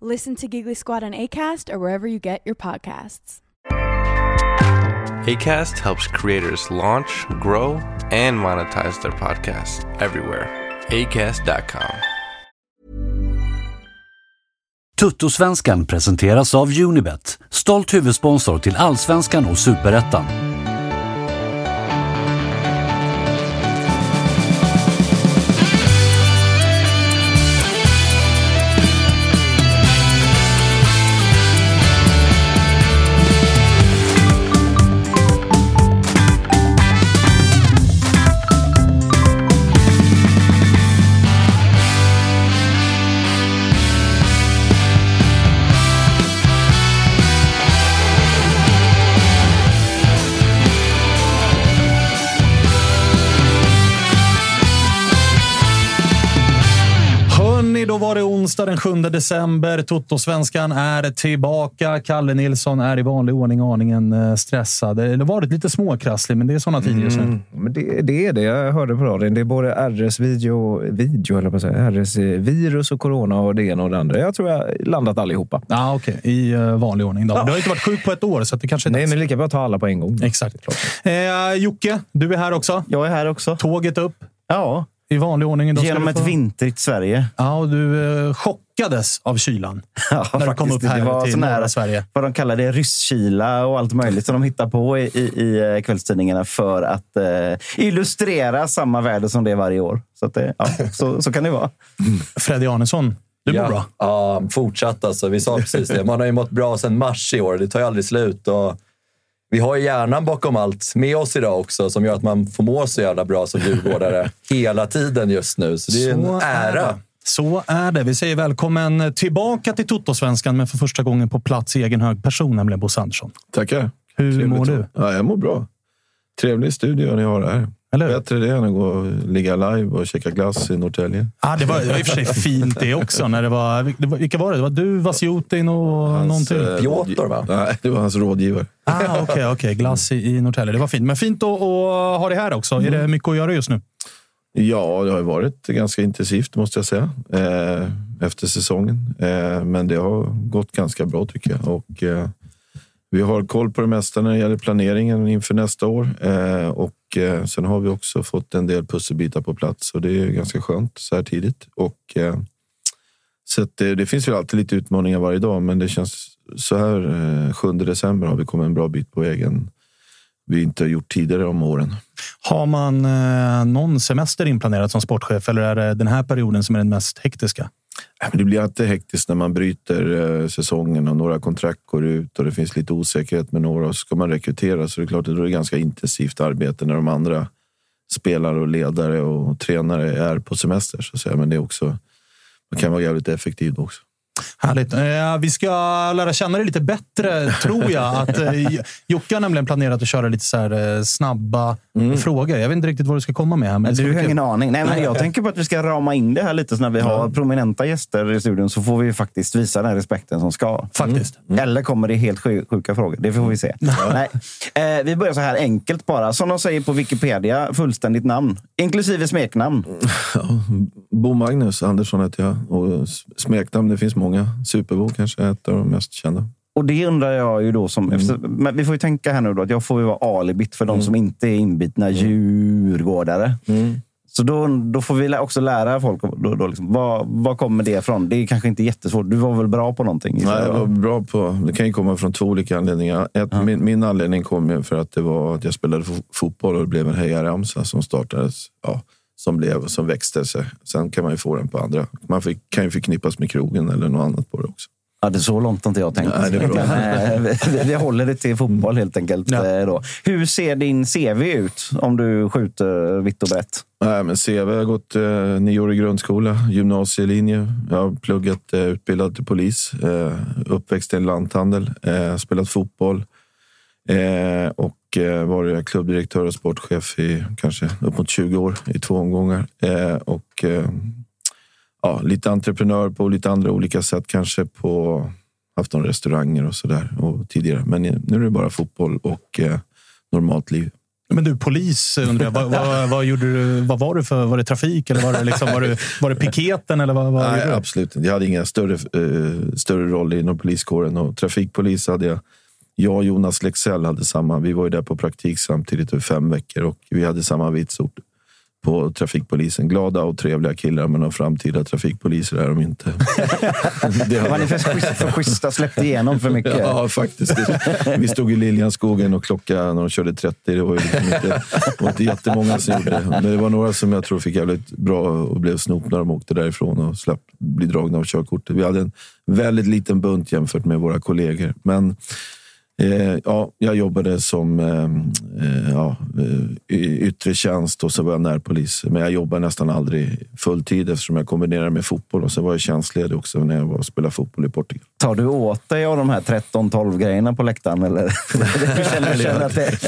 Listen to Giggly Squad on ACAST or wherever you get your podcasts. ACAST helps creators launch, grow, and monetize their podcasts everywhere. ACAST.com. Tuttosvenskan presenteras av Unibet, stolt huvudsponsor till Allsvenskan och Superettan. Onsdag den 7 december. Toto-svenskan är tillbaka. Kalle Nilsson är i vanlig ordning aningen eh, stressad. Det har varit lite småkrasslig, men det är såna tider just nu. Mm, men det, det är det. Jag hörde på radion. Det är både RS-video, video, eller på säga, RS-virus och corona och det ena och det andra. Jag tror jag har landat allihopa. Ja, okej. I eh, vanlig ordning. Då. Du har inte varit sjuk på ett år, så att det kanske är Nej, dags. men lika bra att ta alla på en gång. Exakt. Eh, Jocke, du är här också. Jag är här också. Tåget upp Ja, i vanlig ordning. Då ska genom ett få- vintrigt Sverige. Ja, och du eh, chockades av kylan Ja, när du kom upp här det var till sån här, norra Sverige. vad de kallar det, rysskila och allt möjligt som de hittar på i, i, i eh, kvällstidningarna för att eh, illustrera samma väder som det är varje år. Så, att, det- ja, så, så kan det vara. Freddy Arnesson, du mår ja. bra. Ja, fortsatt alltså. Vi sa precis det. Man har ju mått bra sedan mars i år. Det tar ju aldrig slut. Och vi har hjärnan bakom allt med oss idag också som gör att man får må så jävla bra som djurgårdare hela tiden just nu. Så det är en Så är ära. det. Så är det. Vi säger välkommen tillbaka till Toto-svenskan, men för första gången på plats i egen hög person, nämligen Bosse Andersson. Tackar. Hur Trevligt mår du? Ja, jag mår bra. Trevlig studio ni har här. Eller? Bättre det än att gå och ligga live och käka glass i Norrtälje. Ah, det, var, det var i och för sig fint det också. När det var, det var, vilka var det? Det var du, Vasjutin och någon till? eh, Piotr, va? Nej, det var hans rådgivare. Ah, Okej, okej. glass i, i Norrtälje. Det var fint. Men fint att, att ha det här också. Är det mycket att göra just nu? Ja, det har ju varit ganska intensivt måste jag säga. Eh, efter säsongen. Eh, men det har gått ganska bra tycker jag. Och, eh, vi har koll på det mesta när det gäller planeringen inför nästa år. Eh, och eh, sen har vi också fått en del pusselbitar på plats och det är ganska skönt så här tidigt. Och, eh, så att det, det finns ju alltid lite utmaningar varje dag, men det känns så här eh, 7 december har vi kommit en bra bit på vägen vi inte har gjort tidigare om åren. Har man eh, någon semester inplanerad som sportchef eller är det den här perioden som är den mest hektiska? Äh, det blir alltid hektiskt när man bryter eh, säsongen och några kontrakt går ut och det finns lite osäkerhet med några och ska man rekrytera. Så det är klart att det är ganska intensivt arbete när de andra spelare och ledare och tränare är på semester. Så att säga. Men det är också, man kan vara jävligt effektiv också. Härligt. Eh, vi ska lära känna dig lite bättre, tror jag. Att, eh, Jocke har nämligen planerat att köra lite så här, eh, snabba frågor. Jag vet inte riktigt vad du ska komma med här. Men Du har ingen aning. Nej, men jag tänker på att vi ska rama in det här lite. Så när vi har prominenta gäster i studion så får vi faktiskt visa den respekten som ska. Faktiskt. Eller kommer det helt sju- sjuka frågor? Det får vi se. Nej. Eh, vi börjar så här enkelt bara. Som de säger på Wikipedia, fullständigt namn. Inklusive smeknamn. Bo Magnus Andersson heter jag och smeknamn, det finns många. Superbo kanske är ett av de mest kända. Och det undrar jag ju då som... Efter, men vi får ju tänka här nu då att jag får ju vara alibit för de som inte är inbitna djurgårdare. Så då, då får vi också lära folk då, då liksom, vad, vad kommer det ifrån. Det är kanske inte jättesvårt. Du var väl bra på någonting? Nej, jag, jag va? var bra på, det kan ju komma från två olika anledningar. Ett, min, min anledning kom ju för att det var att jag spelade fo- fotboll och det blev en hejaramsa som startades. Ja, som, blev, som växte sig. Sen kan man ju få den på andra. Man fick, kan ju förknippas med krogen eller något annat på det också. Ja, det är så långt har inte jag tänkt. Nej, det är bra. Men, vi, vi håller det till fotboll helt enkelt. Ja. eh, Då. Hur ser din CV ut om du skjuter vitt och brett? Nej, men CV jag har gått eh, nioårig grundskola, gymnasielinje. Jag har pluggat, eh, utbildad till polis. Eh, uppväxt i en lanthandel. Eh, spelat fotboll. Eh, och eh, varit klubbdirektör och sportchef i kanske upp mot 20 år i två omgångar. Eh, och eh, ja, lite entreprenör på lite andra olika sätt. Kanske på haft några restauranger och sådär och tidigare. Men nu är det bara fotboll och normalt liv. Men du, polis undrar jag. Vad, vad, vad, gjorde du, vad var du för? Var det trafik eller var det, liksom, var det, var det piketen? Eller vad, vad Nej, absolut inte. Jag hade ingen större, eh, större roll inom poliskåren. Och trafikpolis hade jag. Jag och Jonas Lexell hade samma. Vi var ju där på praktik samtidigt i fem veckor och vi hade samma vitsord på trafikpolisen. Glada och trevliga killar, men de framtida trafikpoliser är de inte. Det Var ni för, schyssta-? Släppte igenom för mycket? Ja, faktiskt. Vi stod i Liljanskogen och klockade när de körde 30. Det var ju liksom inte, var inte jättemånga som gjorde det. Men det var några som jag tror fick jävligt bra och blev snop när de åkte därifrån och slapp bli dragna av körkortet. Vi hade en väldigt liten bunt jämfört med våra kollegor. Men Eh, ja, jag jobbade som eh, eh, ja, eh, yttre tjänst och så var jag närpolis. Men jag jobbade nästan aldrig fulltid eftersom jag kombinerade med fotboll. Och så var jag tjänstledig också när jag var och spelade fotboll i Portugal. Tar du åt dig av de här 13-12 grejerna på läktaren? Eller? Du känner, känner att det...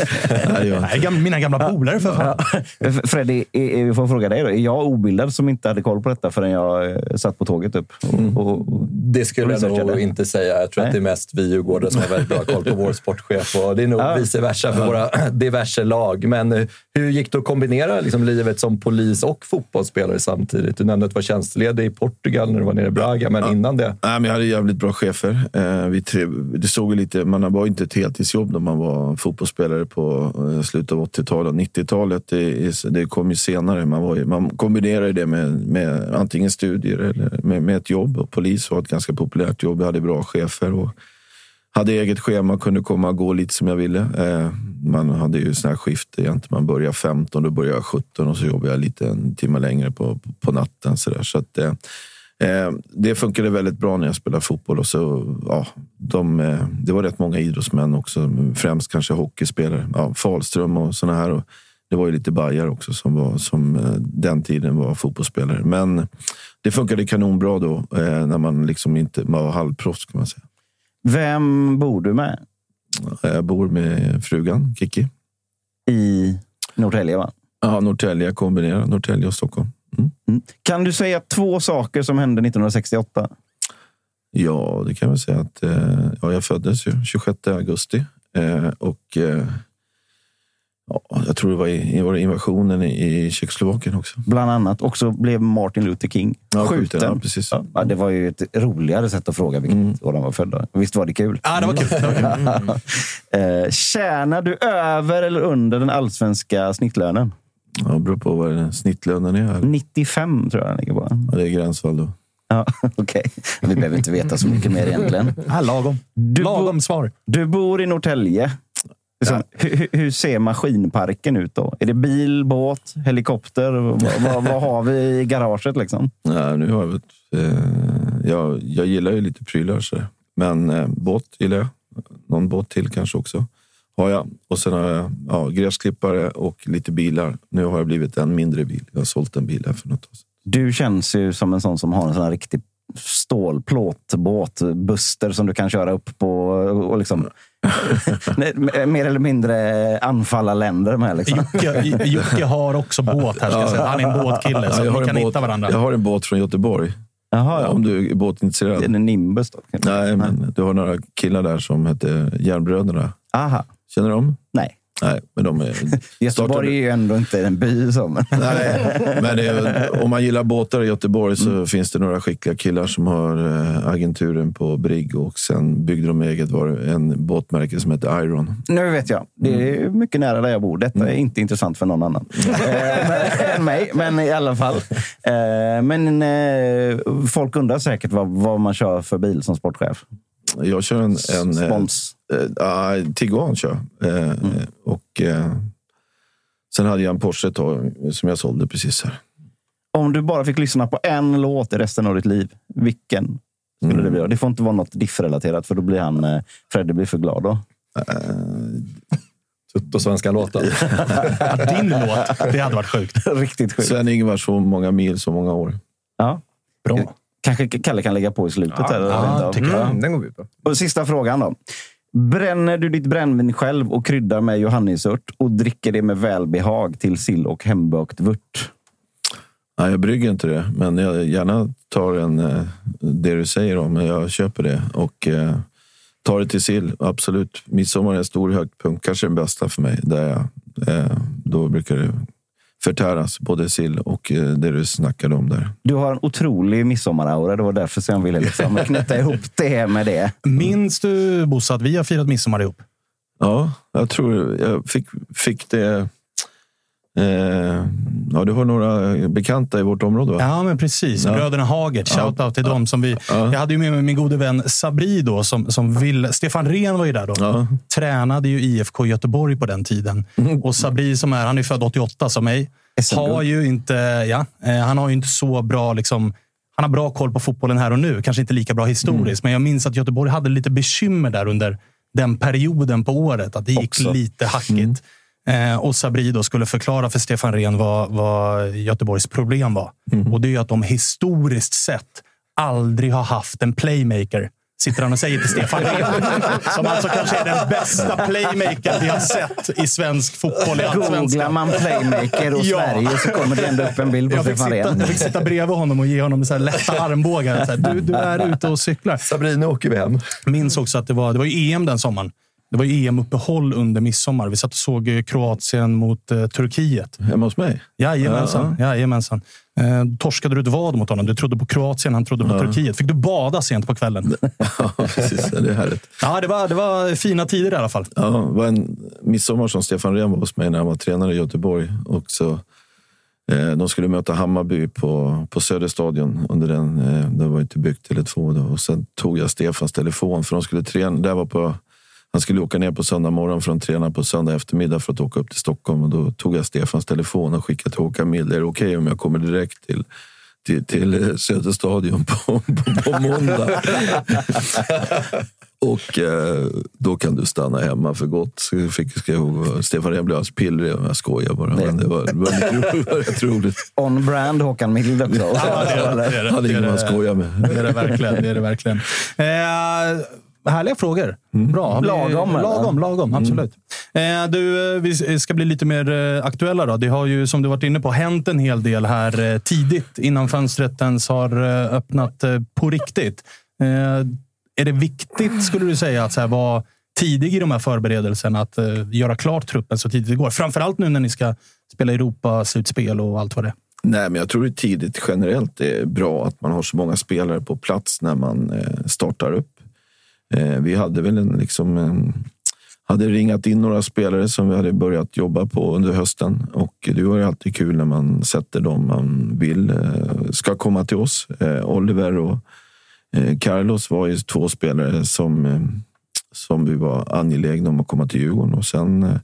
Nej, mina gamla polare för fan. Freddy, är- är- vi får fråga dig då. Är jag obildad som inte hade koll på detta förrän jag satt på tåget upp? Och, och, Det skulle jag nog inte säga. Jag tror Nej. att det är mest vi djurgårdare som har väldigt bra koll på vår sportchef. Och det är nog Ja. vice versa för våra diverse lag. Men eh, hur gick det att kombinera liksom, livet som polis och fotbollsspelare samtidigt? Du nämnde att du var tjänstledig i Portugal när du var nere i Braga, men innan det? Nej, men jag hade jävligt bra chefer. Eh, vi trev, det såg lite, man var inte ett heltidsjobb när man var fotbollsspelare på eh, slutet av 80-talet. 90-talet det, det kom ju senare. Man, var, man kombinerade det med, med antingen studier eller med, med ett jobb. Och polis var ett ganska populärt jobb. Jag hade bra chefer. Och, hade eget schema, och kunde komma och gå lite som jag ville. Eh, man hade ju såna här skift. Egentligen. Man börjar 15, då börjar jag 17 och så jobbar jag lite en timme längre på, på natten. Så, där. så att, eh, eh, det funkade väldigt bra när jag spelade fotboll. Och så, ja, de, eh, det var rätt många idrottsmän också, främst kanske hockeyspelare. Ja, Falström och såna här. Och det var ju lite bajar också som, var, som den tiden var fotbollsspelare. Men det funkade kanonbra då, eh, när man liksom inte man var halvproffs kan man säga vem bor du med Jag bor med frugan, Kiki. i Norrtälje? Va? Ja, Norrtälje kombinerar Norrtälje och Stockholm. Mm. Mm. Kan du säga två saker som hände 1968? Ja, det kan jag väl säga att eh, ja, jag föddes ju 26 augusti eh, och eh, jag tror det var, i, var det invasionen i, Tjeckoslovakien också. Bland annat. Och så blev Martin Luther King Ja, skjuten. skjuten, ja, precis. Ja, det var ju ett roligare sätt att fråga vilket Mm. år han var född. Visst var det kul? Ja, det var kul. Kul. Eh, tjänar du över eller under den allsvenska snittlönen? Ja, det beror på vad den snittlönen är. Här. 95 tror jag den ligger på. Ja, det är gränsfall då. Ja, Okej, vi behöver inte veta så mycket mer egentligen. Ja, lagom. Du, Lagom svar. du bor i Norrtälje. Liksom, hur, hur- hur ser maskinparken ut då? Är det bil, båt, helikopter? vad, vad, har vi i garaget? Liksom? Ja, nu har jag, väl, eh, jag, jag gillar ju lite prylar. Så. Men eh, båt gillar jag. Någon båt till kanske också. Har jag. Och sen har jag ja, gräsklippare och lite bilar. Nu har jag blivit en mindre bil. Jag har sålt en bil här för något år sedan. Du känns ju som en sån som har en sån här riktig stålplåtbåt, Buster, som du kan köra upp på och liksom mer eller mindre anfalla länder med. Liksom. Jocke, Jocke har också båt här. Ska jag säga. Han är en båtkille, Ja, så jag, har vi kan en båt, hitta varandra. jag har en båt från Göteborg. Jaha, ja. Om du är båtintresserad. Det är en Nimbus då? Nej, men du har några killar där som heter Järnbröderna. Aha. Känner du dem? Nej. Nej, men de är... Göteborg är ju ändå inte en by. Men... Nej, men det om man gillar båtar i Göteborg så Mm. finns det några skickliga killar som har eh, agenturen på Brigg och sen byggde de eget var en båtmärke som heter Iron. Nu vet jag. Det är mycket nära där jag bor. Detta är inte intressant för någon annan eh, än mig, men i alla fall. Eh, men eh, folk undrar säkert vad, vad man kör för bil som sportchef. Jag kör en... en eh, Spons. eh, uh, Tiguan kör eh, Och eh, sen hade jag en Porsche ett tag som jag sålde precis här. Om du bara fick lyssna på en låt i resten av ditt liv, vilken Skulle Mm. det, bli. det får inte vara något diffrelaterat för då blir han, eh, Fredde blir för glad då. Tuttosvenskan-låten. Ja, din låt, det hade varit sjukt. Riktigt sjukt. Sven-Ingvar, så många mil, så många år. Ja. Bra. Kanske Kalle kan lägga på i slutet. Ja, eller ja, tycker jag. Mm, den går vi på. Och sista frågan då. Bränner du ditt brännvin själv och kryddar med johannisört och dricker det med välbehag till sill och hembakt vört? Nej, jag brygger inte det, men jag gärna tar en, eh, det du säger om. Jag köper det och eh, tar det till sill. Absolut. Midsommar är en stor höjdpunkt. Kanske den bästa för mig. Där jag, eh, då brukar det förtäras, både sill och eh, det du snackade om där. Du har en otrolig midsommaraura. Det var därför som jag ville liksom knyta ihop det med det. Minns du, Bosse, att vi har firat midsommar ihop? Ja, jag tror jag fick, fick det... Eh, ja, du har några bekanta i vårt område, va? Ja, men precis. Ja. Bröderna Hagert. Shoutout till dem. Som vi, Ja. Jag hade ju med mig min gode vän Sabri då, som, som vill... Stefan Rehn var ju där då. Ja. Tränade ju IFK Göteborg på den tiden. Mm. Och Sabri, som är, han är född 88 som mig, har ju inte, ja, eh, han har ju inte så bra... Liksom, han har bra koll på fotbollen här och nu. Kanske inte lika bra historiskt, men jag minns att Göteborg hade lite bekymmer där under den perioden på året. Att det gick Också. lite hackigt. Eh, och Sabri då skulle förklara för Stefan Rehn vad, vad Göteborgs problem var. Och det är ju att de historiskt sett aldrig har haft en playmaker. Sitter han och säger till Stefan Rehn. Som alltså kanske är den bästa playmaker vi har sett i svensk fotboll i Googlar man playmaker och Ja. Sverige så kommer det ändå upp en bild på Jag Stefan sitta, Rehn. jag fick sitta bredvid honom och ge honom så här lätta armbågar. Så här, du, du är ute och cyklar. Sabrina åker vi hem. minns också att det var, det var ju EM den sommaren. Det var EM-uppehåll under midsommar. Vi satt och såg eh, Kroatien mot eh, Turkiet. Hemma hos mig? Jajamensan. Jajamensan. Eh, torskade du ett vad mot honom? Du trodde på Kroatien, han trodde på Turkiet. Fick du bada sent på kvällen? Ja, precis. Det är härligt. Ja, det var, det var fina tider i alla fall. Ja, det var en midsommar som Stefan Rehn var hos mig när han var tränare i Göteborg. Och så, eh, de skulle möta Hammarby på, på Söderstadion. Under den, eh, det var inte byggt Tele2 då. Och sen tog jag Stefans telefon för de skulle träna. Där var på, han skulle åka ner på söndag morgon för att träna på söndag eftermiddag för att åka upp till Stockholm. Och då tog jag Stefans telefon och skickade till Håkan Mild. Är det okej om jag kommer direkt till till, till Söderstadion på, på, på måndag. Och eh, då kan du stanna hemma för gott. Så fick, jag, Stefan Rehn blev alltså pillrig. Jag skojar bara. Men det var, det var roligt. Det var rätt roligt. On brand Håkan Mild också. Ja, det är det. Det är det. Han är ingen man skojar med. Det är det verkligen. Det är det verkligen. Eh, härliga frågor. Bra. Vi- Lagom? Lagom, lagom. Absolut. Eh, du, eh, vi ska bli lite mer eh, aktuella. Då. Det har ju, som du varit inne på, hänt en hel del här eh, tidigt innan fönstret ens har eh, öppnat eh, på riktigt. Eh, är det viktigt, skulle du säga, att så här, vara tidig i de här förberedelserna? Att eh, göra klart truppen så tidigt det går? Framförallt nu när ni ska spela Europa-slutspel och allt vad det är. Nej, men jag tror det är tidigt generellt det är bra att man har så många spelare på plats när man eh, startar upp. Eh, vi hade väl en, liksom, en, hade ringat in några spelare som vi hade börjat jobba på under hösten. Och det var ju alltid kul när man sätter dem man vill eh, ska komma till oss. Eh, Oliver och eh, Carlos var ju två spelare som, eh, som vi var angelägna om att komma till Djurgården. Och sen eh,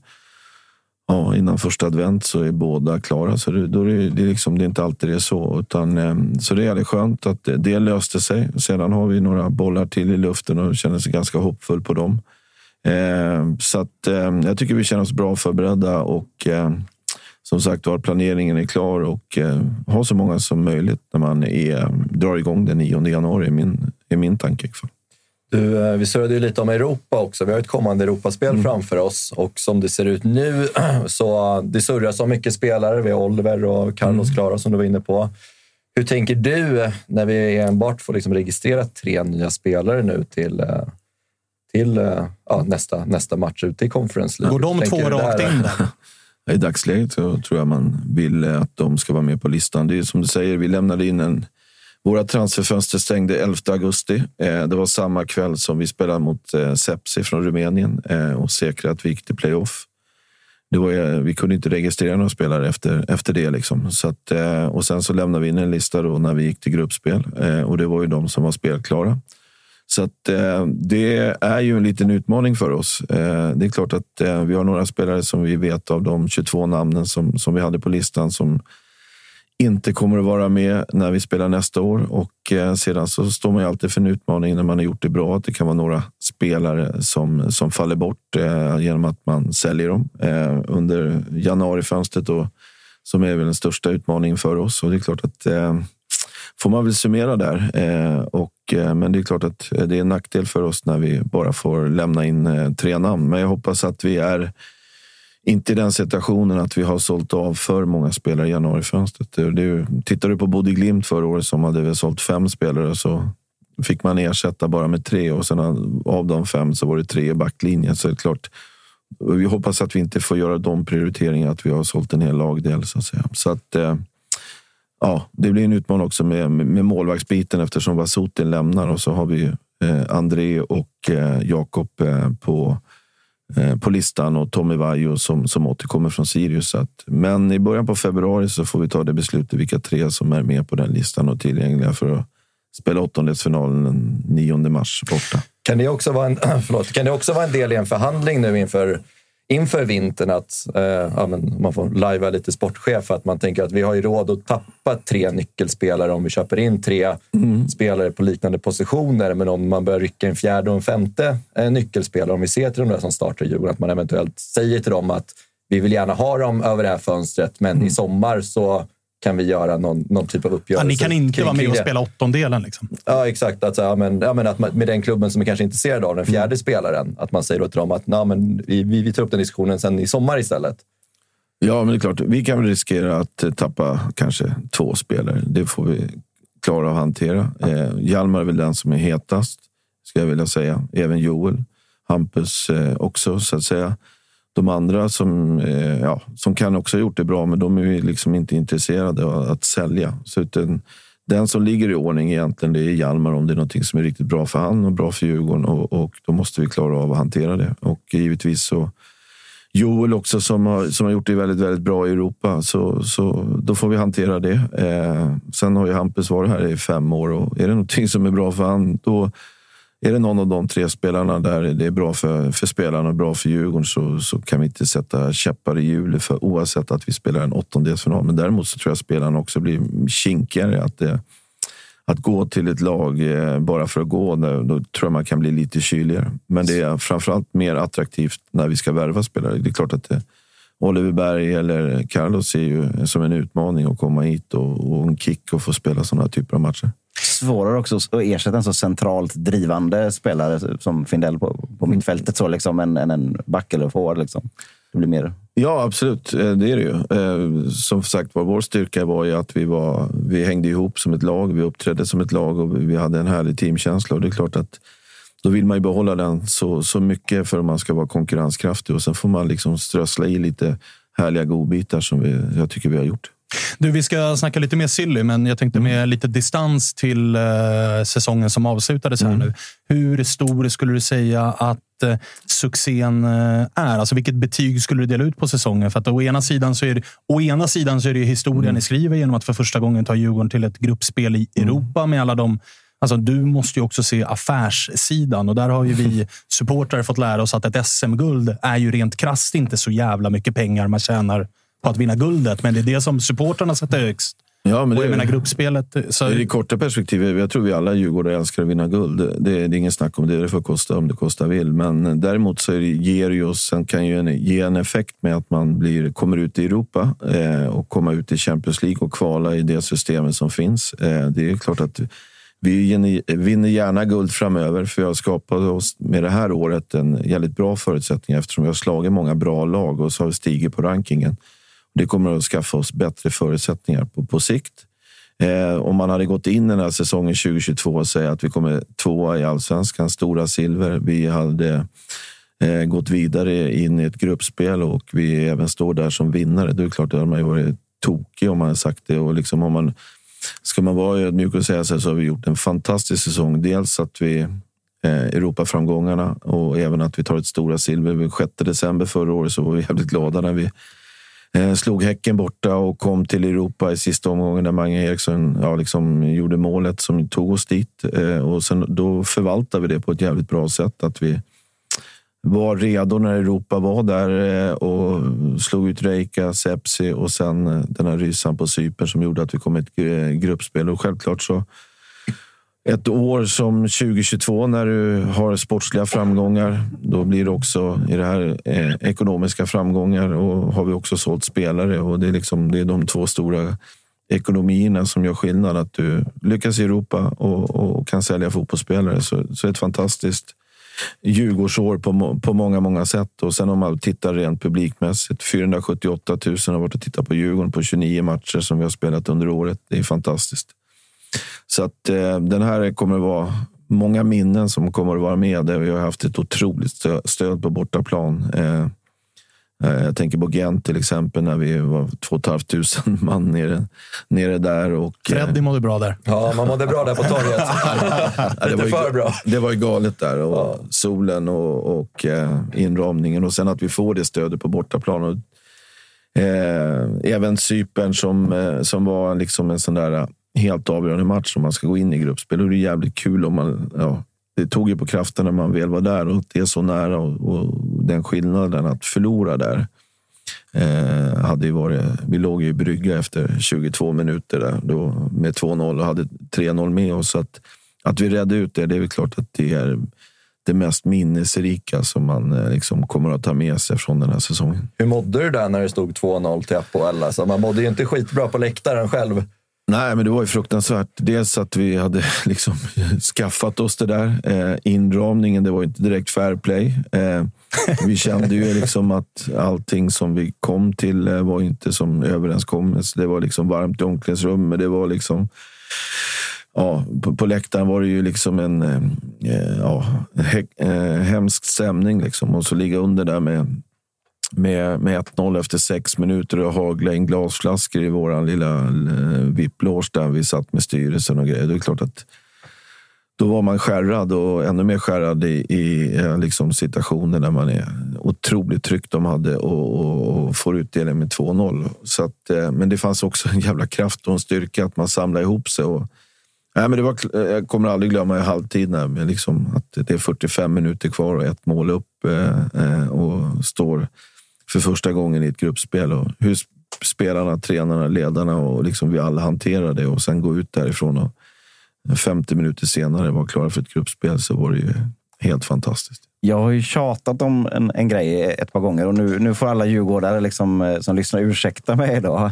Ja, innan första advent så är båda klara. Så det, då är det, det, är liksom, det är inte alltid det är så. Utan, ehm, så det är skönt att det, det löste sig. Sedan har vi några bollar till i luften och känner sig ganska hoppfull på dem. Eh, så att, eh, jag tycker vi känner oss bra förberedda och eh, som sagt var, planeringen är klar och eh, ha så många som möjligt när man är, drar igång den 9 januari, är min, är min tanke. i alla fall. Du, eh, vi surrade ju lite om Europa också. Vi har ett kommande Europaspel Mm. framför oss och som det ser ut nu så det surras om mycket spelare. Vi har Oliver och Carlos Mm. Klara som du var inne på. Hur tänker du eh, när vi enbart får liksom registrera tre nya spelare nu till, eh, till eh, ja, nästa, nästa match ute i Conference League? Går de två rakt in? I dagsläget så tror jag man vill att de ska vara med på listan. Det är som du säger, vi lämnade in en... Våra transferfönster stängde 11 augusti. Eh, det var samma kväll som vi spelade mot eh, Sepsi från Rumänien eh, och säkrade att vi gick till playoff. Det var, vi kunde inte registrera några spelare efter, efter det. Liksom. Så att, och sen så lämnade vi in en lista då när vi gick till gruppspel och det var ju de som var spelklara. Så att, det är ju en liten utmaning för oss. Det är klart att vi har några spelare som vi vet av de 22 namnen som, som vi hade på listan som inte kommer att vara med när vi spelar nästa år. Och eh, sedan så står man ju alltid för en utmaning när man har gjort det bra. Att det kan vara några spelare som, som faller bort eh, genom att man säljer dem eh, under januarifönstret. Och, som är väl den största utmaningen för oss. Och det är klart att eh, får man väl summera där. Eh, och, eh, men det är klart att det är en nackdel för oss när vi bara får lämna in tre namn. Men jag hoppas att vi är inte i den situationen att vi har sålt av för många spelare i januarifönstret. Det, det, tittar du på Bodil Glimt förra året som hade väl sålt fem spelare så fick man ersätta bara med tre och sen av de fem så var det tre i backlinjen. Så det är klart, vi hoppas att vi inte får göra de prioriteringarna att vi har sålt en hel lagdel. Så att säga. Så att, eh, ja, det blir en utmaning också med, med målvaktsbiten eftersom Vasutin lämnar och så har vi eh, André och eh, Jakob eh, på Eh, på listan och Tommy Vaiho som, som återkommer från Sirius. Att, men i början på februari så får vi ta det beslutet vilka tre som är med på den listan och tillgängliga för att spela åttondelsfinalen den 9 mars borta. Kan det, också vara en, förlåt, kan det också vara en del i en förhandling nu inför inför vintern att eh, ja, men man får lajva lite sportchef att man tänker att vi har ju råd att tappa tre nyckelspelare om vi köper in tre mm. spelare på liknande positioner. Men om man börjar rycka en fjärde och en femte eh, nyckelspelare, om vi ser till de där som startar i Djurgården, att man eventuellt säger till dem att vi vill gärna ha dem över det här fönstret, men mm. i sommar så kan vi göra någon, någon typ av uppgörelse. Ja, ni kan inte vara med och spela åttondelen. Liksom. Ja, exakt. Att, ja, men, ja, men att man, med den klubben som är kanske intresserad av den fjärde mm. spelaren, att man säger till dem att ja, men vi, vi, vi tar upp den diskussionen sen i sommar istället. Ja, men det är klart. Vi kan väl riskera att tappa kanske två spelare. Det får vi klara att hantera. Eh, Hjalmar är väl den som är hetast, ska jag vilja säga. Även Joel. Hampus eh, också, så att säga. De andra som, eh, ja, som kan också ha gjort det bra, men de är liksom inte intresserade av att sälja. Så utan, den som ligger i ordning egentligen, det är Hjalmar om det är något som är riktigt bra för han och bra för Djurgården. Och, och då måste vi klara av att hantera det. Och givetvis så Joel också som har, som har gjort det väldigt, väldigt bra i Europa. Så, så då får vi hantera det. Eh, sen har ju Hampus varit här i fem år och är det någonting som är bra för han, då är det någon av de tre spelarna där det är bra för, för spelarna och bra för Djurgården så, så kan vi inte sätta käppar i hjulet för oavsett att vi spelar en åttondelsfinal. Men däremot så tror jag spelarna också blir kinkigare. Att, det, att gå till ett lag eh, bara för att gå, då tror jag man kan bli lite kyligare. Men det är framförallt mer attraktivt när vi ska värva spelare. Det är klart att det, Oliver Berg eller Carlos ser ju som en utmaning att komma hit och, och en kick och få spela sådana typer av matcher svårare också att ersätta en så centralt drivande spelare som Findell på, på mittfältet så liksom, än, än en back eller forward. Liksom. Det blir mer... Ja, absolut. Eh, det är det ju. Eh, som sagt var, vår styrka var ju att vi, var, vi hängde ihop som ett lag. Vi uppträdde som ett lag och vi hade en härlig teamkänsla. Och det är klart att då vill man ju behålla den så, så mycket för att man ska vara konkurrenskraftig. Och sen får man liksom strössla i lite härliga godbitar som vi, jag tycker vi har gjort. Du, vi ska snacka lite mer silly, men jag tänkte med mm. lite distans till uh, säsongen som avslutades här mm. nu. Hur stor skulle du säga att uh, succén uh, är? Alltså vilket betyg skulle du dela ut på säsongen? För att å ena sidan så är det, å ena sidan så är det historien mm. ni skriver genom att för första gången ta Djurgården till ett gruppspel i mm. Europa med alla de Alltså, du måste ju också se affärssidan och där har ju vi supportrar fått lära oss att ett SM-guld är ju rent krasst inte så jävla mycket pengar man tjänar på att vinna guldet, men det är det som supportrarna sätter högst. Ja, men och jag det, menar gruppspelet. Så... I det korta perspektivet, jag tror vi alla Djurgårdare älskar att vinna guld. Det, det, är ingen snack om det. Det får kosta om det kostar vill. Men däremot så det, ger det ju oss, sen kan ju en, ge en effekt med att man blir, kommer ut i Europa eh, och kommer ut i Champions League och kvala i det systemet som finns. Eh, det är klart att vi vinner gärna guld framöver, för har skapat oss med det här året en jävligt bra förutsättning eftersom vi har slagit många bra lag och så har vi stigit på rankingen. Det kommer att skaffa oss bättre förutsättningar på, på sikt. Eh, om man hade gått in den här säsongen 2022 och säga att vi kommer tvåa i allsvenskan, stora silver. Vi hade eh, gått vidare in i ett gruppspel och vi även står där som vinnare. Det är klart, att man ju varit tokig om man hade sagt det. Och liksom om man, ska man vara ödmjuk och säga så, så har vi gjort en fantastisk säsong. Dels att vi eh, Europaframgångarna och även att vi tar ett stora silver. 6 december förra året så var vi jävligt glada när vi Eh, slog Häcken borta och kom till Europa i sista omgången där Mange Eriksson ja, liksom gjorde målet som tog oss dit. Eh, och sen, då förvaltade vi det på ett jävligt bra sätt. Att vi var redo när Europa var där eh, och slog ut Reika, Sepsi och sen den här rysan på Cypern som gjorde att vi kom i ett gruppspel. Och självklart så ett år som 2022 när du har sportsliga framgångar. Då blir det också i det här eh, ekonomiska framgångar och har vi också sålt spelare. Och det, är liksom, det är de två stora ekonomierna som gör skillnad. Att du lyckas i Europa och, och kan sälja fotbollsspelare. Så, så ett fantastiskt Djurgårdsår på, på många, många sätt. Och sen om man tittar rent publikmässigt. 478 000 har varit och tittat på Djurgården på 29 matcher som vi har spelat under året. Det är fantastiskt. Så att eh, den här kommer att vara många minnen som kommer att vara med. Där vi har haft ett otroligt stö- stöd på bortaplan. Eh, eh, jag tänker på Gent till exempel när vi var 2 500 man nere, nere där. Och, eh, Freddy mådde bra där. Ja, man mådde bra där på torget. Ja, det, Lite var ju, för bra. det var ju galet där. Och Solen och, och eh, inramningen. Och sen att vi får det stödet på bortaplan. Och, eh, även Cypern som, eh, som var liksom en sån där eh, helt avgörande match om man ska gå in i gruppspel. Och det är jävligt kul om man... Ja, det tog ju på kraften när man väl var där och det är så nära. Och, och den skillnaden att förlora där. Eh, hade ju varit, vi låg ju i brygga efter 22 minuter där, då, med 2-0 och hade 3-0 med oss. Att, att vi redde ut det, det är väl klart att det är det mest minnesrika som man eh, liksom kommer att ta med sig från den här säsongen. Hur mådde du där när det stod 2-0 till Apoel? Alltså, man mådde ju inte skitbra på läktaren själv. Nej, men det var ju fruktansvärt. Dels att vi hade liksom skaffat oss det där. Eh, inramningen, det var ju inte direkt fair play. Eh, vi kände ju liksom att allting som vi kom till eh, var inte som överenskommelse. Det var liksom varmt i omklädningsrummet. Det var liksom... Ja, på, på läktaren var det ju liksom en eh, ja, he, eh, hemsk stämning. Liksom. Och så ligga under där med med, med 1-0 efter sex minuter och hagla in glasflaskor i vår lilla eh, VIP-loge där vi satt med styrelsen och grejer. Det är klart att då var man skärrad och ännu mer skärrad i, i eh, liksom situationer där man är otroligt tryggt de hade och, och, och får utdelning med 2-0. Så att, eh, men det fanns också en jävla kraft och en styrka att man samlade ihop sig. Och, nej, men det var, jag kommer aldrig glömma i halvtid när liksom, att det är 45 minuter kvar och ett mål upp eh, och står för första gången i ett gruppspel. Och hur spelarna, tränarna, ledarna och liksom vi alla hanterar det och sen gå ut därifrån och 50 minuter senare vara klara för ett gruppspel så var det ju helt fantastiskt. Jag har ju tjatat om en, en grej ett par gånger och nu, nu får alla djurgårdare liksom, eh, som lyssnar ursäkta mig. Då.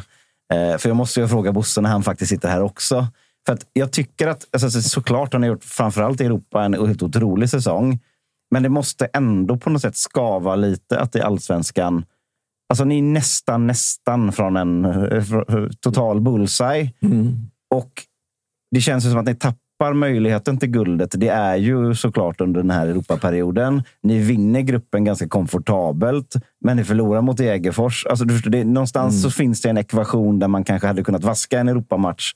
Eh, för jag måste ju fråga Bosse när han faktiskt sitter här också. För att jag tycker att, alltså, såklart såklart har ni gjort, framförallt i Europa, en helt otrolig säsong. Men det måste ändå på något sätt skava lite att i allsvenskan Alltså ni är nästan, nästan från en eh, fr- total bullseye. Och det känns ju som att ni tappar möjligheten till guldet. Det är ju såklart under den här Europaperioden. Ni vinner gruppen ganska komfortabelt, men ni förlorar mot Degerfors. Alltså, du förstår, det, någonstans så finns det en ekvation där man kanske hade kunnat vaska en Europamatch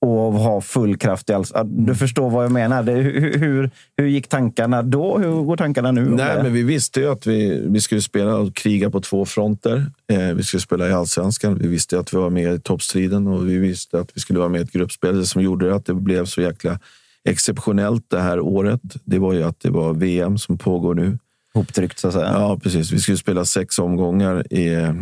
och ha full kraft i alls. Du förstår vad jag menar. Hur, hur, hur gick tankarna då? Hur går tankarna nu? Nej, men vi visste ju att vi, vi skulle spela och kriga på två fronter. Eh, vi skulle spela i allsvenskan. Vi visste att vi var med i toppstriden och vi visste att vi skulle vara med i ett gruppspel. Det som gjorde att det blev så jäkla exceptionellt det här året, det var ju att det var VM som pågår nu. Hoptryckt så att säga. Ja, precis. Vi skulle spela sex omgångar i, eh,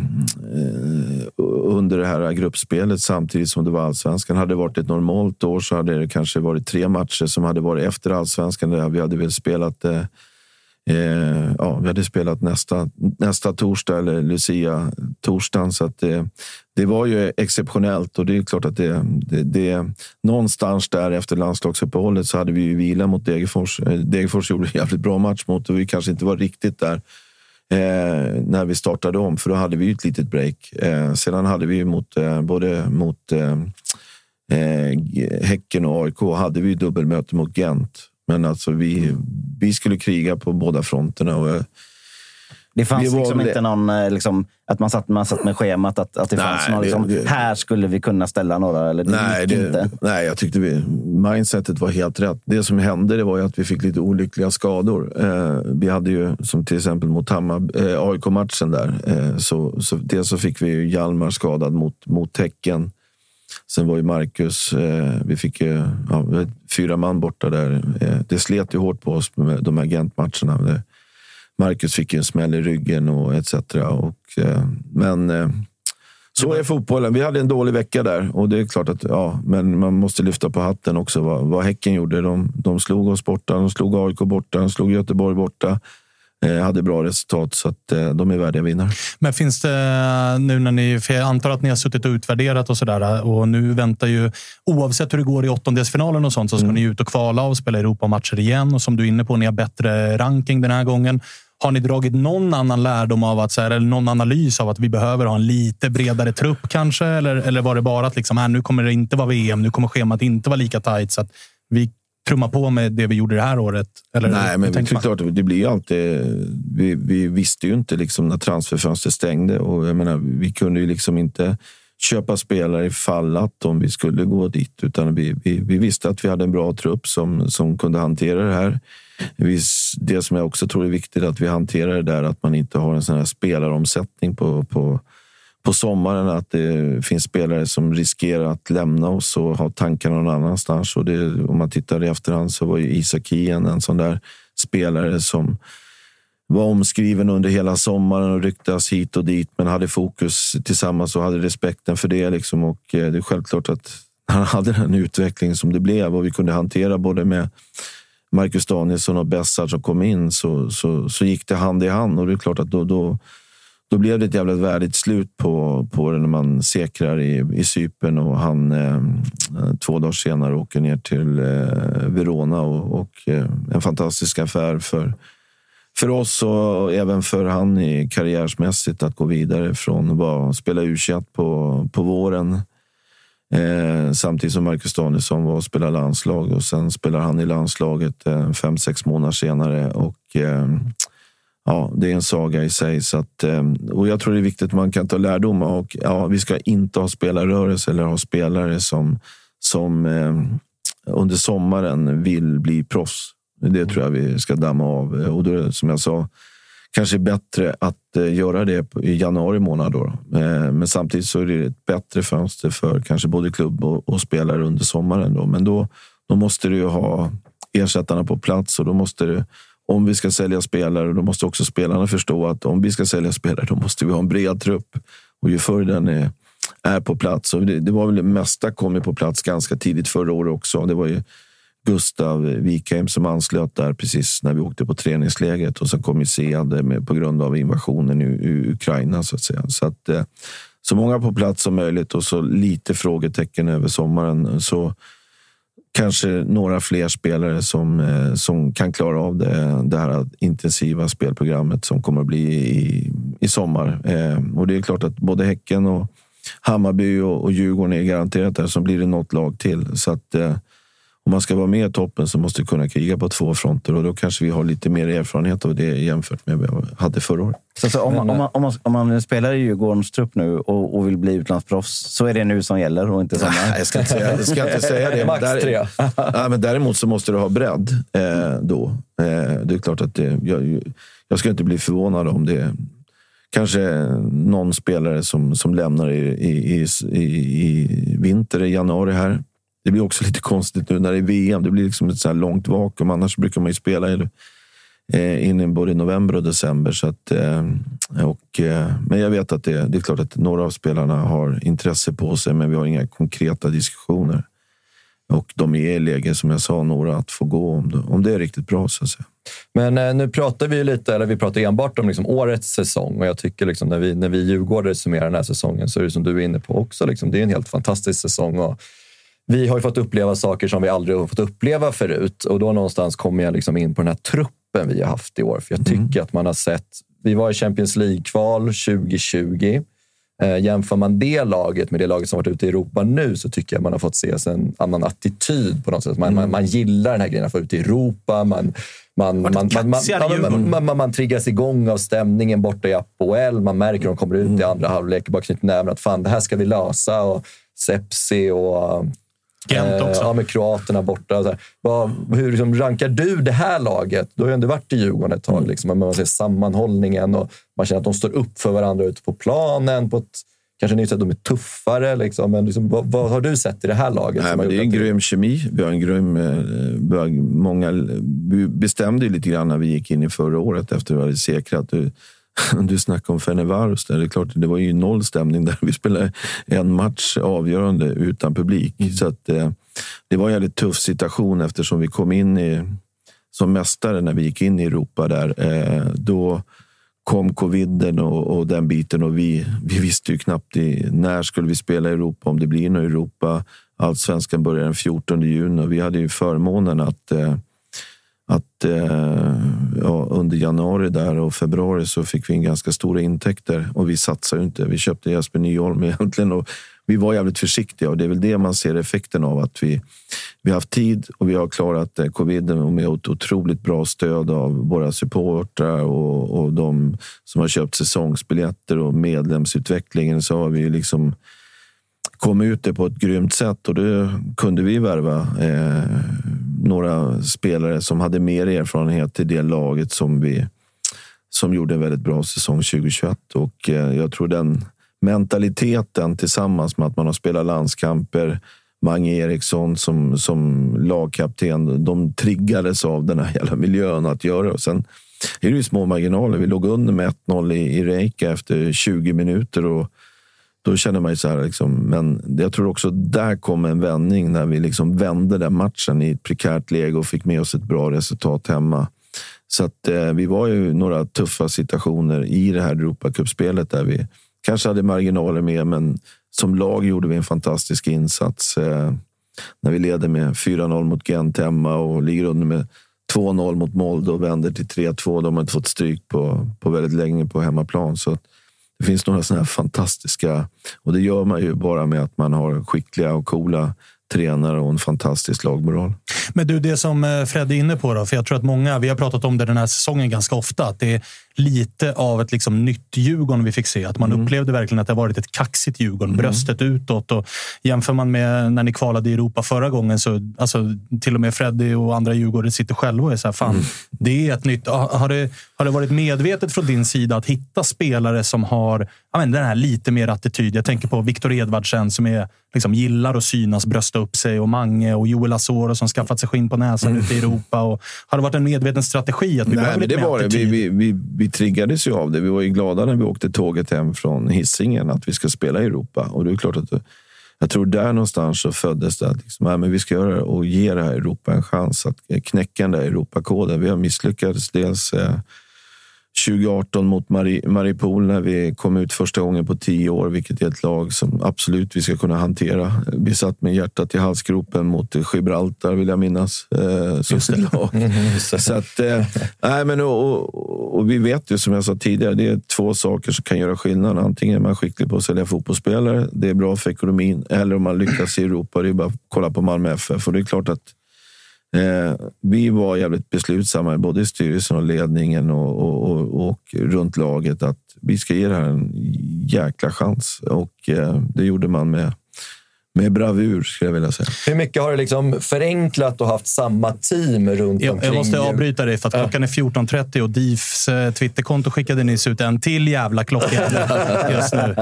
under det här gruppspelet samtidigt som det var allsvenskan. Hade det varit ett normalt år så hade det kanske varit tre matcher som hade varit efter allsvenskan. Där vi hade väl spelat eh, Eh, ja, vi hade spelat nästa, nästa torsdag, eller Lucia torsdagen. Så att det, det var ju exceptionellt och det är klart att det, det, det någonstans där efter landslagsuppehållet så hade vi ju vila mot Degerfors. Eh, Degerfors gjorde en jävligt bra match mot och vi kanske inte var riktigt där eh, när vi startade om, för då hade vi ju ett litet break. Eh, sedan hade vi ju mot eh, både mot eh, eh Häcken och AIK hade vi dubbelmöte mot Gent. Men alltså vi, vi skulle kriga på båda fronterna. Och, eh, Det fanns liksom inte någon, eh, liksom, att man satt, man satt med schemat, att, att det Nej, fanns någon, liksom, det- här skulle vi kunna ställa några, eller det nej, det, inte. nej, jag tyckte vi, mindsetet var helt rätt. Det som hände det var att vi fick lite olyckliga skador. Eh, vi hade ju, som till exempel mot Hammar, eh, AIK-matchen där, eh, så, så dels så fick vi ju Hjalmar skadad mot, mot Tecken. Sen var ju Marcus, eh, vi fick ju ja, fyra man borta där. Eh, det slet ju hårt på oss med de här Gent-matcherna. Marcus fick ju en smäll i ryggen och etc. Och, eh, men eh, så är fotbollen. Vi hade en dålig vecka där och det är klart att ja, men man måste lyfta på hatten också vad, vad Häcken gjorde. De, de slog oss borta, de slog AIK borta, de slog Göteborg borta. Eh, hade bra resultat, så att, eh, de är värdiga vinnare. Men finns det nu när ni, för jag antar att ni har suttit och utvärderat och sådär och nu väntar ju, oavsett hur det går i åttondelsfinalen och sånt, så ska Mm. ni ut och kvala och spela Europamatcher igen. Och som du är inne på, ni har bättre ranking den här gången. Har ni dragit någon annan lärdom av att, så här, eller någon analys av att vi behöver ha en lite bredare trupp kanske? Eller, eller var det bara att liksom, här, nu kommer det inte vara VM, nu kommer schemat inte vara lika tajt så att vi trummar på med det vi gjorde det här året? Eller, Nej, men det är klart, det blir ju alltid... Vi, vi visste ju inte liksom när transferfönstret stängde och jag menar, vi kunde ju liksom inte köpa spelare ifall att om vi skulle gå dit. Utan vi, vi, vi visste att vi hade en bra trupp som, som kunde hantera det här. Vi, det som jag också tror är viktigt att vi hanterar det där att man inte har en sån här spelaromsättning på, på, på sommaren. Att det finns spelare som riskerar att lämna oss och ha tankar någon annanstans. Och det, om man tittar i efterhand så var ju Isak Hien en sån där spelare som var omskriven under hela sommaren och ryktas hit och dit men hade fokus tillsammans och hade respekten för det. Liksom. Och eh, det är självklart att han hade den utveckling som det blev och vi kunde hantera både med Marcus Danielsson och Bessard som kom in så, så, så gick det hand i hand och det är klart att då, då, då blev det ett jävligt värdigt slut på, på det när man säkrar i, i Cypern och han eh, eh, två dagar senare åker ner till eh, Verona och, och eh, en fantastisk affär för, för oss och även för han i karriärsmässigt att gå vidare från att bara spela u på, på våren Eh, samtidigt som Marcus Danielsson var och spelade landslag och sen spelar han i landslaget eh, fem, sex månader senare. Och eh, ja, Det är en saga i sig. Så att, eh, och jag tror det är viktigt att man kan ta lärdom. Och, ja, vi ska inte ha spelarrörelse eller ha spelare som, som eh, under sommaren vill bli proffs. Det tror jag vi ska damma av. Och då, som jag sa, kanske bättre att eh, göra det i januari månad. Då. Eh, men samtidigt så är det ett bättre fönster för kanske både klubb och, och spelare under sommaren. Då. Men då, då måste du ju ha ersättarna på plats och då måste det, om vi ska sälja spelare, då måste också spelarna förstå att om vi ska sälja spelare, då måste vi ha en bred trupp. Och ju förr den är, är på plats. Och det, det var väl det mesta kom ju på plats ganska tidigt förra året också. Det var ju Gustav Wikheim som anslöt där precis när vi åkte på träningsläget och sen kom ju Sead med, på grund av invasionen i, i Ukraina så att säga. Så att eh, så många på plats som möjligt och så lite frågetecken över sommaren. Så kanske några fler spelare som, eh, som kan klara av det, det här intensiva spelprogrammet som kommer att bli i, i sommar. Eh, och det är klart att både Häcken och Hammarby och, och Djurgården är garanterat där, så blir det något lag till. Så att eh, om man ska vara med i toppen så måste vi kunna kriga på två fronter och då kanske vi har lite mer erfarenhet av det jämfört med vad vi hade förra året. Så, så om, man, om, man, om, man, om man spelar i Djurgårdens trupp nu och, och vill bli utlandsproffs, så är det nu som gäller och inte sommar? Nej, jag ska inte säga, jag ska inte säga det. Max Där- tre. Nej, men däremot så måste du ha bredd eh, då. Eh, det är klart att det, jag, jag ska inte bli förvånad om det kanske någon spelare som, som lämnar i, i, i, i vinter, i januari här. Det blir också lite konstigt nu när det är VM. Det blir liksom ett så här långt vakuum. Annars brukar man ju spela eh, in i både november och december. Så att, eh, och, eh, men jag vet att det, det är klart att några av spelarna har intresse på sig, men vi har inga konkreta diskussioner. Och de är i läge, som jag sa, några att få gå om det, om det är riktigt bra. Så att säga. Men eh, nu pratar vi lite, eller vi pratar enbart om liksom årets säsong och jag tycker liksom när vi, när vi djurgårdare summerar den här säsongen så är det som du är inne på också. Liksom, det är en helt fantastisk säsong. Och vi har ju fått uppleva saker som vi aldrig har fått uppleva förut och då någonstans kommer jag liksom in på den här truppen vi har haft i år. För jag tycker att man har sett... Vi var i Champions League-kval 2020. Eh, jämför man det laget med det laget som varit ute i Europa nu så tycker jag man har fått se en annan attityd på något sätt. Man, man, man gillar den här grejen att få ut i Europa. Man, man, man, man, man, man, man, man, man triggas igång av stämningen borta i Apoel. Man märker att de kommer ut i andra halvlek och bara knyter näven att fan, det här ska vi lösa. Och Sepsi och Gent också. ja, med kroaterna borta. Så. Vad, hur liksom, rankar du det här laget? Du har ju ändå varit i Djurgården ett tag. Liksom, men man ser sammanhållningen och man känner att de står upp för varandra ute på planen på ett Kanske ni säger att de är tuffare, liksom, men liksom, vad, vad har du sett i det här laget? Nej, men det är en grym kemi. Vi har en grym... eh, Vi många, vi bestämde ju lite grann när vi gick in i förra året efter att vi hade säkrat. Du, snackade om Fenevaros. där. Det är klart, det var ju noll stämning där. Vi spelade en match avgörande utan publik. Så att, eh, det var en jävligt tuff situation eftersom vi kom in i, som mästare när vi gick in i Europa där. Eh, då kom coviden och, och den biten och vi, vi visste ju knappt i, när skulle vi spela i Europa, om det blir något Europa. Allsvenskan börjar den 14 juni och vi hade ju förmånen att eh, att eh, ja, under januari där och februari så fick vi in ganska stora intäkter och vi satsade ju inte. Vi köpte Jesper Nyholm egentligen och vi var jävligt försiktiga och det är väl det man ser effekten av att vi, vi har haft tid och vi har klarat eh, coviden och med ett otroligt bra stöd av våra supportrar och, och de som har köpt säsongsbiljetter och medlemsutvecklingen så har vi liksom kommit ut det på ett grymt sätt och det kunde vi värva eh, några spelare som hade mer erfarenhet till det laget som vi som gjorde en väldigt bra säsong 2021 och eh, jag tror den mentaliteten tillsammans med att man har spelat landskamper Mange Eriksson som, som lagkapten, de triggades av den här jävla miljön att göra. Och sen är det ju små marginaler. Vi låg under med 1-0 i, i Reika efter 20 minuter och då känner man ju så här. Liksom, men jag tror också där kom en vändning när vi liksom vände den matchen i ett prekärt läge och fick med oss ett bra resultat hemma. Så att, eh, vi var ju några tuffa situationer i det här Europacupspelet där vi kanske hade marginaler med, men som lag gjorde vi en fantastisk insats. Eh, när vi leder med 4-0 mot Gent hemma och ligger under med 2-0 mot Molde och vänder till 3-2. De har inte fått stryk på, på väldigt länge på hemmaplan. Så att det finns några sådana här fantastiska... Och det gör man ju bara med att man har skickliga och coola tränare och en fantastisk lagmoral. Men du, det som eh, Fred är inne på, då, för jag tror att många, vi har pratat om det den här säsongen ganska ofta, att det är lite av ett liksom nytt Djurgården vi fick se. Att man upplevde verkligen att det varit ett kaxigt Djurgården, bröstet utåt. Och jämför man med när ni kvalade i Europa förra gången, så alltså, till och med Freddy och andra Djurgårdare sitter själva och är så här, fan, det är ett nytt... Har det, har det varit medvetet från din sida att hitta spelare som har ja, men den här lite mer attityd? Jag tänker på Viktor Edvardsen som är, liksom, gillar att synas, brösta upp sig och Mange och Joel Asoro som skaffat sig skinn på näsan ute i Europa. Och, har det varit en medveten strategi att vi Nej, behöver lite det mer var det. attityd? Vi, vi, vi, vi triggades ju av det. Vi var ju glada när vi åkte tåget hem från Hisingen att vi ska spela i Europa. Och det är klart att jag tror där någonstans så föddes det att liksom, äh, men vi ska göra det och ge det här Europa en chans att knäcka den där Europakoden. Vi har misslyckats dels eh, 2018 mot Mari- Maripol när vi kom ut första gången på tio år, vilket är ett lag som absolut vi ska kunna hantera. Vi satt med hjärtat i halsgropen mot Gibraltar, vill jag minnas, eh, som ett lag. Så att, eh, nej, men, och, och, och vi vet ju, som jag sa tidigare, det är två saker som kan göra skillnad. Antingen är man skicklig på att sälja fotbollsspelare, det är bra för ekonomin, eller om man lyckas i Europa, det är bara att kolla på Malmö FF. Och det är klart att Eh, vi var jävligt beslutsamma, både i styrelsen och ledningen och, och, och, och runt laget, att vi ska ge det här en jäkla chans. Och eh, det gjorde man med, med bravur, skulle jag vilja säga. Hur mycket har det liksom förenklat och haft samma team runt Jag, omkring? jag måste avbryta dig för att klockan är 14.30 och DIFs eh, Twitterkonto skickade nyss ut en till jävla klocka just nu.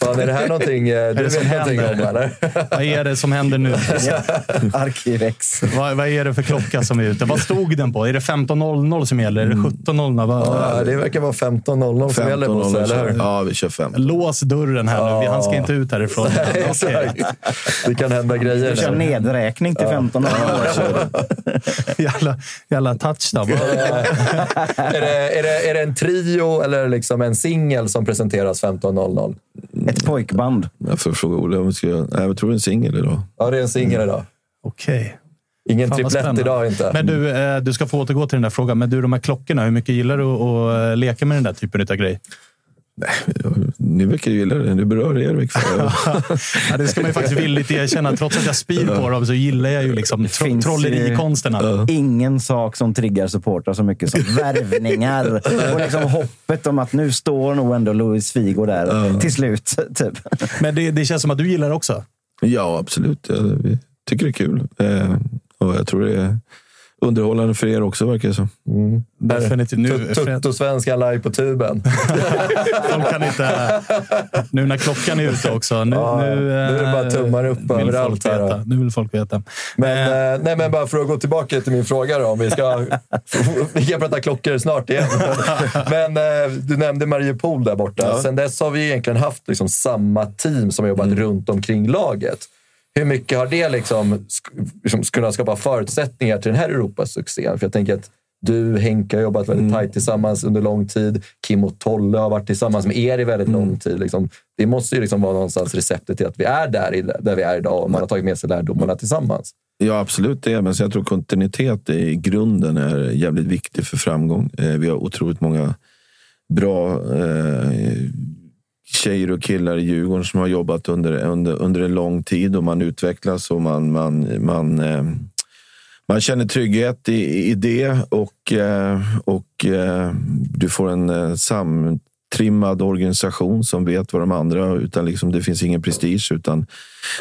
Fan, är det här någonting eh, du det som vet någonting om? Eller? Vad är det som händer nu? Arkivex. vad, vad är det för klocka som är ute? Vad stod den på? Är det 15.00 som gäller? Är det 17.00? Vad- Ja, det verkar vara 15.00 som gäller, Bosse? Ja, vi kör fem. Lås dörren här nu. Han ska inte ut härifrån. Exakt. Det kan hända grejer. Vi kör nedräkning till 15 år. Jävla, jävla touchdown. är, det, är, det, är det en trio eller liksom en singel som presenteras 15.00? Ett pojkband. Jag får fråga Olle om vi ska göra... Nej, jag tror det är en singel idag. Ja, det är en singel idag. Okej. Ingen Fan, triplett spännande. idag inte. Men du, eh, du ska få återgå till den där frågan. Men du, de här klockorna. Hur mycket gillar du att leka med den där typen av grej? Ni verkar gilla det. Det berör er. Vilket Ja, det ska man ju faktiskt villigt erkänna. Trots att jag spyr på dem så gillar jag ju liksom tro- finns ju- trollerikonsterna. Ingen sak som triggar supportrar så mycket som värvningar. Och liksom hoppet om att nu står nog ändå Luis Figo där till slut. Typ. Men det, det känns som att du gillar det också. Ja, absolut. Ja, Vi tycker det är kul. Eh, och jag tror det är underhållande för er också, verkar det som. Definitivt. Nu, Tuttosvenskan live på tuben. folk kan inte... Nu när klockan är ute också. Nu, Ja, nu, nu är det bara eh, tummar upp överallt här. Nu vill folk veta. Men, eh, nej, men bara för att gå tillbaka till min fråga då. Om vi, ska, vi kan prata klockor snart igen. Men eh, du nämnde Mariupol där borta. Ja. Sen dess har vi egentligen haft liksom samma team som har jobbat runt omkring laget. Hur mycket har det liksom, liksom kunnat skapa förutsättningar till den här Europasuccén? För jag tänker att du, Henke, har jobbat väldigt tajt tillsammans under lång tid. Kim och Tolle har varit tillsammans med er i väldigt lång tid. Liksom. Det måste ju liksom vara någonstans receptet till att vi är där, i, där vi är idag och man har tagit med sig lärdomarna tillsammans. Ja, absolut det. Men så jag tror kontinuitet i grunden är jävligt viktig för framgång. Eh, Vi har otroligt många bra eh, tjejer och killar i Djurgården som har jobbat under, under, under en lång tid och man utvecklas och man, man, man, eh, man känner trygghet i, i det och, eh, och eh, du får en eh, trimmad organisation som vet vad de andra utan liksom, det finns ingen prestige. Utan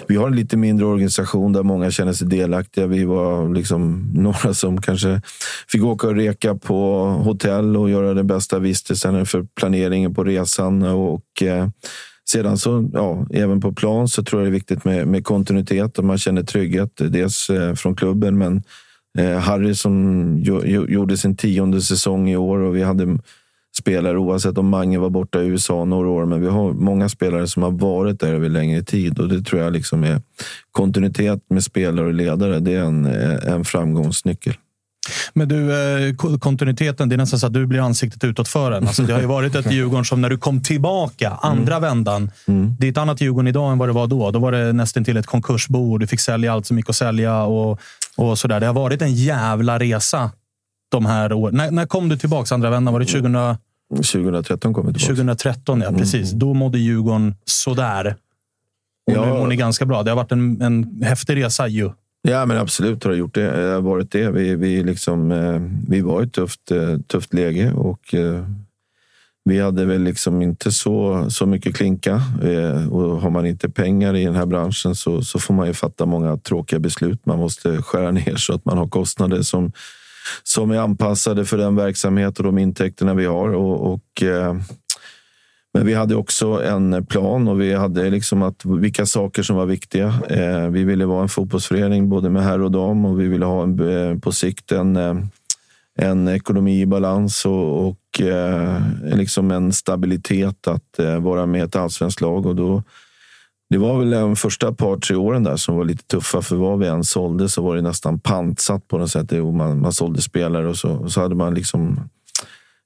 vi har en lite mindre organisation där många känner sig delaktiga. Vi var liksom några som kanske fick åka och reka på hotell och göra den bästa vistelsen för planeringen på resan. Och, eh, sedan så, ja, även på plan så tror jag det är viktigt med, med kontinuitet och man känner trygghet. Dels eh, från klubben, men eh, Harry som jo, jo, gjorde sin tionde säsong i år och vi hade spelare, oavsett om Mange var borta i USA några år, men vi har många spelare som har varit där över längre tid och det tror jag liksom är kontinuitet med spelare och ledare. Det är en, en framgångsnyckel. Men du, eh, ko- kontinuiteten, det är nästan så att du blir ansiktet utåt för en. Alltså, det har ju varit ett Djurgården som när du kom tillbaka, andra vändan. Det är ett annat Djurgården idag än vad det var då. Då var det nästan till ett konkursbo. Du fick sälja allt som gick att sälja och, och sådär. Det har varit en jävla resa de här åren. När, när kom du tillbaka andra vändan? Var det 2000, 2013 kommer vi tillbaka. 2013? Ja, precis. Då mådde Djurgården sådär. Och Ja. nu mår ni ganska bra. Det har varit en, en häftig resa ju. Ja, men absolut har det gjort det. Varit det. Vi, vi, liksom, eh, vi var i ett tufft, eh, tufft läge och eh, vi hade väl liksom inte så, så mycket klinka. Och har man inte pengar i den här branschen så, så får man ju fatta många tråkiga beslut. Man måste skära ner så att man har kostnader som, som är anpassade för den verksamhet och de intäkterna vi har. Och, och eh, men vi hade också en plan och vi hade liksom att vilka saker som var viktiga. Eh, vi ville vara en fotbollsförening både med herr och dam och vi ville ha en, eh, på sikt en, eh, en ekonomi i balans och, och eh, liksom en stabilitet att eh, vara med i ett allsvenskt lag. Och då, det var väl de första par, tre åren där som var lite tuffa. För vad vi än sålde så var det nästan pantsatt på något sätt. Man, man sålde spelare och så, och så hade man liksom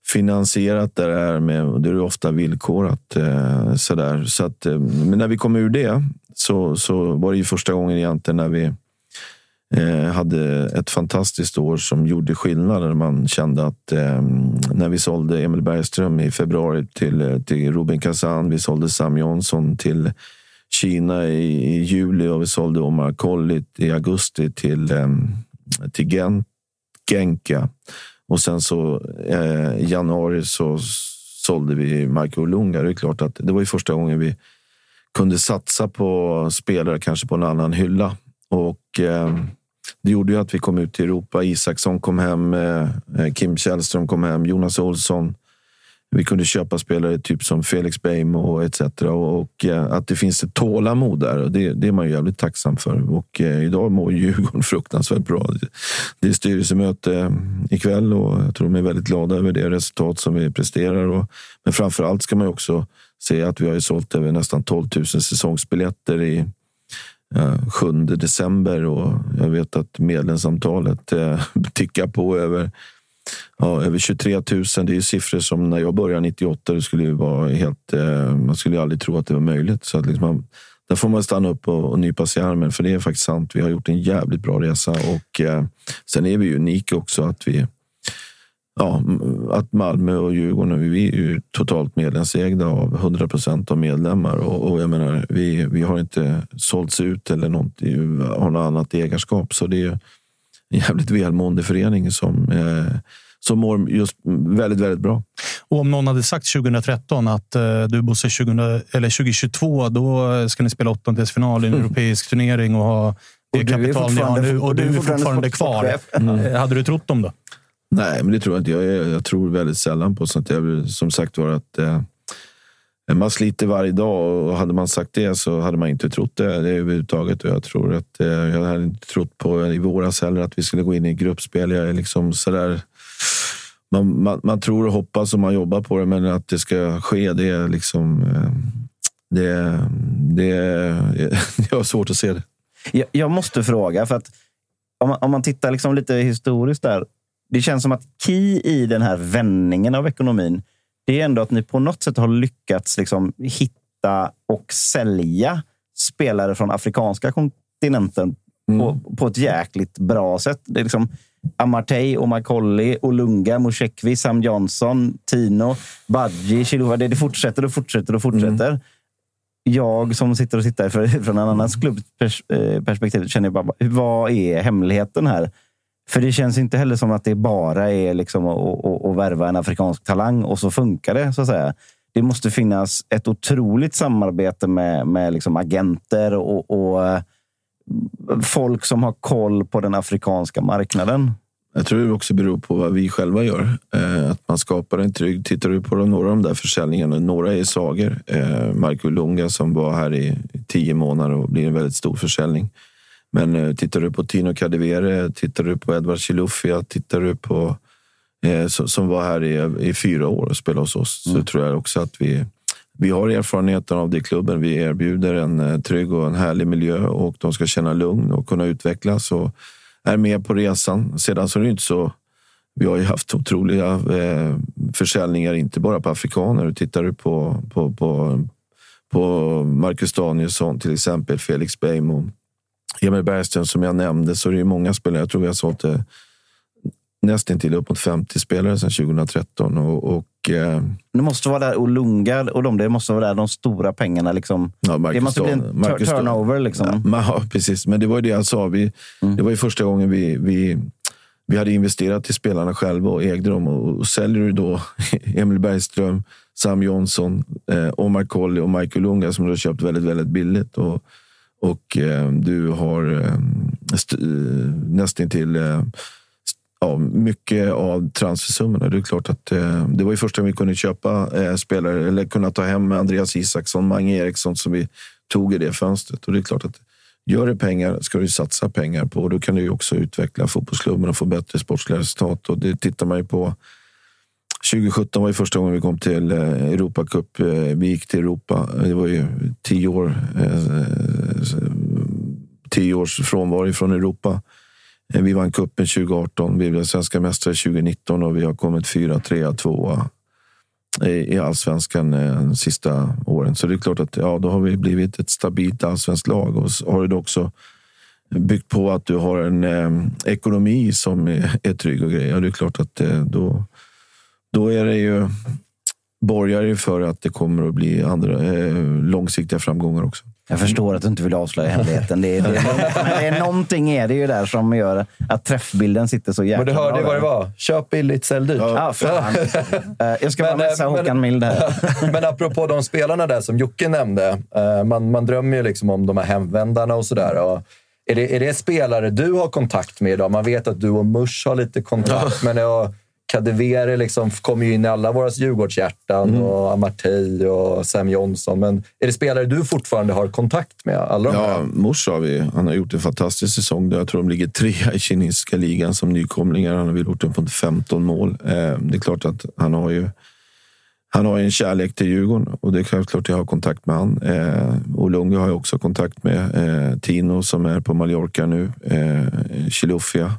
finansierat det här med, och det är ju ofta villkorat. Eh, sådär. Så att, eh, men när vi kom ur det så, så var det ju första gången egentligen när vi eh, hade ett fantastiskt år som gjorde skillnad. När man kände att eh, när vi sålde Emil Bergström i februari till, eh, till Robin Kazan, vi sålde Sam Jonsson till Kina i, i juli och vi sålde Omar Kollit i augusti till, ehm, till Gen, Genka. Och sen så eh, i januari så sålde vi Michael Olunga. Det är klart att det var ju första gången vi kunde satsa på spelare kanske på en annan hylla. Och eh, det gjorde ju att vi kom ut i Europa. Isaksson kom hem, eh, eh Kim Källström kom hem, Jonas Olsson. Vi kunde köpa spelare typ som Felix Beijmo etc. Och, och eh, att det finns ett tålamod där. Och det, det är man ju jävligt tacksam för. Och eh, idag mår Djurgården fruktansvärt bra. Det, är styrelsemöte eh, ikväll och jag tror de är väldigt glada över det resultat som vi presterar. Och, men framför allt ska man ju också se att vi har ju sålt över nästan 12 000 säsongsbiljetter i eh, 7 december och jag vet att medlemsantalet eh, tickar på över Ja, över 23 000. Det är ju siffror som när jag började 98, det skulle ju vara helt... Eh, man skulle ju aldrig tro att det var möjligt. Så att liksom man, där får man stanna upp och, och nypa sig i armen, för det är faktiskt sant. Vi har gjort en jävligt bra resa och eh, sen är vi unika också att vi Ja, att Malmö och Djurgården, vi är ju totalt medlemsägda av 100 procent av medlemmar. Och, och jag menar, vi, vi har inte sålts ut eller något, har något annat ägarskap. Så det är ju en jävligt välmående förening som, eh, som mår just väldigt, väldigt bra. Och om någon hade sagt 2013 att eh, du Bosse, 20, eller 2022, då ska ni spela åttondelsfinal i en europeisk turnering och ha det Och kapital ni har nu och du är fortfarande kvar. sportchef. Eh, Hade du trott dem då? Nej, men det tror jag inte. Jag, jag tror väldigt sällan på sånt. Jag vill, som sagt var att eh, man sliter varje dag och hade man sagt det så hade man inte trott det, det överhuvudtaget. Och jag tror att eh, jag hade inte trott på i våras heller att vi skulle gå in i gruppspel. Jag är liksom sådär... Man, man, man tror och hoppas och man jobbar på det, men att det ska ske, det är liksom... Eh, det, det, jag har svårt att se det. Jag, jag måste fråga, för att om man, om man tittar liksom lite historiskt där. Det känns som att key i den här vändningen av ekonomin, det är ändå att ni på något sätt har lyckats liksom hitta och sälja spelare från afrikanska kontinenten på, på ett jäkligt bra sätt. Det är liksom Amartey, Omakolli, Olunga, Mushekwi, Sam Johnson, Tino, Badji, Chilova. Det, det fortsätter och fortsätter och fortsätter jag som sitter och tittar för, från en annan klubbs eh, perspektiv känner bara, vad är hemligheten här? För det känns inte heller som att det bara är liksom att, att, att värva en afrikansk talang och så funkar det. så att säga. Det måste finnas ett otroligt samarbete med, med liksom agenter och, och eh, folk som har koll på den afrikanska marknaden. Jag tror det också beror på vad vi själva gör. Eh, att man skapar en trygg... Tittar du på några av de där försäljningarna, några är Sager. Eh, Marco Lunga som var här i, i tio månader och blir en väldigt stor försäljning. Men eh, tittar du på Tino Kadewere, tittar du på Edward Chilufya, tittar du på... Eh, som, var här i, i fyra år och spelade hos oss, så tror jag också att vi... Vi har erfarenheten av det i klubben. Vi erbjuder en eh, trygg och en härlig miljö och de ska känna lugn och kunna utvecklas. Och, är med på resan. Sedan så är det inte så... Vi har ju haft otroliga eh, försäljningar, inte bara på afrikaner. Tittar du på, på, på, på Marcus Danielsson till exempel, Felix Beijmo, Emil Bergström som jag nämnde, så är det ju många spelare. Jag tror vi har sålt eh, nästan till upp mot 50 spelare sedan 2013. Och, och eh, Det måste vara där Olunga och de, det måste vara där de stora pengarna. Liksom. Ja, Marcus det måste bli en tur- turnover. Liksom. Ja, ja, precis. Men det var ju det jag sa. Vi, Det var ju första gången vi, vi, vi hade investerat i spelarna själva och ägde dem. Och, och säljer du då Emil Bergström, Sam Johnson, eh, Omar Colley och Michael Lunga som du har köpt väldigt, väldigt billigt. Och, och eh, du har eh, nästan till eh, eh ja, mycket av transfersummorna. Det är klart att eh, det var ju första gången vi kunde köpa eh, spelare eller kunna ta hem Andreas Isaksson, Mange Eriksson som vi tog i det fönstret. Och det är klart att gör du pengar ska du satsa pengar på och då kan du ju också utveckla fotbollsklubben och få bättre sportsliga resultat. Och det tittar man ju på. 2017 var ju första gången vi kom till eh, Europacup. Eh, vi gick till Europa. Eh, det var ju tio år tio års frånvaro från Europa. Vi vann cupen 2018, vi blev svenska mästare 2019 och vi har kommit fyra, trea, tvåa i allsvenskan de sista åren. Så det är klart att ja, då har vi blivit ett stabilt allsvenskt lag och har du också byggt på att du har en eh, ekonomi som är, är trygg och grejer. Ja, det är klart att eh, då, då är det ju borgar ju för att det kommer att bli andra eh, långsiktiga framgångar också. Jag förstår att du inte vill avslöja hemligheten. Det är, det är, det är någonting är det ju där som gör att träffbilden sitter så jäkla Men du hörde bra vad det var. Köp billigt, sälj dyrt. Ja, fan. Eh, Jag ska bara eh, messa men- Håkan Mild här. Men apropå de spelarna där som Jocke nämnde. eh, Man, man drömmer ju liksom om de här hemvändarna och sådär. Och Är det, är det spelare du har kontakt med idag? Man vet att du och Mush har lite kontakt, men jag, Kadewere liksom kommer ju in i alla våra Djurgårdshjärtan Mm. och Amartey och Sam Johnson. Men är det spelare du fortfarande har kontakt med? Alla de Ja? Mors har vi. Han har gjort en fantastisk säsong. Jag tror de ligger trea i kinesiska ligan som nykomlingar. Han har väl gjort på 15 mål. Eh, Det är klart att han har ju han har en kärlek till Djurgården och det är självklart jag har kontakt med han. Eh, Olunga har jag också kontakt med. Eh, Tino som är på Mallorca nu. Eh, Chilufya.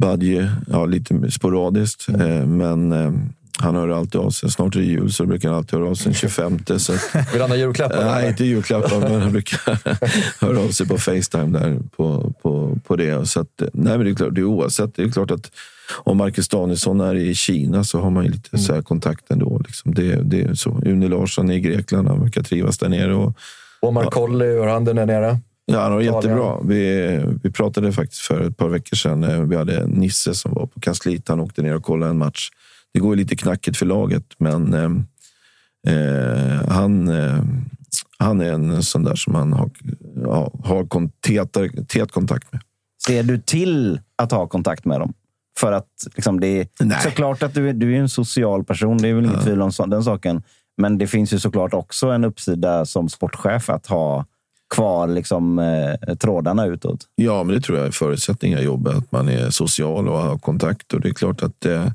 Badje, ja lite sporadiskt. Eh, men eh, han hör alltid av sig. Snart är det jul så brukar han alltid höra av sig den 25. Så att, Vill han ha julklappar? Nej, inte julklappar, men han brukar höra av sig på Facetime där på, på, på det. Så att, nej, men det är klart, det är oavsett. Det är klart att om Marcus Danielsson är i Kina så har man ju lite så här kontakt ändå. Liksom. Det, det är så. Une Larsson är i Grekland, han verkar trivas där nere. Och, Omar Colley, hur har han det där nere? Ja, han har jättebra. Vi, vi pratade faktiskt för ett par veckor sedan. eh, Vi hade Nisse som var på kansliet. Han åkte ner och kollade en match. Det går lite knackigt för laget, men eh, eh, han eh, han är en sån där som man har, ja, har kon- tät kontakt med. Ser du till att ha kontakt med dem? För att liksom, det är Nej. såklart att du är, du är en social person. Det är väl inget tvivel om den saken. Men det finns ju såklart också en uppsida som sportchef att ha kvar liksom, eh, trådarna utåt. Ja, men det tror jag är förutsättningar i jobbet. Att man är social och har kontakt. Och det är klart att eh,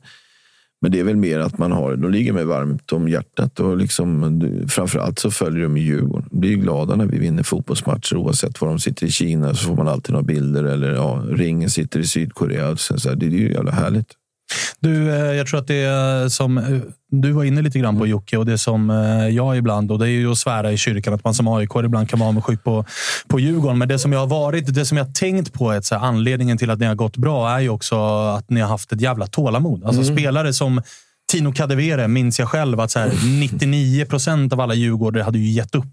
men det är väl mer att man har, de ligger mig varmt om hjärtat. Och liksom, framförallt så följer de Djurgården. De blir glada när vi vinner fotbollsmatcher. Oavsett var de sitter i Kina så får man alltid några bilder. Eller ja, ringen sitter i Sydkorea. Så, så här, det är ju jävla härligt. Du, eh, jag tror att det är som eh, du var inne lite grann på Jocke och det som eh, jag ibland, och det är ju att svära i kyrkan, att man som AIK ibland kan vara avundsjuk på, på Djurgården. Men det som jag har varit, det som jag har tänkt på, är att så här, anledningen till att ni har gått bra är ju också att ni har haft ett jävla tålamod. Alltså spelare som Tino Kadewere minns jag själv att så här, 99 procent av alla djurgårdare hade ju gett upp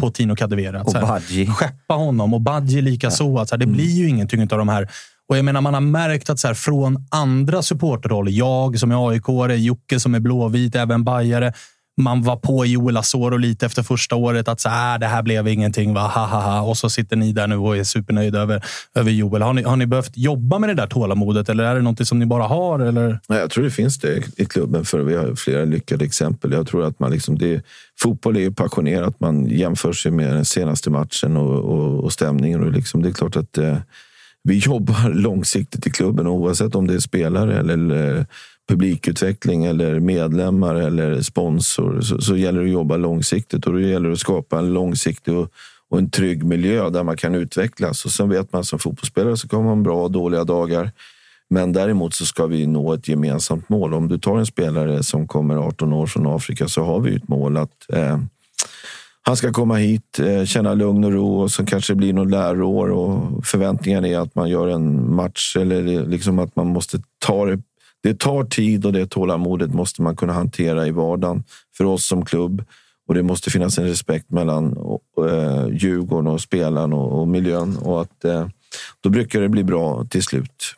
på Tino Kadewere. Att Och Badji. skeppa honom och Badji lika så. Att så här, det blir ju ingenting av de här. Och jag menar, man har märkt att så här, från andra supporterhåll, jag som är aik Jocke som är blåvit, även bajare. Man var på Joel Asoro lite efter första året att så här, det här blev ingenting. Va? Ha, ha, ha. Och så sitter ni där nu och är supernöjda över, över Joel. Har ni, har ni behövt jobba med det där tålamodet eller är det något som ni bara har? Eller? Nej, jag tror det finns det i klubben, för vi har flera lyckade exempel. Jag tror att man liksom, det, fotboll är ju passionerat. Man jämför sig med den senaste matchen och, och, och stämningen. Och liksom, det är klart att eh, vi jobbar långsiktigt i klubben oavsett om det är spelare eller eh, publikutveckling eller medlemmar eller sponsor så, så gäller det att jobba långsiktigt och då gäller det att skapa en långsiktig och, och en trygg miljö där man kan utvecklas. Och sen vet man som fotbollsspelare så kommer man bra och dåliga dagar. Men däremot så ska vi nå ett gemensamt mål. Om du tar en spelare som kommer 18 år från Afrika så har vi ett mål att eh, han ska komma hit, eh, känna lugn och ro och så kanske det blir något läroår och förväntningen är att man gör en match eller liksom att man måste ta det. Det tar tid och det tålamodet måste man kunna hantera i vardagen för oss som klubb. Och det måste finnas en respekt mellan eh, Djurgården och spelaren och, miljön. Och att, eh, då brukar det bli bra till slut.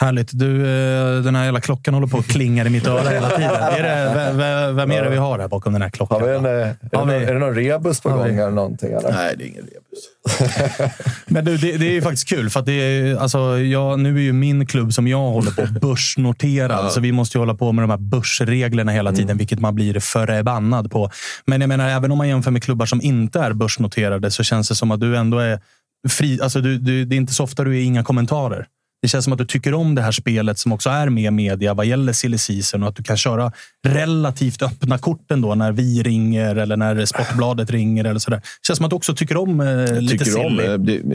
Härligt. Du, eh, den här jävla klockan håller på att klinga i mitt öra hela tiden. Är det, vem, är det vi har här bakom den här klockan? Har vi en, eh, är, det Har vi- någon, är det någon rebus på gång vi- eller någonting? Eller? Nej, det är ingen rebus. Men du, det, det är ju faktiskt kul, för att det är, alltså, jag, nu är ju min klubb som jag håller på börsnoterad, så vi måste ju hålla på med de här börsreglerna hela tiden, vilket man blir förbannad på. Men jag menar, även om man jämför med klubbar som inte är börsnoterade så känns det som att du ändå är fri. Alltså, du, du, det är inte så ofta du är inga kommentarer. Det känns som att du tycker om det här spelet som också är med media vad gäller silly season och att du kan köra relativt öppna korten då när vi ringer eller när Sportbladet ringer. eller sådär. Det känns som att du också tycker om eh, lite tycker om. silly.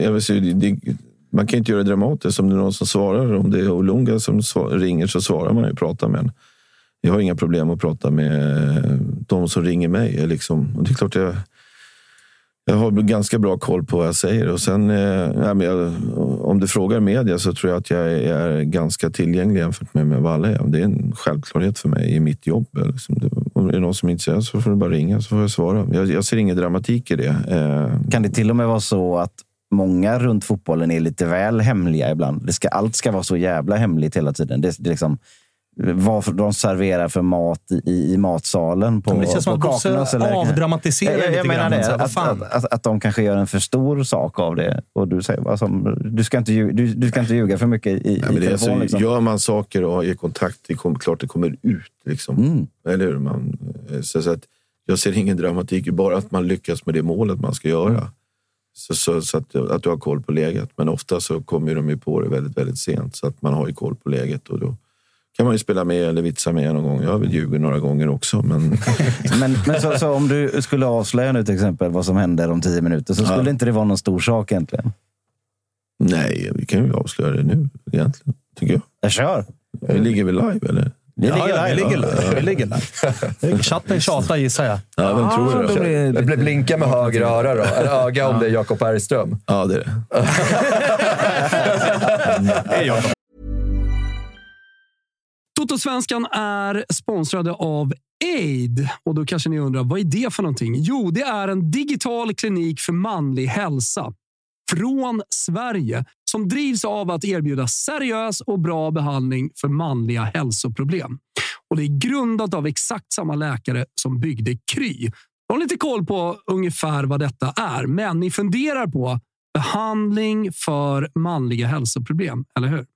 eh, Det, säga, det, det, man kan inte göra det dramatiskt. Om det är någon som svarar, om det är Olunga som svar, ringer så svarar man ju prata med en. Jag har inga problem att prata med de som ringer mig. Liksom. Och det är klart jag, jag har ganska bra koll på vad jag säger. Och sen, eh, men jag, om du frågar media så tror jag att jag är, är ganska tillgänglig jämfört med, med vad alla är. Det är en självklarhet för mig i mitt jobb. Liksom. Det, om det är någon som är intresserad så får du bara ringa så får jag svara. Jag, jag ser ingen dramatik i det. Eh, Kan det till och med vara så att många runt fotbollen är lite väl hemliga ibland? Det ska, allt ska vara så jävla hemligt hela tiden. Det, det liksom, vad de serverar för mat i, i matsalen. På, Ja, det känns som på att kakorna, eller- avdramatiserar jag, jag, lite jag menar grann. det. Att, att, att, att de kanske gör en för stor sak av det. Och du säger som, du, ska inte, ljuga- du, du ska inte ljuga för mycket i, Ja, i det är telefon. alltså, liksom. Gör man saker och har kontakt, det kommer, klart det kommer ut. Liksom. Mm. Eller hur? Man, eh, så, så att, jag ser ingen dramatik bara att man lyckas med det målet man ska göra. Så, så, så att, att du har koll på läget. Men ofta så kommer de ju på det väldigt, väldigt sent. Så att man har ju koll på läget. Och då kan man ju spela med eller vitsa med någon gång. Jag har väl ljugit några gånger också. Men Men, men så, så om du skulle avslöja nu till exempel vad som händer om tio minuter så skulle Ja. inte det vara någon stor sak egentligen? nej, vi kan ju avslöja det nu egentligen. Tycker jag. Jag kör! Vi ligger väl live eller? Vi Ja, ligger ja, vi live. ligger live. Vi ligger live. Chatten tjatar gissar jag. Ja, vem tror du då? Det blir blinka med höger öra då. Eller öga om det är Jakob Bergström. Ja, det är det. Det är jag. Totosvenskan är sponsrade av Aid. Och då kanske ni undrar, vad är det för någonting? Jo, det är en digital klinik för manlig hälsa. Från Sverige. Som drivs av att erbjuda seriös och bra behandling för manliga hälsoproblem. Och Det är grundat av exakt samma läkare som byggde Kry. Jag har lite koll på ungefär vad detta är, men ni funderar på behandling för manliga hälsoproblem, eller hur?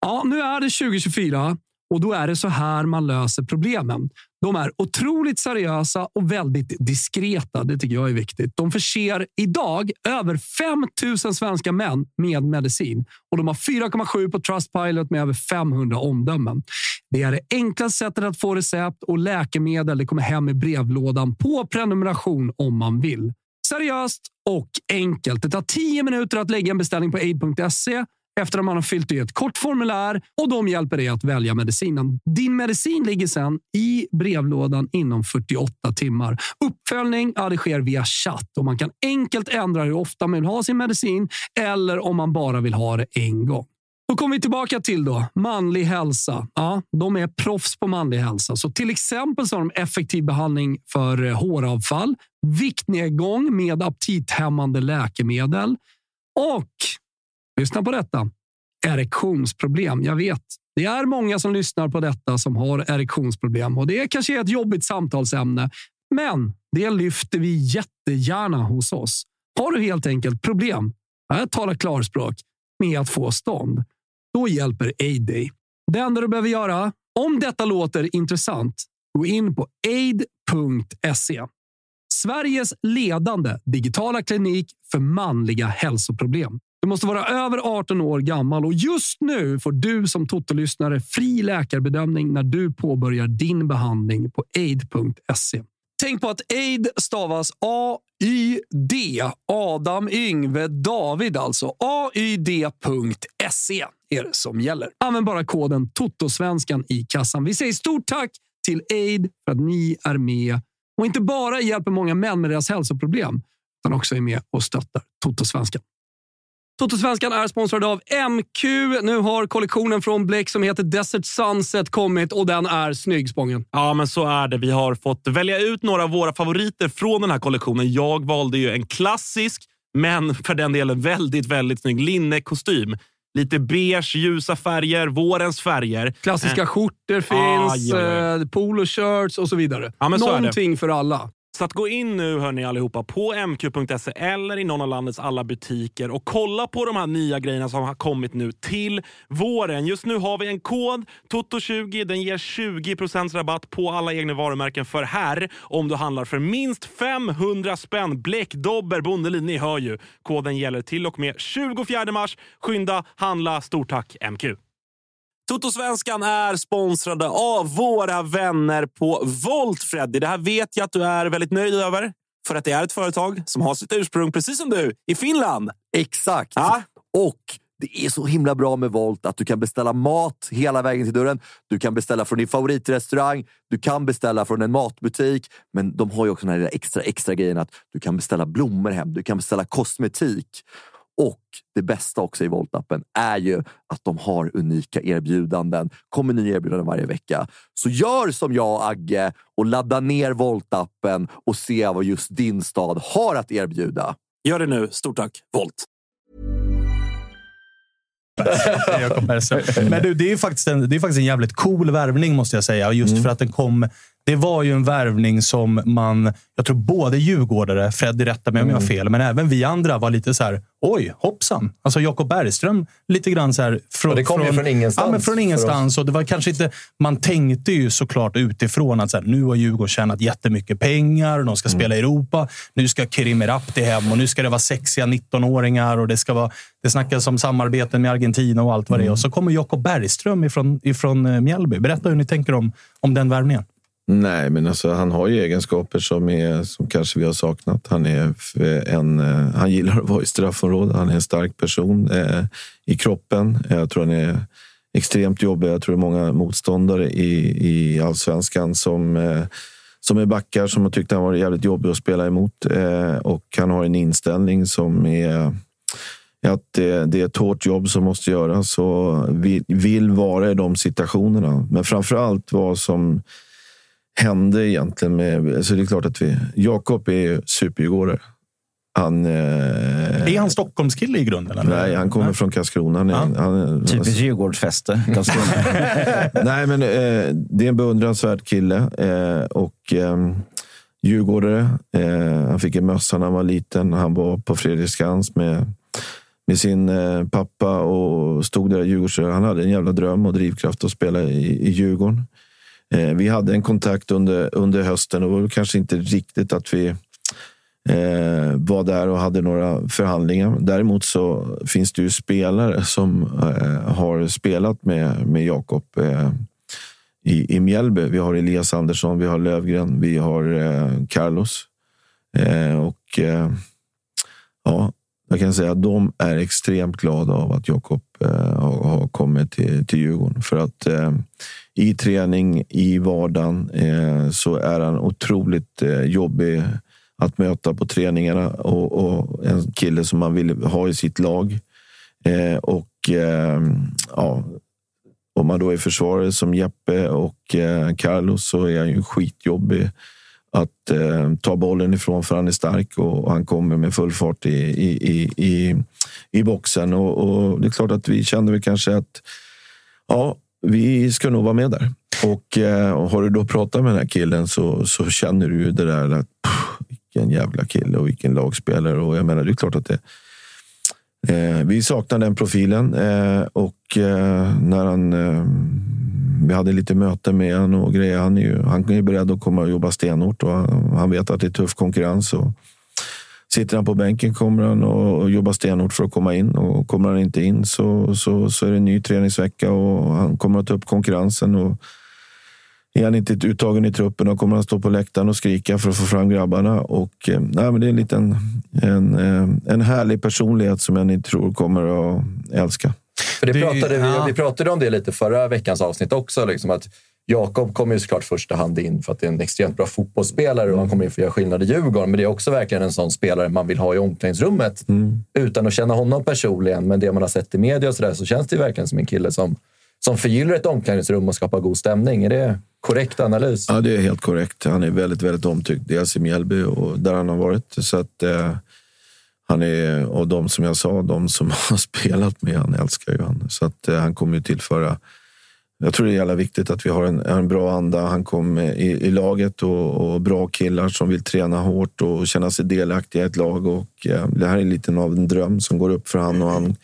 Ja, nu är det 2024 och då är det så här man löser problemen. De är otroligt seriösa och väldigt diskreta. Det tycker jag är viktigt. De förser idag över 5 000 svenska män med medicin och de har 4,7 på Trustpilot med över 500 omdömen. Det är det enklaste sättet att få recept och läkemedel. Det kommer hem i brevlådan på prenumeration om man vill. Seriöst och enkelt. Det tar 10 minuter att lägga en beställning på aid.se efter att man har fyllt i ett kort formulär och de hjälper dig att välja medicinen. Din medicin ligger sedan i brevlådan inom 48 timmar. Uppföljning ja, det sker via chatt och man kan enkelt ändra hur ofta man vill ha sin medicin eller om man bara vill ha det en gång. Då kommer vi tillbaka till då, manlig hälsa. Ja, de är proffs på manlig hälsa. Så till exempel så har de effektiv behandling för eh, håravfall, viktnedgång med aptithämmande läkemedel och Lyssna på detta. Erektionsproblem. Jag vet, det är många som lyssnar på detta som har erektionsproblem och det kanske är ett jobbigt samtalsämne. Men det lyfter vi jättegärna hos oss. Har du helt enkelt problem, jag talar klarspråk, med att få stånd, då hjälper Aid dig. Det enda du behöver göra, om detta låter intressant, gå in på aid.se. Sveriges ledande digitala klinik för manliga hälsoproblem. Du måste vara över 18 år gammal och just nu får du som Toto-lyssnare fri läkarbedömning när du påbörjar din behandling på aid.se. Tänk på att aid stavas A-Y-D. Adam, Yngve, David alltså. AYD.se är det som gäller. Använd bara koden TOTOSVENSKAN i kassan. Vi säger stort tack till aid för att ni är med och inte bara hjälper många män med deras hälsoproblem utan också är med och stöttar Totosvenskan. Totosvenskan är sponsrad av MQ. Nu har kollektionen från Bleck som heter Desert Sunset kommit och den är snygg, Spången. Ja, men så är det. Vi har fått välja ut några av våra favoriter från den här kollektionen. Jag valde ju en klassisk, men för den delen väldigt, väldigt snygg linnekostym. Lite beige, ljusa färger, vårens färger. Klassiska Eh, skjortor finns, ja, ja. eh, poloshirts och så vidare. Ja. Någonting för alla. Så att gå in nu hörni allihopa på mq.se eller i någon av landets alla butiker och kolla på de här nya grejerna som har kommit nu till våren. Just nu har vi en kod, TOTO20. Den ger 20% rabatt på alla egna varumärken för här om du handlar för minst 500 spänn. Bleck, Dobber, Bondelin, ni hör ju. Koden gäller till och med 24 mars. Skynda, handla. Stort tack MQ! Totosvenskan är sponsrade av våra vänner på Volt, Freddy. Det här vet jag att du är väldigt nöjd över. För att det är ett företag som har sitt ursprung, precis som du, i Finland. Exakt. Ja. Och det är så himla bra med Volt att du kan beställa mat hela vägen till dörren. Du kan beställa från din favoritrestaurang. Du kan beställa från en matbutik. Men de har ju också den här extra, extra grejen att du kan beställa blommor hem. Du kan beställa kosmetik. Och det bästa också i Volt-appen är ju att de har unika erbjudanden. kommer nya erbjudanden varje vecka. Så gör som jag och Agge och ladda ner Volt-appen och se vad just din stad har att erbjuda. Gör det nu. Stort tack, Volt! Men du, det är, faktiskt en, det är faktiskt en jävligt cool värvning måste jag säga. Just för att den kom... Det var ju en värvning som man... Jag tror både djurgårdare, Freddy rätta mig om jag har fel, men även vi andra var lite så här. Oj, hoppsan. Alltså Jakob Bergström, lite grann så här... Från, Och det kom ju från ingenstans Ja, men från ingenstans. Och det var kanske inte, man tänkte ju såklart utifrån att så här, nu har Djurgården tjänat jättemycket pengar. De ska spela i Europa. Nu ska Kerim Erapti hem och nu ska det vara sexiga 19-åringar. och Det ska vara det snackas om samarbeten med Argentina och allt vad det är. Och så kommer Jakob Bergström ifrån, ifrån eh, Mjällby. Berätta hur ni tänker om, om den värvningen. Nej, men alltså, han har ju egenskaper som, är, som kanske vi har saknat. Han, är en, eh, han gillar att vara i straffområdet. Han är en stark person eh, i kroppen. Jag tror han är extremt jobbig. Jag tror det är många motståndare i, i allsvenskan som, eh, som är backar som har tyckt han varit jävligt jobbig att spela emot. Eh, och han har en inställning som är att det, det är ett hårt jobb som måste göras och vill, vill vara i de situationerna. Men framför allt vad som hände egentligen med... Alltså det är klart att vi... Jakob är ju superdjurgårdare. Han... Eh, Är han Stockholmskille i grunden? Eller? Nej, han kommer från Karlskrona. Han är, Ja. han Typiskt Djurgårdsfäste. Karlskrona. Nej, men eh, det är en beundransvärd kille. Eh, och eh, djurgårdare. Eh, han fick en mössa när han var liten. Han var på Fredriksskans med, med sin eh, pappa och stod där i Djurgårdsröret. Han hade en jävla dröm och drivkraft att spela i, i Djurgården. Eh, vi hade en kontakt under, under hösten och det var kanske inte riktigt att vi eh, var där och hade några förhandlingar. Däremot så finns det ju spelare som eh, har spelat med, med Jakob eh, i, i Mjällby. Vi har Elias Andersson, vi har Lövgren, vi har eh, Carlos. Eh, och eh, ja, jag kan säga att de är extremt glada av att Jakob eh, har, har kommit till, till Djurgården. För att eh, i träning, i vardagen, eh, så är han otroligt eh, jobbig att möta på träningarna och, och en kille som man vill ha i sitt lag. Eh, och eh, ja, om man då är försvarare som Jeppe och eh, Carlos så är han ju skitjobbig att eh, ta bollen ifrån för han är stark och han kommer med full fart i, i, i, i, i boxen. Och, och, det är klart att vi kände väl kanske att ja, vi ska nog vara med där. Och, eh, och har du då pratat med den här killen så, så känner du ju det där att pff, vilken jävla kille och vilken lagspelare. Och jag menar, det är klart att det Eh, vi saknar den profilen eh, och eh, när han... Eh, vi hade lite möte med honom och grejer. Han är ju, han är ju beredd att komma och jobba stenhårt och han, han vet att det är tuff konkurrens. Och sitter han på bänken kommer han och, och jobba stenhårt för att komma in och kommer han inte in så, så, så är det en ny träningsvecka och han kommer att ta upp konkurrensen. Och, är han inte uttagen i truppen då kommer han stå på läktaren och skrika för att få fram grabbarna. Och, eh, nej, men det är en, liten, en, eh, en härlig personlighet som jag inte tror kommer att älska. För det pratade vi, vi pratade om det lite förra veckans avsnitt också. Liksom att Jakob kommer ju såklart första hand in för att det är en extremt bra fotbollsspelare och han kommer in för att göra skillnad i Djurgården. Men det är också verkligen en sån spelare man vill ha i omklädningsrummet. Utan att känna honom personligen, men det man har sett i media och så, där, så känns det verkligen som en kille som, som förgyller ett omklädningsrum och skapar god stämning. Är det korrekt analys? Ja, det är helt korrekt. Han är väldigt, väldigt omtyckt. Dels i Mjällby och där han har varit. Så att, eh, han är, och de som jag sa, de som har spelat med han älskar ju han. Så att eh, han kommer ju tillföra jag tror det är jävla viktigt att vi har en, en bra anda. Han kom i, i laget och, och, bra killar som vill träna hårt och känna sig delaktiga i ett lag. Och, eh, det här är lite av en dröm som går upp för han och han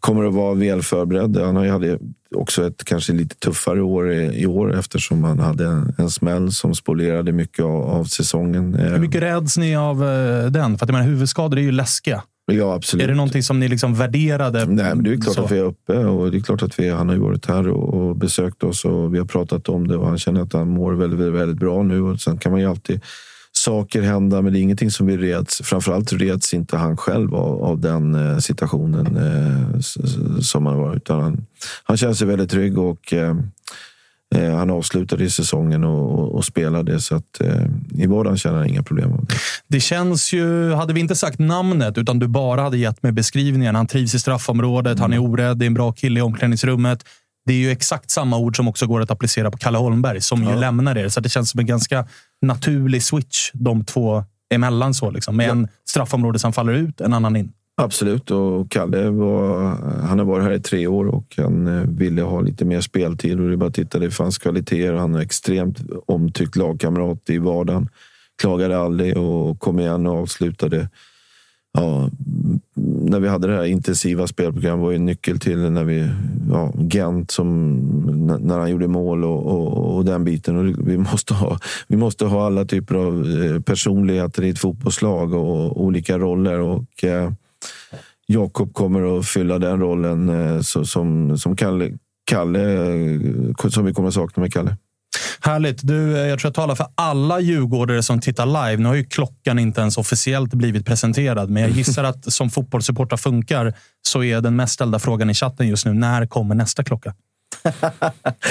kommer att vara väl förberedd. Han hade också ett kanske lite tuffare år i, i år eftersom han hade en, en smäll som spolierade mycket av, av säsongen. Hur mycket räds ni av eh, den? För att jag menar, huvudskador är ju läskiga. Ja, absolut. Är det någonting som ni liksom värderade? Nej, men det är klart så? att vi är uppe och det är klart att vi, han har ju varit här och, och besökt oss och vi har pratat om det och han känner att han mår väldigt, väldigt, väldigt bra nu. Och sen kan man ju alltid saker hända, men det är ingenting som vi reds. Framförallt reds inte han själv av, av den eh, situationen eh, som han var. Utan han, han känner sig väldigt trygg och eh, eh, han avslutade säsongen och, och, och spelade. Så att eh, i vardagen känner han inga problem. av det. Det känns ju, hade vi inte sagt namnet, utan du bara hade gett mig beskrivningen. Han trivs i straffområdet, han är orädd, det är en bra kille i omklädningsrummet. Det är ju exakt samma ord som också går att applicera på Kalle Holmberg, som ju lämnar er. Så det känns som en ganska naturlig switch de två emellan. Så liksom. Med en straffområde som faller ut, en annan in. Absolut, och Kalle var, han har varit här i tre år och han eh, ville ha lite mer speltid. Och det är bara att titta, det fanns kvaliteter. Han är extremt omtyckt lagkamrat i vardagen. Klagade aldrig och kom igen och avslutade. Ja, när vi hade det här intensiva spelprogrammet var ju en nyckel till när vi, ja, Gent som när han gjorde mål och, och, och den biten. Och vi, måste ha, vi måste ha alla typer av eh, personligheter i ett fotbollslag och olika roller. Och, eh, Jakob kommer att fylla den rollen eh, så, som, som Kalle, Kalle, eh, som vi kommer att sakna med Kalle. Härligt. Du, eh, jag tror jag talar för alla djurgårdare som tittar live. Nu har ju klockan inte ens officiellt blivit presenterad, men jag gissar att som fotbollssupportrar funkar så är den mest ställda frågan i chatten just nu, när kommer nästa klocka?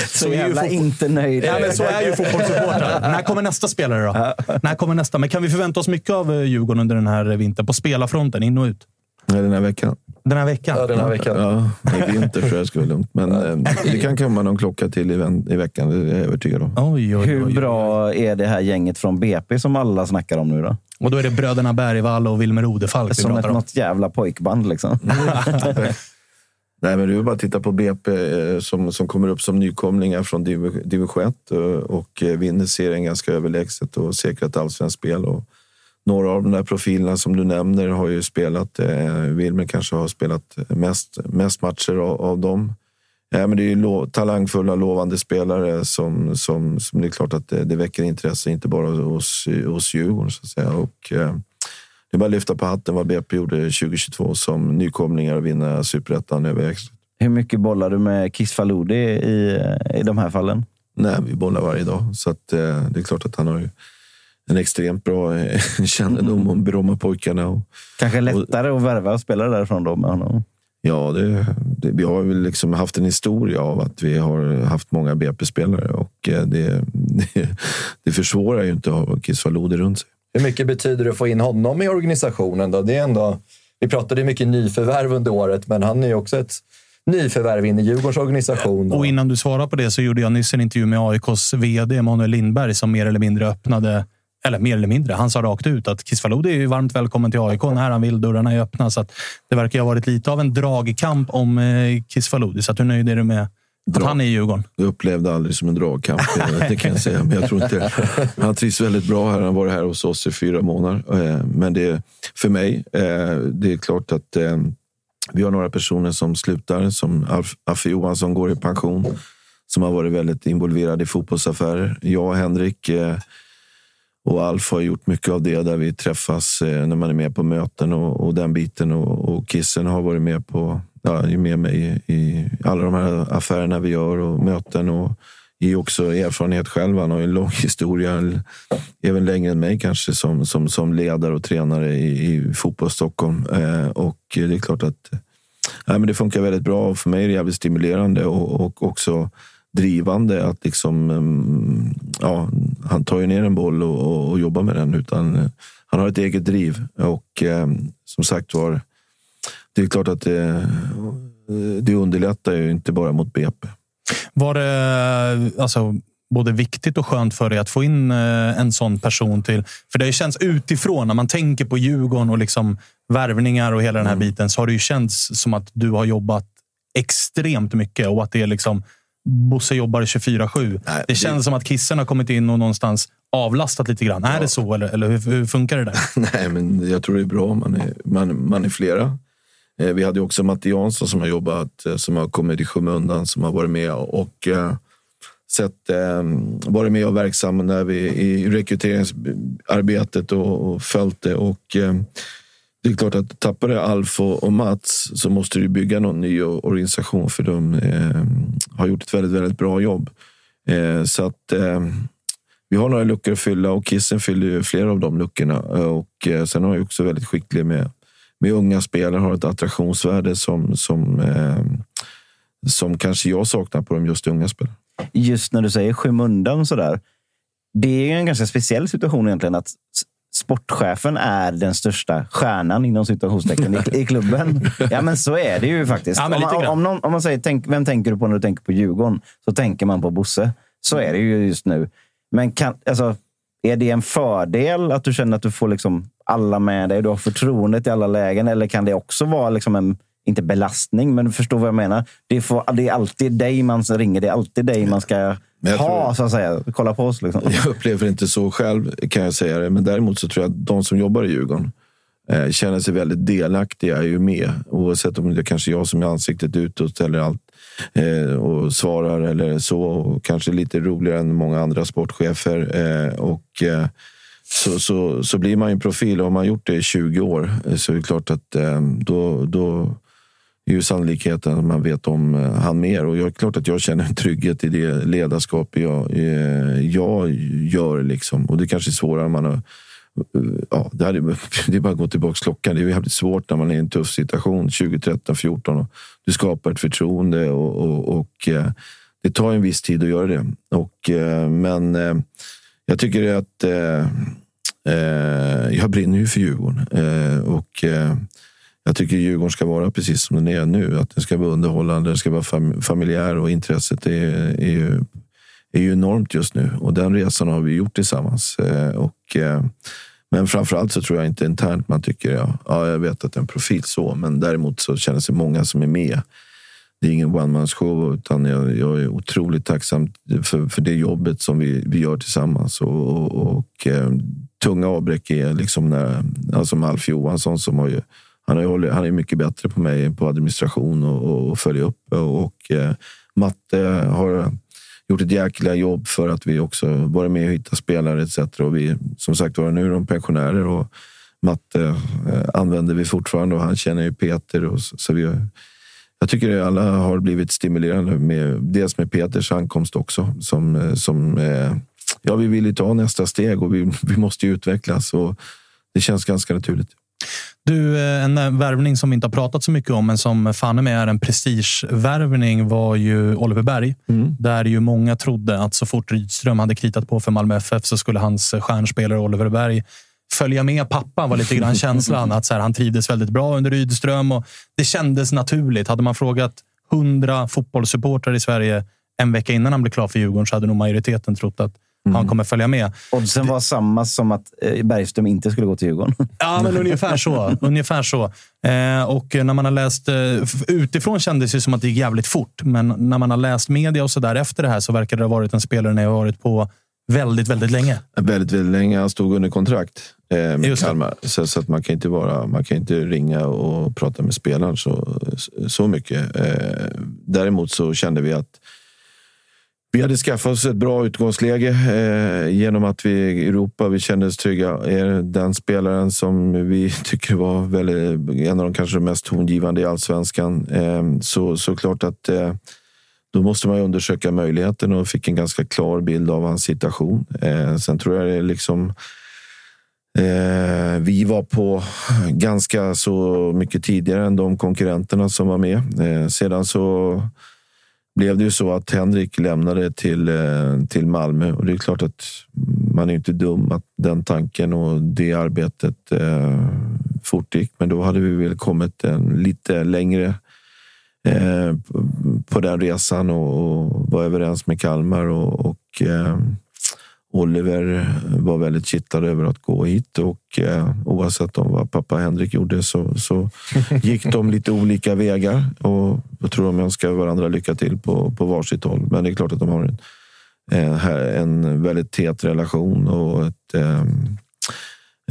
Så, är ju jävla fotboll- inte nöjd. Ja, men så är ju fotbollssupportrar. När kommer nästa spelare då? När kommer nästa? Men kan vi förvänta oss mycket av Djurgården under den här vintern? På spelarfronten, in och ut? Den här veckan. Den här veckan? Ja, den här veckan. Ja, I vinter tror jag skulle vara lugnt. Men eh, det kan komma någon klocka till i, vän- i veckan. Det är jag övertygad om. Oj, oj, oj, Hur bra är det här gänget från BP som alla snackar om nu då? Och då är det bröderna Bergvall och Wilmer Odefalk vi Som ett, pratar om. något jävla pojkband liksom. Nej, men det är bara att titta på BP eh, som, som kommer upp som nykomlingar från div- division 1 och, och eh, vinner serien ganska överlägset och säkrat allsvenskt spel. Och några av de där profilerna som du nämner har ju spelat. Eh, Wilmer kanske har spelat mest, mest matcher av, av dem. Ja, men det är ju lo- talangfulla, lovande spelare som, som, som det är klart att det, det väcker intresse, inte bara hos, hos Djurgården. Så att säga. Och, eh, det är bara att lyfta på hatten vad BP gjorde 2022 som nykomlingar och vinna superettan över. Hur mycket bollar du med Kiss Faludi i, i de här fallen? Nej, vi bollar varje dag. Så att, eh, det är klart att han har en extremt bra eh, kännedom om Brommapojkarna. Och, Kanske lättare att värva spelare därifrån då med honom? Ja, det, det, vi har väl liksom haft en historia av att vi har haft många BP-spelare och eh, det, det, det försvårar ju inte att ha Kiss runt sig. Hur mycket betyder det att få in honom i organisationen? Då? Det är ändå, vi pratade mycket nyförvärv under året, men han är ju också ett nyförvärv in i Djurgårdens organisation. Och innan du svarar på det så gjorde jag nyss en intervju med AIKs vd Emanuel Lindberg som mer eller mindre öppnade eller mer eller mindre. Han sa rakt ut att Kisvalodi är varmt välkommen till AIK när han vill. Dörrarna är öppna. Så att det verkar ha varit lite av en dragkamp om eh, Kisvalodi. Så att hur nöjd är du med att han är i Djurgården? Jag upplevde aldrig som en dragkamp, eh, det kan jag säga. Men jag tror inte Han trivs väldigt bra här. Han har varit här hos oss i fyra månader. Eh, Men det, för mig, eh, det är klart att eh, vi har några personer som slutar. Som Affe Johansson går i pension. Som har varit väldigt involverad i fotbollsaffärer. Jag och Henrik eh, och Alf har gjort mycket av det där vi träffas eh, när man är med på möten och, och den biten. Och, och Kissen har varit med på ja, är med mig i, i alla de här affärerna vi gör och möten. Och är också erfarenhet själv. Han har en lång historia, även längre än mig kanske, som, som, som ledare och tränare i, i fotboll Stockholm. Eh, och det är klart att eh, nej, men det funkar väldigt bra. Och för mig är det jävligt stimulerande och, och också drivande att liksom, mm, ja, han tar ju ner en boll och, och, och jobbar med den. Utan eh, han har ett eget driv och eh, som sagt var, det är klart att det, det underlättar ju inte bara mot BP. Var det alltså, både viktigt och skönt för dig att få in eh, en sån person till... För det känns utifrån, när man tänker på Djurgården och liksom värvningar och hela den här biten, så har det ju känts som att du har jobbat extremt mycket och att det är liksom Bosse jobbar 24-7. Det känns som att Kissen har kommit in och någonstans avlastat lite grann. Är det så eller, eller hur, hur funkar det där? Nej, men jag tror det är bra om man är, man, man är flera. Eh, Vi hade också Matte Jansson som har jobbat, eh, som har kommit i skymundan, som har varit med och eh, sett, eh, varit med och verksam när vi i rekryteringsarbetet och, och följt det. Och, eh, det är klart att tappar du Alf och, och Mats så måste du bygga någon ny organisation för de eh, har gjort ett väldigt, väldigt bra jobb. Eh, så att eh, vi har några luckor att fylla och Kissen fyller ju flera av de luckorna. Eh, och eh, sen har jag också väldigt skicklig med, med unga spelare, har ett attraktionsvärde som, som, eh, som kanske jag saknar på de just unga spelarna. Just när du säger skymundan sådär. Det är en ganska speciell situation egentligen att sportchefen är den största stjärnan inom situationstecken i, i klubben. Ja, men så är det ju faktiskt. Ja, om, man, om, någon, om man säger tänk, vem tänker du på när du tänker på Djurgården? Så tänker man på Bosse. Så är det ju just nu. Men kan, alltså, är det en fördel att du känner att du får liksom alla med dig? Du har förtroendet i alla lägen. Eller kan det också vara liksom en, inte belastning, men du förstår vad jag menar? Det, får, det är alltid dig man ringer. Det är alltid dig man ska Men jag ha, tror- så att säga. Kolla på oss. Liksom. Jag upplever inte så själv, kan jag säga det. Men däremot så tror jag att de som jobbar i Djurgården eh, känner sig väldigt delaktiga, är ju med. Oavsett om det är kanske jag som är ansiktet utåt eller allt eh, och svarar eller så. Och kanske lite roligare än många andra sportchefer. Eh, och, eh, så, så, så blir man ju en profil. Och har man gjort det i 20 år eh, så är det klart att eh, då, då är ju sannolikheten att man vet om eh, han mer. Och jag är klart att jag känner en trygghet i det ledarskap jag, eh, jag gör. Liksom. Och det kanske är svårare om man har eh, Ja, det, hade, det är bara att gå tillbaka klockan. Det är jävligt svårt när man är i en tuff situation 2013, 14 och du skapar ett förtroende och, och, och det tar en viss tid att göra det. Och, men jag tycker att jag brinner ju för Djurgården och jag tycker Djurgården ska vara precis som den är nu. Att den ska vara underhållande, den ska vara fam- familjär och intresset är, är, ju, är ju enormt just nu. Och den resan har vi gjort tillsammans. Eh, och, eh, men framförallt så tror jag inte internt man tycker, ja, ja jag vet att det är en profil så, men däremot så känner sig många som är med det är ingen one man show, utan jag, jag är otroligt tacksam för, för det jobbet som vi, vi gör tillsammans. Och, och, och eh, tunga avbräck är liksom när, alltså Alf Johansson som har ju, han är, han är mycket bättre på mig på administration och, och, och följa upp. Och eh, Matte har gjort ett jäkla jobb för att vi också varit med och hittat spelare etc. Och vi, som sagt var, nu är de pensionärer och Matte eh, använder vi fortfarande och han känner ju Peter. Och så, så vi, jag tycker att alla har blivit stimulerande, med, dels med Peters ankomst också. Som, eh, som, eh, ja, vi vill ju ta nästa steg och vi, vi måste ju utvecklas. Och det känns ganska naturligt. Du, eh, en eh, värvning som vi inte har pratat så mycket om, men som fan mig är en prestigevärvning var ju Oliver Berg. Där ju många trodde att så fort Rydström hade kritat på för Malmö FF så skulle hans eh, stjärnspelare Oliver Berg följa med pappa var lite grann känslan. Att så här, han trivdes väldigt bra under Rydström och det kändes naturligt. Hade man frågat hundra fotbollssupportrar i Sverige en vecka innan han blev klar för Djurgården så hade nog majoriteten trott att han kommer följa med. Oddsen var samma som att eh, Bergström inte skulle gå till Djurgården. Ja, men ungefär så. ungefär så. Eh, och när man har läst... Eh, utifrån kändes det som att det gick jävligt fort. Men när man har läst media och så där efter det här så verkar det ha varit en spelare ni har varit på väldigt, väldigt länge. Väldigt, väldigt länge. Han stod under kontrakt eh, med Just. Kalmar. Så, så att man kan inte vara, man kan inte ringa och prata med spelaren så, så mycket. Eh, däremot så kände vi att vi hade skaffat oss ett bra utgångsläge eh, genom att vi i Europa, vi kände oss trygga. Är den spelaren som vi tycker var väldigt, eh, en av de kanske mest tongivande i allsvenskan. Eh, så, så klart att eh, då måste man ju undersöka möjligheten och fick en ganska klar bild av hans situation. Eh, sen tror jag det är liksom Eh, vi var på ganska så mycket tidigare än de konkurrenterna som var med. Eh, sedan så blev det ju så att Henrik lämnade till, eh, till Malmö och det är klart att man är inte dum att den tanken och det arbetet eh, fortgick. Men då hade vi väl kommit en lite längre eh, på den resan och, och var överens med Kalmar och, och eh, Oliver var väldigt kittlad över att gå hit och eh, oavsett om vad pappa Henrik gjorde så, så gick de lite olika vägar och jag tror de önskar varandra lycka till på, på varsitt håll. Men det är klart att de har en, här- en väldigt tät relation och ett, eh,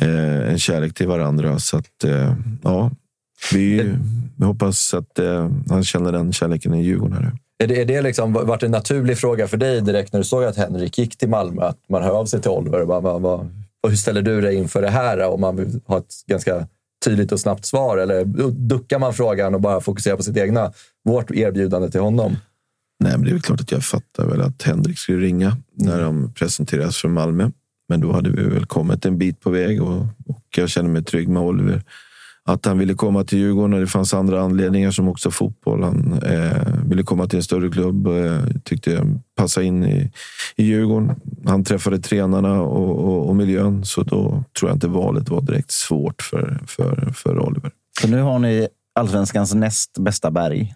eh, en kärlek till varandra. Så att, eh, ja, vi, vi hoppas att eh, han känner den kärleken i Djurgården. Här. Är det, är det liksom varit en naturlig fråga för dig direkt när du såg att Henrik gick till Malmö? Att man hör av sig till Oliver. och Bara, vad, vad, och hur ställer du dig inför det här? Om man vill ha ett ganska tydligt och snabbt svar? Eller duckar man frågan och bara fokuserar på sitt egna, vårt erbjudande till honom? Nej, men det är väl klart att jag fattar väl att Henrik skulle ringa när de presenteras för Malmö. Men då hade vi väl kommit en bit på väg och, och jag känner mig trygg med Oliver. Att han ville komma till Djurgården och det fanns andra anledningar som också fotboll. Han eh, ville komma till en större klubb och eh, tyckte passa in i, i Djurgården. Han träffade tränarna och, och, och miljön så då tror jag inte valet var direkt svårt för, för, för Oliver. Så nu har ni allsvenskans näst bästa berg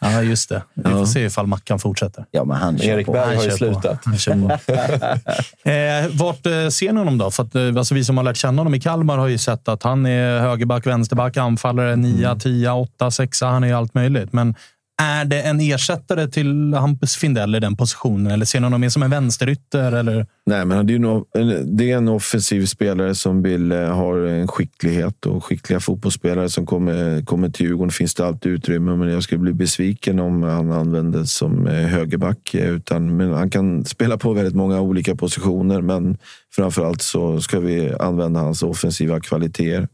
ja, just det. Vi får se ifall Mackan fortsätter. Ja, men han Erik på. Berg Han har ju slutat. Eh, vart eh, ser ni honom då? För att, eh, alltså, vi som har lärt känna honom i Kalmar har ju sett att han är högerback, vänsterback, anfallare, nia, tia, åtta, sexa. Han är ju allt möjligt. Men är det en ersättare till Hampus Findell i den positionen? Eller ser ni honom mer som en vänsterytter? Eller? Nej, men det är, nog, det är en offensiv spelare som vill eh, ha en skicklighet och skickliga fotbollsspelare som kommer, kommer till Djurgården. finns det alltid utrymme, men jag skulle bli besviken om han användes som eh, högerback. Eh, utan, men han kan spela på väldigt många olika positioner, men framförallt så ska vi använda hans offensiva kvaliteter.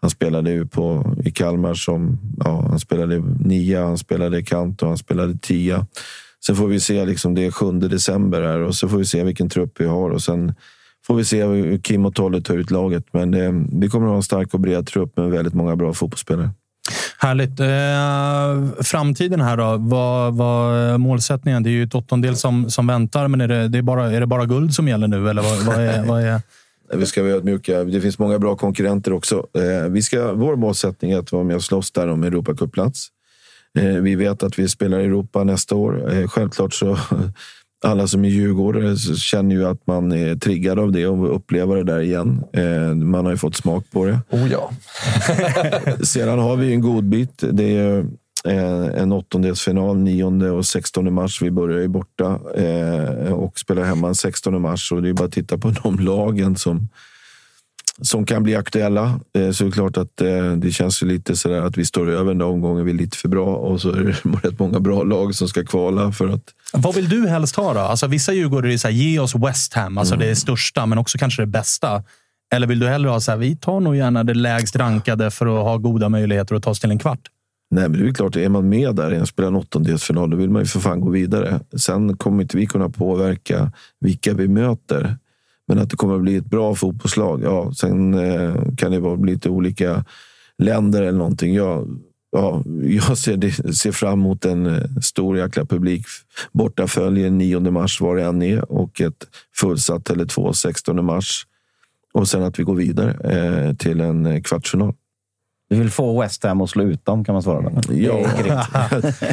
Han spelade ju på, i Kalmar som ja, han spelade nia, han spelade kant och han spelade tia. Sen får vi se, liksom, det är 7 december här och så får vi se vilken trupp vi har och sen får vi se hur Kim och Tolle tar ut laget. Men eh, vi kommer att ha en stark och bred trupp med väldigt många bra fotbollsspelare. Härligt. Eh, framtiden här då? Vad, vad är målsättningen? Det är ju ett åttondel som, som väntar, men är det, det är, bara, är det bara guld som gäller nu? Eller vad, vad är, vad är... Vi ska vara ödmjuka. Det finns många bra konkurrenter också. Eh, vi ska, vår målsättning är att vara med och slåss där om Europacupplats. Eh, vi vet att vi spelar i Europa nästa år. Eh, självklart så alla som är djurgårdare känner ju att man är triggad av det och upplever det där igen. Man har ju fått smak på det. Oh ja. Sedan har vi en god bit. Det är en åttondelsfinal 9 och 16 mars. Vi börjar ju borta eh, och spelar hemma den 16 mars. Och det är bara att titta på de lagen som, som kan bli aktuella. Eh, så är det klart att eh, det känns ju lite sådär att vi står över den där omgången. Vi är lite för bra och så är det rätt många bra lag som ska kvala för att Vad vill du helst ha då? Alltså, vissa djurgårdare är så här, ge oss West Ham, alltså Mm. det största, men också kanske det bästa. Eller vill du hellre ha så här, vi tar nog gärna det lägst rankade för att ha goda möjligheter att ta oss till en kvart? Nej, men det är klart, är man med där och spelar en åttondelsfinal, då vill man ju för fan gå vidare. Sen kommer inte vi kunna påverka vilka vi möter. Men att det kommer att bli ett bra fotbollslag. Ja, sen eh, kan det bli lite olika länder eller någonting. Jag, ja, jag ser, det, ser fram emot en eh, stor jäkla publik. Bortafölje 9 mars var det än är och ett fullsatt Tele2 16 mars. Och sen att vi går vidare eh, till en eh, kvartsfinal. Du vill få West Ham att slå ut dem, kan man svara. Det Ja. är grymt.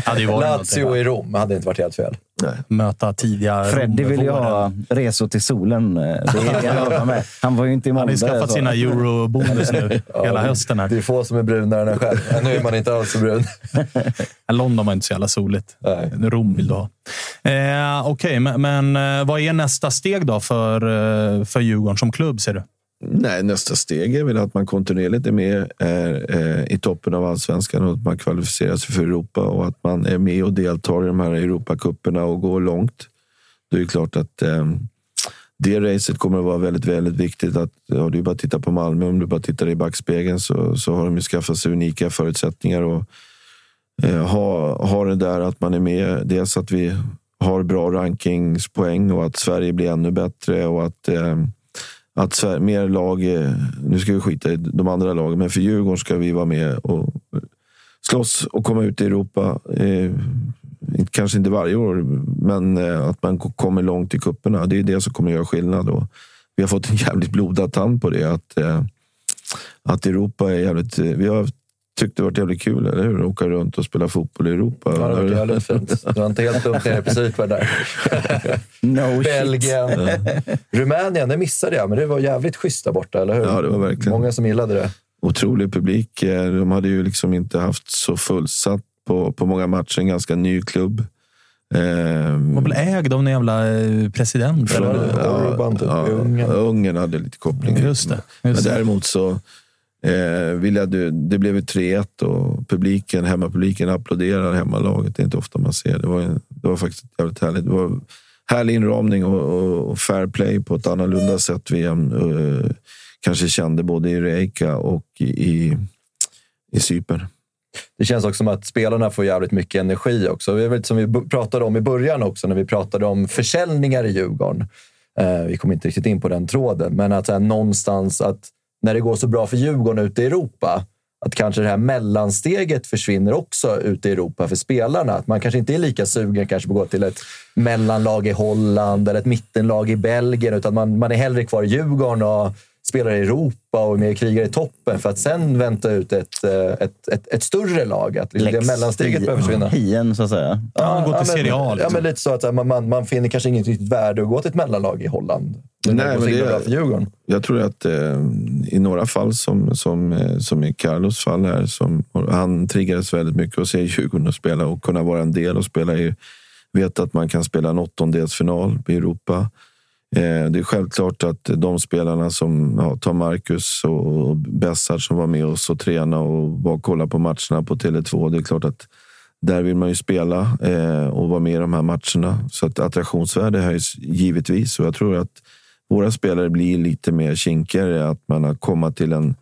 Hade ju varit Lazio i Rom hade inte varit helt fel. Möta tidiga Freddy vill ju ha resor till solen. Det han med. Han var ju inte i Han har skaffat så- sina eurobonus nu hela hösten. Här. Det är få som är brunare än själv. Nu är man inte alls så brun. London var inte så jävla soligt. Nej. Rom vill du ha. Eh, Okej, men, men eh, vad är nästa steg då för, eh, för Djurgården som klubb, ser du? Nej, nästa steg är väl att man kontinuerligt är med är, eh, i toppen av allsvenskan och att man kvalificerar sig för Europa och att man är med och deltar i de här Europacuperna och går långt. Det är det klart att eh, det racet kommer att vara väldigt, väldigt viktigt. Att, ja, du bara att titta på Malmö. Om du bara tittar i backspegeln så, så har de ju skaffat sig unika förutsättningar och eh, ha, ha det där att man är med. Dels att vi har bra rankingspoäng och att Sverige blir ännu bättre och att eh, att mer lag, eh, nu ska vi skita i de andra lagen, men för Djurgården ska vi vara med och slåss och komma ut i Europa. Eh, kanske inte varje år, men eh, att man kommer långt i kupperna. Det är det som kommer göra skillnad. Och vi har fått en jävligt blodad tand på det. Att, eh, att Europa är jävligt... Vi har tyckt det varit jävligt kul, eller hur? Åka runt och spela fotboll i Europa. Ja, det var jävligt fint. Det var inte helt dumt nere på Cypern där. No shit. Belgien. Rumänien, det missade jag, men det var jävligt schysst där borta, eller hur? Ja, det var verkligen. Många som gillade det. otrolig publik. Eh, De hade ju liksom inte haft så fullsatt på, på många matcher. En ganska ny klubb. Eh, var väl ägd av en jävla eh, president? Ja, Eller? det- Orban, typ, i Ungern. Ungern hade lite koppling. Just det. Men Just det. däremot så eh, vi ledde, det blev ju 3-1 och publiken, hemmapubliken applåderar hemmalaget. Det är inte ofta man ser. Det var, en- det var faktiskt jävligt härligt. Det var härlig inramning och, och, och fair play på ett annorlunda sätt vi eh, kanske kände både i Reika och i, i Cypern. Det känns också som att spelarna får jävligt mycket energi också. Det är väl som vi pratade om i början också, när vi pratade om försäljningar i Djurgården. Eh, vi kom inte riktigt in på den tråden, men att så här, någonstans att när det går så bra för Djurgården ute i Europa, att kanske det här mellansteget försvinner också ute i Europa för spelarna. Att man kanske inte är lika sugen kanske på att gå till ett mellanlag i Holland eller ett mittenlag i Belgien, utan man, man är hellre kvar i Djurgården och spelar i Europa och med krigar i toppen för att sen vänta ut ett, eh, ett, ett, ett större lag. Att liksom det mellansteget behöver försvinna. Hien, så att säga. Ja, gå till men- Serie A. Ja, Liksom. men lite så att man, man, man finner kanske inget riktigt värde att gå till ett mellanlag i Holland. Nu Nej, det men det- bra för Djurgården. Jag tror att eh, i några fall, som, som, eh, som i Carlos fall här, som, han triggades väldigt mycket att se Djurgården och spela och kunna vara en del och spela i, vet att man kan spela en åttondelsfinal i Europa. Eh, det är självklart att de spelarna som ja, tar Marcus och Bessar som var med oss och tränade och var och kollade på matcherna på Tele2. Det är klart att där vill man ju spela eh, och vara med i de här matcherna. Så att attraktionsvärde höjs givetvis och jag tror att våra spelare blir lite mer kinkigare. Att man har kommit till en,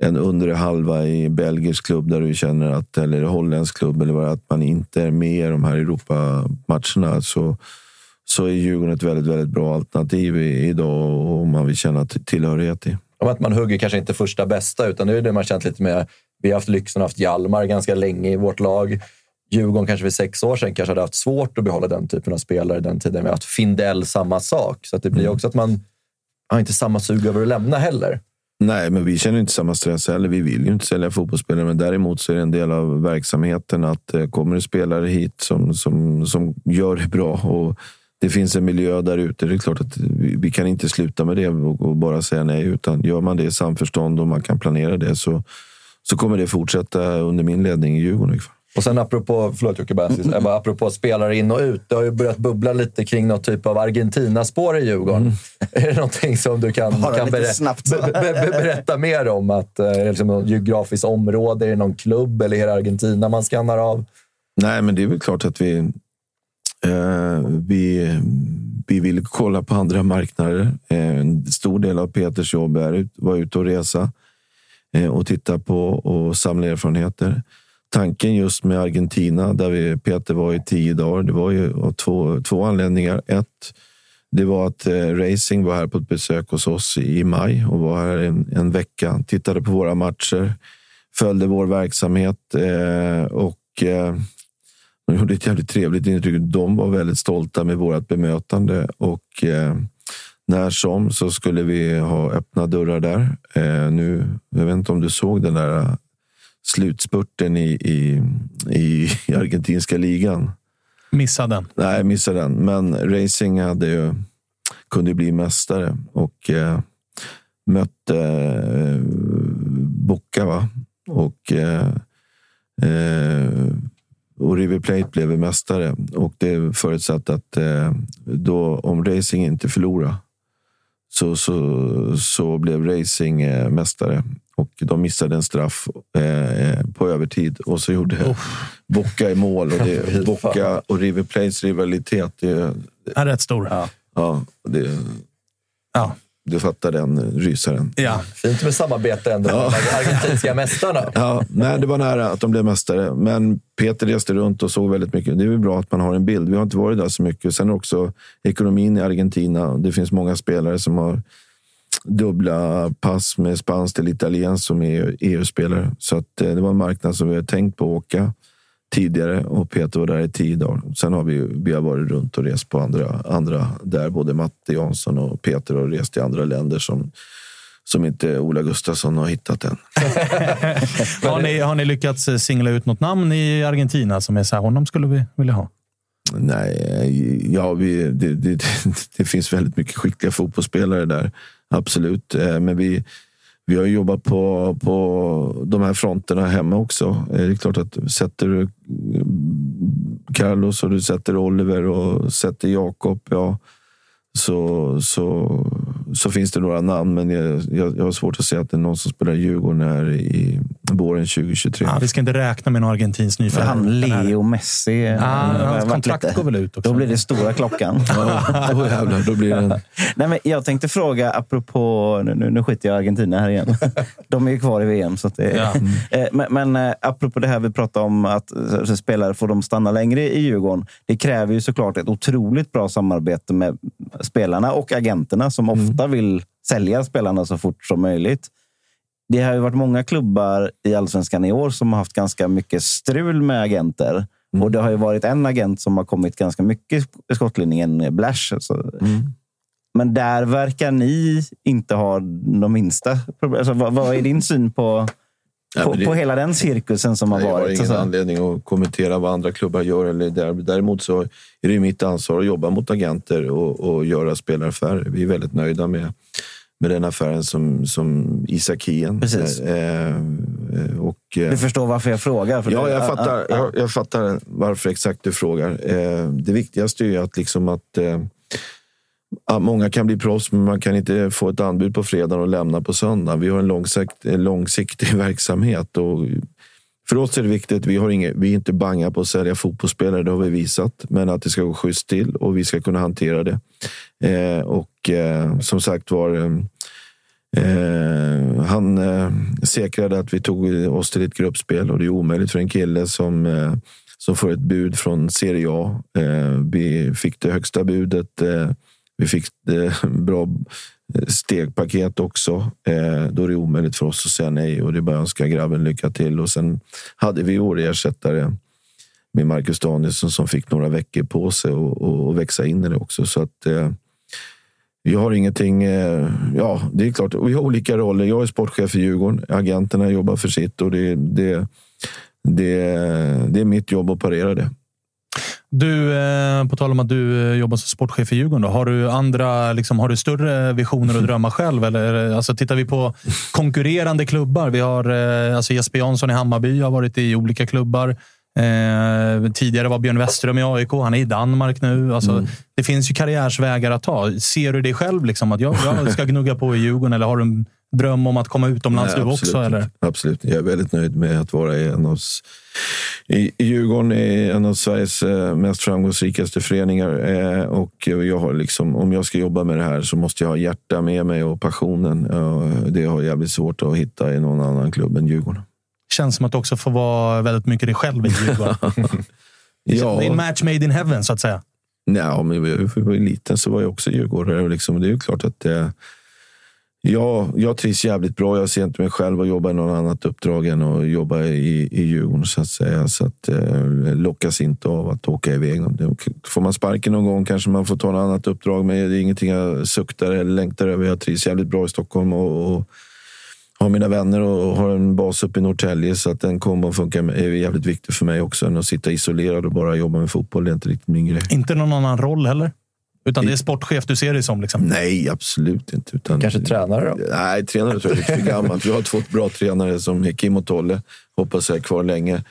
en undre halva i belgisk klubb där du känner att, eller holländsk klubb, eller vad, att man inte är med i de här Europamatcherna. Så, så är Djurgården ett väldigt, väldigt bra alternativ idag om man vill känna tillhörighet i. Om att man hugger kanske inte första bästa, utan nu är det man känt lite mer. Vi har haft lyxen att haft Hjalmar ganska länge i vårt lag. Djurgården kanske för sex år sedan kanske hade haft svårt att behålla den typen av spelare den tiden. Vi har haft Findell, samma sak. Så att det blir också att man har inte samma sug över att lämna heller. Nej, men vi känner inte samma stress heller. Vi vill ju inte sälja fotbollsspelare, men däremot så är det en del av verksamheten att eh, kommer det spelare hit som, som, som gör det bra och det finns en miljö där ute. Det är klart att vi, vi kan inte sluta med det och, och bara säga nej, utan gör man det i samförstånd och man kan planera det så, så kommer det fortsätta under min ledning i Djurgården. Och sen apropå, förlåt Jocke, sist, bara apropå spelare in och ut. Det har ju börjat bubbla lite kring någon typ av Argentina-spår i Djurgården. Är det någonting som du kan, Bara kan berä- be, be, berätta mer om? Att, eh, är det liksom något geografiskt område? Är det någon klubb eller är det Argentina man skannar av? Nej, men det är väl klart att vi, eh, vi, vi vill kolla på andra marknader. Eh, en stor del av Peters jobb är att vara ute och resa eh, och titta på och samla erfarenheter. Tanken just med Argentina, där vi, Peter var i tio dagar, det var ju av två, två anledningar. Ett, det var att eh, Racing var här på ett besök hos oss i maj och var här en, en vecka. Tittade på våra matcher, följde vår verksamhet eh, och eh, de gjorde ett jävligt trevligt intryck. De var väldigt stolta med vårt bemötande och eh, när som så skulle vi ha öppna dörrar där. Eh, nu, jag vet inte om du såg den där slutspurten i, i, i, i argentinska ligan. Missade den. Nej, missade den. Men Racing hade ju, kunde ju bli mästare och eh, mötte eh, Boca. Va? Och, eh, eh, och River Plate blev mästare. Och det förutsatte att eh, då, om Racing inte förlorade så, så, så blev Racing eh, mästare. Och de missade en straff eh, på övertid och så gjorde Boca i mål. Och det. Boca och River Plates rivalitet. Det, är rätt stor. Ja. ja, det, ja. Du fattar den rysaren. Ja. Fint med samarbete ändå med de argentinska mästarna. Ja, nej, det var nära att de blev mästare. Men Peter reste runt och såg väldigt mycket. Det är väl bra att man har en bild. Vi har inte varit där så mycket. Sen också ekonomin i Argentina. Det finns många spelare som har dubbla pass med spanskt eller italienskt som är EU-spelare. Så att, eh, det var en marknad som vi har tänkt på att åka tidigare och Peter var där i tio dagar. Sen har vi, vi har varit runt och rest på andra, andra där. Både Matte Jansson och Peter har rest i andra länder som, som inte Ola Gustafsson har hittat än. har, ni, har ni lyckats eh, singla ut något namn i Argentina som är så här, honom skulle vi vilja ha? Nej, ja, vi, det, det, det finns väldigt mycket skickliga fotbollsspelare där. Absolut. Eh, men vi, vi har jobbat på, på de här fronterna hemma också. Eh, det är klart att sätter du Carlos och du sätter Oliver och sätter Jakob, ja, så, så, så finns det några namn. Men jag, jag, jag har svårt att se att det är någon som spelar Djurgården här i våren 2023. Ja, vi ska inte räkna med någon argentins För nyförvärv. han Leo Messi. Ja, har hans kontrakt lite- går väl ut också. Då blir det stora klockan. Ja, då jävlar, då blir det en... Nej, men jag tänkte fråga, apropå... Nu, nu, nu skiter jag i Argentina här igen. De är ju kvar i VM. Så att det, Ja. Eh, men, men eh, apropå det här vi pratade om, att eh, spelare får de stanna längre i Djurgården. Det kräver ju såklart ett otroligt bra samarbete med spelarna och agenterna som ofta vill sälja spelarna så fort som möjligt. Det har ju varit många klubbar i allsvenskan i år som har haft ganska mycket strul med agenter. Och det har ju varit en agent som har kommit ganska mycket i skottlinjen, Blash. Alltså. Men där verkar ni inte ha de minsta problem. Alltså, vad, vad är din syn på, Ja, på, men det- på hela den cirkusen som har Nej, Jag har varit? ingen Alltså, anledning att kommentera vad andra klubbar gör. Eller där. Däremot så är det mitt ansvar att jobba mot agenter och, och göra spelaraffärer. Vi är väldigt nöjda med, med den affären som, som Isak Hien. Precis. Eh, eh, och, eh, du förstår varför jag frågar? För Ja, det- jag fattar, ja, ja. jag, jag fattar varför exakt du frågar. Eh, det viktigaste är ju att, liksom att eh, ja, många kan bli proffs, men man kan inte få ett anbud på fredag och lämna på söndag. Vi har en långsikt, långsiktig verksamhet. Och för oss är det viktigt. Vi, har inget, vi är inte banga på att sälja fotbollsspelare, det har vi visat. Men att det ska gå schysst till och vi ska kunna hantera det. Eh, och eh, som sagt var, eh, eh han eh, säkrade att vi tog oss till ett gruppspel och det är omöjligt för en kille som, eh, som får ett bud från Serie A. Eh, vi fick det högsta budet. Eh, vi fick det bra stegpaket också. Eh, då är det omöjligt för oss att säga nej och det är bara att önska grabben lycka till. Och sen hade vi vår ersättare med Marcus Danielsson som fick några veckor på sig och, och, och växa in i det också. Så att eh, vi har ingenting... eh, Ja, det är klart. Vi har olika roller. Jag är sportchef i Djurgården. Agenterna jobbar för sitt och det, det, det, det är mitt jobb att parera det. Du, eh, på tal om att du eh, jobbar som sportchef i Djurgården. Då, har, du andra, liksom, har du större visioner och drömmar själv? Eller, alltså, tittar vi på konkurrerande klubbar. Vi har eh, alltså Jesper Jansson i Hammarby har varit i olika klubbar. Eh, tidigare var Björn Westerholm i AIK. Han är i Danmark nu. Alltså, Mm. Det finns ju karriärsvägar att ta. Ser du dig själv liksom, att jag, jag ska gnugga på i Djurgården? Eller har du en dröm om att komma utomlands Nej, du absolut också? Eller? Absolut. Jag är väldigt nöjd med att vara i en av, i, i Djurgården, är en av Sveriges eh, mest framgångsrikaste föreningar. Eh, och jag har liksom, om jag ska jobba med det här så måste jag ha hjärta med mig och passionen. Eh, det har jag jävligt svårt att hitta i någon annan klubb än Djurgården. Känns som att du också får vara väldigt mycket dig själv i Djurgården. Ja. Det är en match made in heaven, så att säga. Nej, men jag var liten så var jag också djurgårdare. Liksom, det är ju klart att eh, Ja, jag trivs jävligt bra. Jag ser inte mig själv att jobba i något annat uppdrag än att jobba i, i Djurgården. Så att säga. Så att, eh, lockas inte av att åka iväg. Får man sparken någon gång kanske man får ta något annat uppdrag. Men det är ingenting jag suktar eller längtar över. Jag trivs jävligt bra i Stockholm och, och har mina vänner och har en bas uppe i Norrtälje. Så att den kombon funkar är jävligt viktig för mig också. Än att sitta isolerad och bara jobba med fotboll. Det är inte riktigt min grej. Inte någon annan roll heller? Utan det är sportchef du ser dig som? Liksom. Nej, absolut inte. Utan, Kanske tränare då? Nej, tränare tror jag är lite för gammalt. Vi har två bra tränare som är Kim och Tolle. Hoppas jag är kvar länge.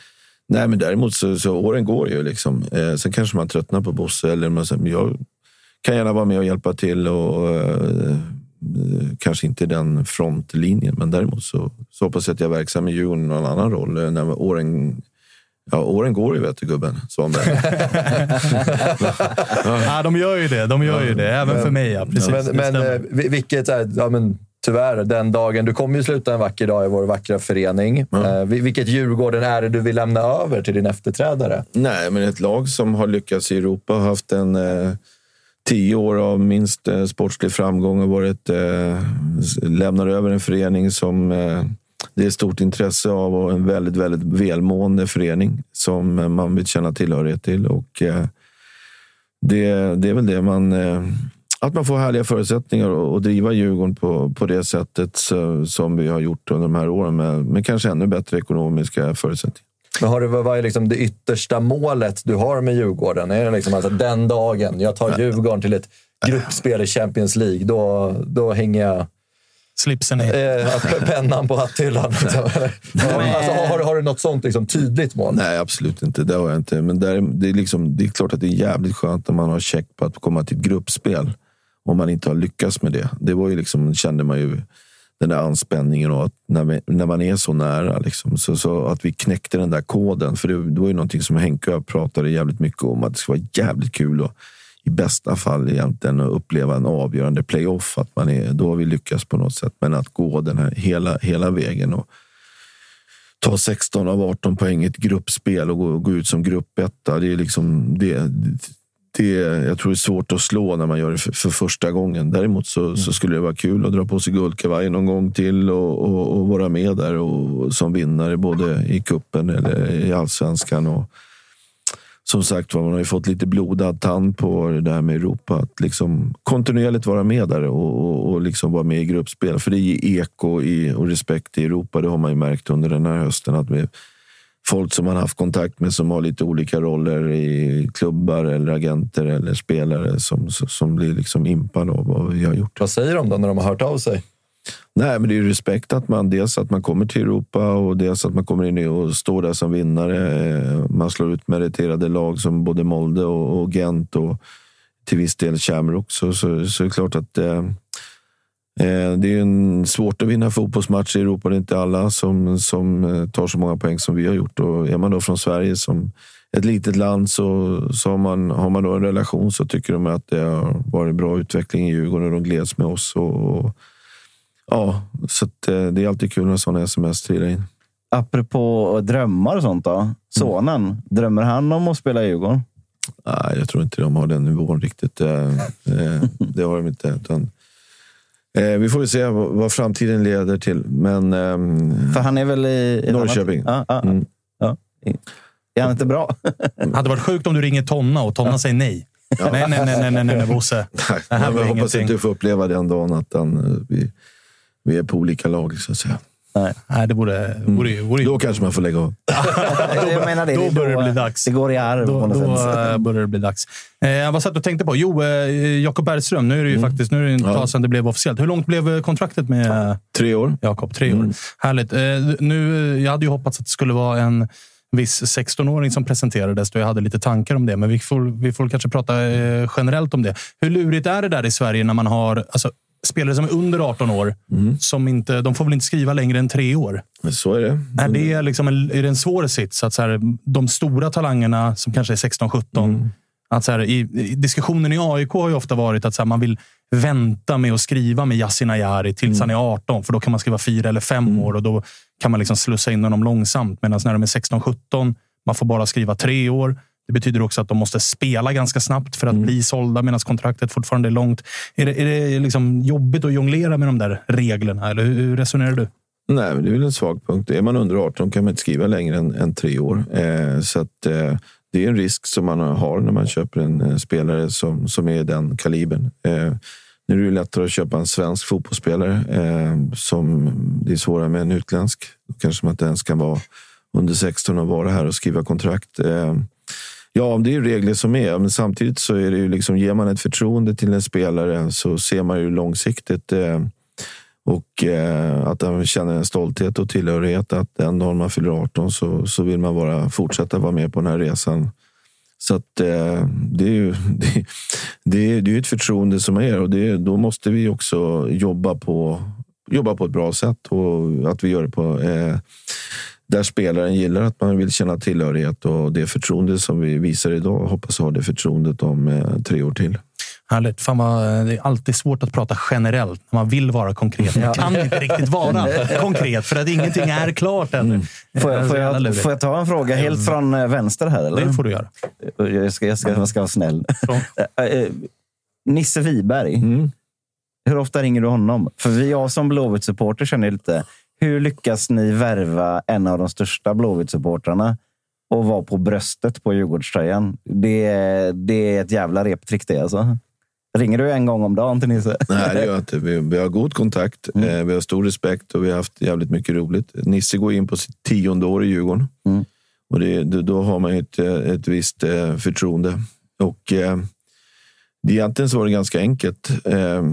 Nej, men däremot så, så åren går ju. Liksom. Eh, sen kanske man tröttnar på Bosse. Eller man, men jag kan gärna vara med och hjälpa till. och eh, Kanske inte den frontlinjen, men däremot så, så hoppas jag att jag är verksam i Djurgården i någon annan roll. eh, När åren, ja, åren går ju, vet du gubben Svanberg. Ja, de gör ju det. De gör ju det. Även för mig. Ja. Precis, men men eh, vi- vilket är, ja, men, tyvärr, den dagen. Du kommer ju sluta en vacker dag i vår vackra förening. Eh, vi- vilket Djurgården är det du vill lämna över till din efterträdare? Nej, men ett lag som har lyckats i Europa har haft en eh, tio år av minst eh, sportslig framgång och varit, eh, lämnar över en förening som eh, det är stort intresse av och en väldigt, väldigt välmående förening som man vill känna tillhörighet till. Och, eh, det, det är väl det man... Eh, att man får härliga förutsättningar att driva Djurgården på, på det sättet som vi har gjort under de här åren med, med kanske ännu bättre ekonomiska förutsättningar. Men har du, vad är liksom det yttersta målet du har med Djurgården? Är det liksom alltså den dagen jag tar Djurgården till ett gruppspel i Champions League, då, då hänger jag Slipsen ner. eh, att- pennan på hatthyllan? Liksom. alltså, har, har du något sånt liksom, tydligt mål? Nej, absolut inte. Det har jag inte. Men där, det, är liksom, det är klart att det är jävligt skönt när man har check på att komma till ett gruppspel. Om man inte har lyckats med det. Det var ju liksom, kände man ju den där anspänningen och att när, vi, när man är så nära. Liksom, så, så att vi knäckte den där koden. För det, det var ju någonting som Henke och jag pratade jävligt mycket om. Att det skulle vara jävligt kul och i bästa fall egentligen att uppleva en avgörande playoff. Att man är, då har vi lyckats på något sätt. Men att gå den här hela, hela vägen. och ta 16 av 18 poäng i ett gruppspel och gå, gå ut som gruppetta. Det är liksom det, det, jag tror det är svårt att slå när man gör det för, för första gången. Däremot så, så skulle det vara kul att dra på sig guldkavajen någon gång till och, och, och vara med där och, som vinnare både i kuppen eller i allsvenskan. Och, som sagt var, man har ju fått lite blodad tand på det där med Europa. Att liksom kontinuerligt vara med där och, och, och liksom vara med i gruppspel. För det ger eko i, och respekt i Europa. Det har man ju märkt under den här hösten. Att med folk som man haft kontakt med som har lite olika roller i klubbar eller agenter eller spelare som, som blir liksom impade av vad vi har gjort. Vad säger de då när de har hört av sig? Nej, men det är ju respekt att man dels att man kommer till Europa och dels att man kommer in och står där som vinnare. Eh, man slår ut meriterade lag som både Molde och, och Gent och till viss del Shamrock. Så, så, så är det klart att eh, eh, det är en, svårt att vinna fotbollsmatcher i Europa. Det är inte alla som, som eh, tar så många poäng som vi har gjort. Och är man då från Sverige som ett litet land så, så har, man, har man då en relation så tycker de att det har varit bra utveckling i Djurgården och de gläds med oss. Och, och, Ja, så att, eh, det är alltid kul när sådana sms trillar in. Apropå drömmar och sånt då. Sonen, drömmer han om att spela i Djurgården? Nej, jag tror inte de har den nivån riktigt. Eh, eh, Det har de inte. Utan, vi får väl se vad framtiden leder till. Men, ehm, För han är väl i... Norrköping. annat- Ja, ja, Mm. ja. Är han inte bra? Det hade varit sjukt om du ringer Tonna och Tonna säger nej. Nej, nej, nej, nej, nej, nej, nej Bosse. Nej, jag blir hoppas ingenting. att du får uppleva den dagen att den, eh, vi, är på olika lag. Så att säga. Nej, det borde, vore, ju- vore, Då kanske man får lägga av. jag menar det. då är börjar det bli dags. Det går i arv Då, på något då sätt. eh, börjar det bli dags. Eh, vad satt du och tänkte på? Jo, eh, Jakob Bergström. Nu är det ju faktiskt nu är det en Ja. tag sedan det blev officiellt. Hur långt blev eh, kontraktet med Tre år. Jakob? Tre år. Härligt. Eh, nu, jag hade ju hoppats att det skulle vara en viss 16-åring som presenterades då jag hade lite tankar om det. Men vi får, vi får kanske prata eh, generellt om det. Hur lurigt är det där i Sverige när man har alltså, spelare som är under 18 år? Som inte, de får väl inte skriva längre än tre år? Men så är det. Är det, liksom en, är det en svår sits? Att så här, de stora talangerna som kanske är 16-17. Att så här, i, i, diskussionen i AIK har ju ofta varit att så här, man vill vänta med att skriva med Yasin Ayari tills han är 18. För då kan man skriva fyra eller fem år och då kan man liksom slussa in honom långsamt. Medan när de är 16-17, man får bara skriva tre år. Det betyder också att de måste spela ganska snabbt för att bli sålda medan kontraktet fortfarande är långt. Är det, är det liksom jobbigt att jonglera med de där reglerna? Eller hur, resonerar du? Nej, det är väl en svag punkt. Är man under 18 kan man inte skriva längre än, än tre år. Eh, så att, eh, det är en risk som man har när man köper en eh, spelare som, som är den kalibern. Eh, nu är det lättare att köpa en svensk fotbollsspelare eh, som det är svårare med en utländsk. Då kanske man inte ens kan vara under 16 och vara här och skriva kontrakt. Ja, det är ju regler som är. Men samtidigt så är det ju liksom, ger man ett förtroende till en spelare så ser man ju långsiktigt eh, och eh, att han känner en stolthet och tillhörighet. Att den dagen man fyller 18 så, så vill man bara fortsätta vara med på den här resan. Så att, eh, det är ju det, det, är, det är ju ett förtroende som är och det, då måste vi också jobba på, jobba på ett bra sätt och att vi gör det på eh, där spelaren gillar att man vill känna tillhörighet och det förtroende som vi visar idag hoppas ha det förtroendet om eh, tre år till. Härligt. Fan vad, det är alltid svårt att prata generellt när man vill vara konkret. Man kan inte riktigt vara konkret för att ingenting är klart ännu. Får jag, får, jag, får jag ta en fråga helt från eh, vänster här? Eller? Det får du göra. Jag ska, jag ska, jag ska vara snäll. Eh, Nisse Wiberg. Mm. Hur ofta ringer du honom? För vi, jag som Blåvitt-supporter känner lite. Hur lyckas ni värva en av de största Blåvitt-supportrarna och vara på bröstet på Djurgårdströjan? Det, det är ett jävla reptrick det alltså. Ringer du en gång om dagen till Nisse? Nej, det gör jag inte. Vi, vi har god kontakt, eh, vi har stor respekt och vi har haft jävligt mycket roligt. Nisse går in på sitt tionde år i Djurgården. Och det, då har man ett, eh, ett visst eh, förtroende. Och eh, egentligen så var det ganska enkelt. Eh,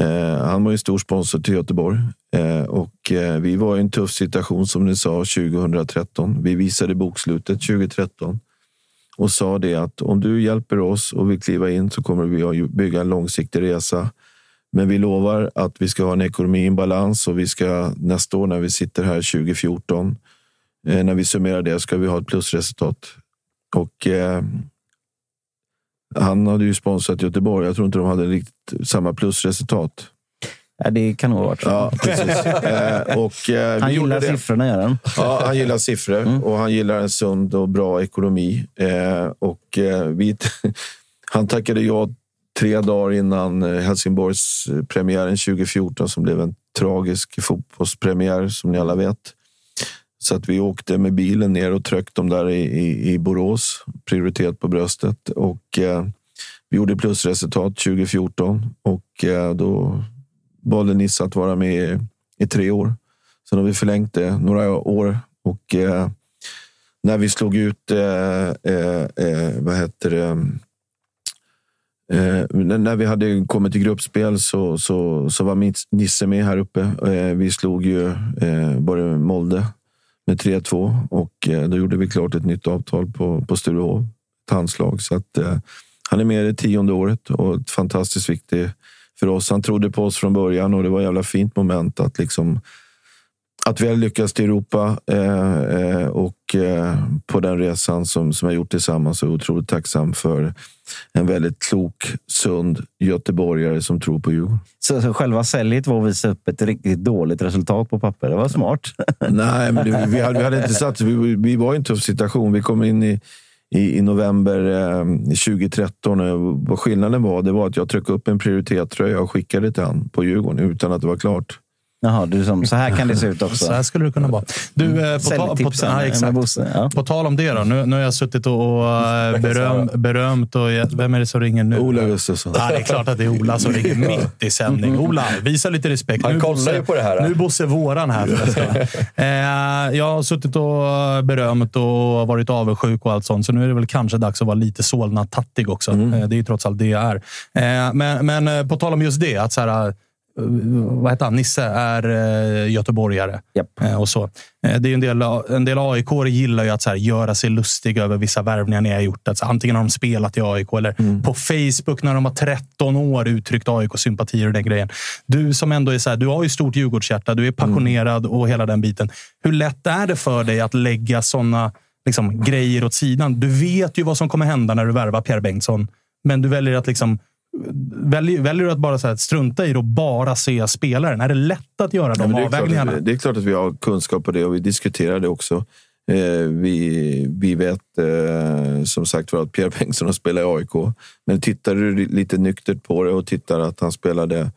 eh, han var ju stor sponsor till Göteborg. Eh, och eh, vi var i en tuff situation som ni sa 2013. Vi visade bokslutet 2013 och sa det att om du hjälper oss och vill kliva in så kommer vi att bygga en långsiktig resa. Men vi lovar att vi ska ha en ekonomi i balans och vi ska nästa år när vi sitter här 2014, eh, när vi summerar det, ska vi ha ett plusresultat. Och eh, han hade ju sponsrat Göteborg. Jag tror inte de hade riktigt samma plusresultat. Ja, det kan nog ha varit så. Ja, precis. Eh, och, eh, Han gillar det. siffrorna, gör han. Ja, han gillar siffror och han gillar en sund och bra ekonomi. Eh, och eh, vi, han tackade ja tre dagar innan eh, Helsingborgs premiären 2014 som blev en tragisk fotbollspremiär som ni alla vet. Så att vi åkte med bilen ner och tryckte dem där i, i, i Borås. Prioritet på bröstet. Och eh, vi gjorde plusresultat 2014 och eh, då valde Nisse att vara med i, i tre år. Sen har vi förlängt det några år och eh, när vi slog ut, eh, eh, eh vad heter det, eh, när vi hade kommit till gruppspel så, så, så var Nisse med här uppe. Eh, vi slog ju eh, både Molde med 3-2 och eh, då gjorde vi klart ett nytt avtal på, på Sturehof. Ett handslag. Så att, eh, han är med det tionde året och ett fantastiskt viktigt för oss. Han trodde på oss från början och det var ett jävla fint moment att liksom att vi har lyckats till Europa eh, eh, och eh, på den resan som, som jag gjort tillsammans så är jag otroligt tacksam för en väldigt klok, sund göteborgare som tror på Djurgården. Så, så själva säljet var att visa upp ett riktigt dåligt resultat på papper. Det var smart. Nej, men det, vi, hade, vi hade inte satt vi, vi var i en tuff situation. Vi kom in i, i, i november eh, 2013. och Vad skillnaden var, det var att jag tryckte upp en prioritettröja och skickade till han på Djurgården utan att det var klart. Jaha, du som, så här kan det se ut också. Så här skulle det kunna vara. Du, eh, på, ta, på, ja, exakt. Bosse, ja. på tal om det då. Nu, nu har jag suttit och, och eh, beröm, berömt. Och, vem är det som ringer nu? Ola Gustafsson. Ja, det är klart att det är Ola som ringer mitt i sändning. Ola, visa lite respekt. Han Nu kollar Bosse- ju på det här. Nu är Bosse våran här eh, jag har suttit och berömt och varit avundsjuk och allt sånt. Så nu är det väl kanske dags att vara lite Solna-tattig också. Mm. Det är ju trots allt det jag är. Eh, men, men på tal om just det. att så här, vad heter han, Nisse är eh, göteborgare. Eh, och så. Eh, det är en del, en del aik gillar ju att så här, göra sig lustiga över vissa värvningar ni har gjort. Alltså, antingen har de spelat i AIK eller på Facebook när de var 13 år uttryckt AIK-sympatier och den grejen. Du som ändå är så här, du har ju stort Djurgårdshjärta, du är passionerad och hela den biten. Hur lätt är det för dig att lägga såna liksom, grejer åt sidan? Du vet ju vad som kommer hända när du värvar Pierre Bengtsson, men du väljer att liksom Väljer, väljer du att bara så här, strunta i det och bara se spelaren? Är det lätt att göra de Ja, men det, är klart avvägningarna? att, det är klart att vi har kunskap på det och vi diskuterar det också. Eh, vi, vi vet eh, som sagt var att Pierre Bengtsson har spelat i AIK. Men tittar du lite nyktert på det och tittar att han spelade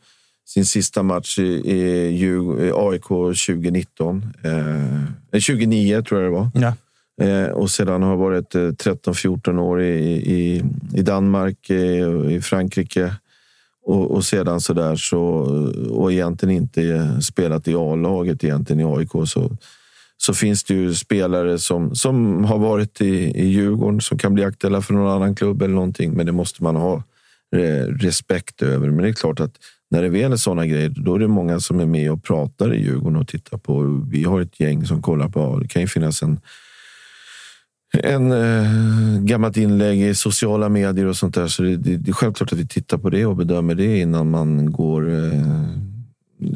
sin sista match i, i, i AIK 2019. Eh, 2009 tror jag det var. Ja. Eh, och sedan har varit eh, 13-14 år i, i, i Danmark, i, i Frankrike. Och, och sedan så där så och egentligen inte spelat i A-laget egentligen i AIK så, så finns det ju spelare som, som har varit i, i Djurgården som kan bli aktuella för någon annan klubb eller någonting. Men det måste man ha respekt över. Men det är klart att när det väl är sådana grejer, då är det många som är med och pratar i Djurgården och tittar på. Vi har ett gäng som kollar på. Det kan ju finnas en en eh, gammalt inlägg i sociala medier och sånt där. Så det, det, det är självklart att vi tittar på det och bedömer det innan man går eh,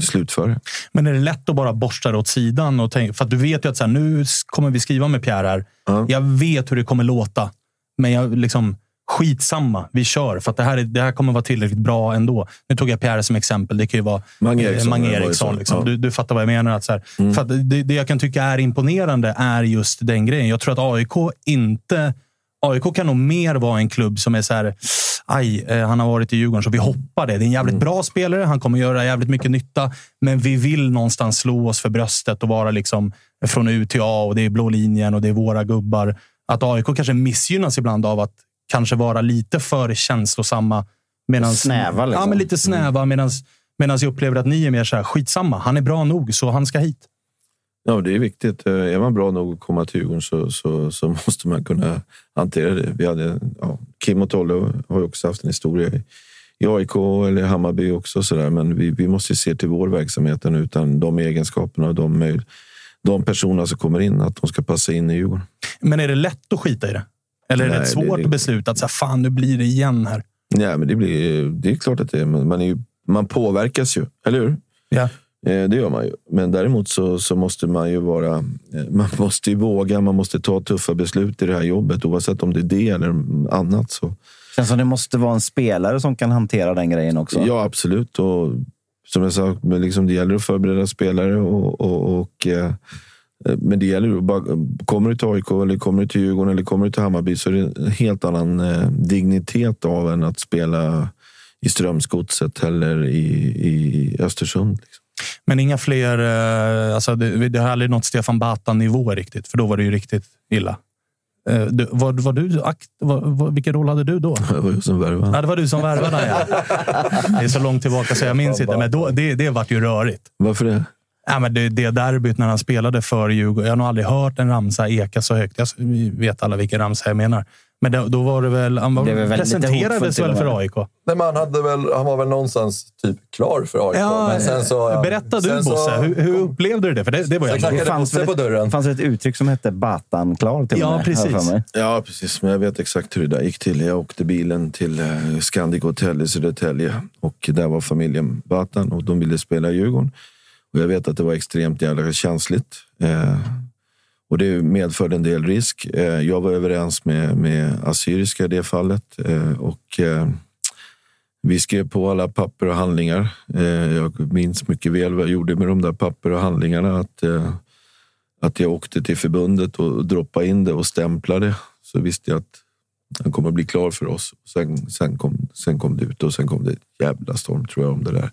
slutför det. Men är det lätt att bara borsta det åt sidan? Och tänka, för att du vet ju att så här, nu kommer vi skriva med Pierre här. Jag vet hur det kommer låta, men jag liksom skitsamma. Vi kör för att det här, är, det här kommer vara tillräckligt bra ändå. Nu tog jag Pierre som exempel. Det kan ju vara Mange eh, Eriksson, Mange var ju Eriksson liksom. Ja. Mm. du, du fattar vad jag menar. Att så här, för att det, det jag kan tycka är imponerande är just den grejen. Jag tror att AIK inte... AIK kan nog mer vara en klubb som är så här, aj, eh, han har varit i Djurgården så vi hoppar det. Det är en jävligt Mm. bra spelare, han kommer göra jävligt mycket nytta. Men vi vill någonstans slå oss för bröstet och vara liksom från U till A och det är blå linjen och det är våra gubbar. Att AIK kanske missgynnas ibland av att kanske vara lite för känslosamma. Medans, Snäva, liksom. Ja, men lite snäva. Medan jag upplever att ni är mer så här, skitsamma. Han är bra nog, så han ska hit. Ja, det är viktigt. Eh, Är man bra nog att komma till Djurgården så, så, så måste man kunna hantera det. Vi hade, ja, Kim och Tolle har ju också haft en historia i, i AIK eller Hammarby också. Så där. Men vi, vi måste ju se till vår verksamhet utan de egenskaperna och de, de personerna som kommer in, att de ska passa in i Djurgården. Men är det lätt att skita i det? Eller är det Nej, ett svårt det- det- beslut att säga, fan nu blir det igen här? Nej, men det, blir, det är klart att det är. men Man, är ju, man påverkas ju, eller hur? Ja. Eh, Det gör man ju. Men däremot så, så måste man ju vara... eh, Man måste ju våga, man måste ta tuffa beslut i det här jobbet. Oavsett om det är det eller annat. Så. Känns som det måste vara en spelare som kan hantera den grejen också. Ja, absolut. Och som jag sa, liksom det gäller att förbereda spelare. Och, och, och, eh, men det gäller ju bara, kommer du till AIK, eller kommer du till Djurgården eller kommer du till Hammarby så är det en helt annan eh, dignitet av än att spela i Strömsgodset eller i, i Östersund. Liksom. Men inga fler... eh, Alltså det, det har aldrig nått Stefan Batan-nivå riktigt, för då var det ju riktigt illa. Eh, Du, var, var du akt, var, var, vilken roll hade du då? Det var jag som värvade. Ja, det var du som värvade ja. Det är så långt tillbaka så jag minns inte, men då, det, det vart ju rörigt. Varför det? Ja, men det, det derbyt när han spelade för Djurgården. Jag har nog aldrig hört en ramsa eka så högt. Jag, vi vet alla vilken ramsa jag menar. Men då, då var det väl... Han var, Det väl väldigt presenterades väl för. AIK? Nej, men han, hade väl, han var väl någonstans typ klar för AIK. Ja, men sen så, berätta du sen så- Bosse. Hur, hur upplevde du det? För det, det var ändå... knackade Bosse på dörren. Det fanns ett uttryck som hette Batan klar till Ja, precis. har jag för mig. Ja, precis. Men jag vet exakt hur det där gick till. Jag åkte bilen till eh, Scandic Hotel i Södertälje och där var familjen Batan och de ville spela Djurgården. Och jag vet att det var extremt jävla känsligt. Eh, och det medförde en del risk. Eh, jag var överens med, med Assyriska i det fallet. Eh, och eh, vi skrev på alla papper och handlingar. Eh, jag minns mycket väl vad jag gjorde med de där papper och handlingarna. Att, eh, att jag åkte till förbundet och droppade in det och stämplade. Så visste jag att han kommer bli klar för oss. Sen, sen, kom, sen kom det ut och sen kom det ett jävla storm tror jag om det där.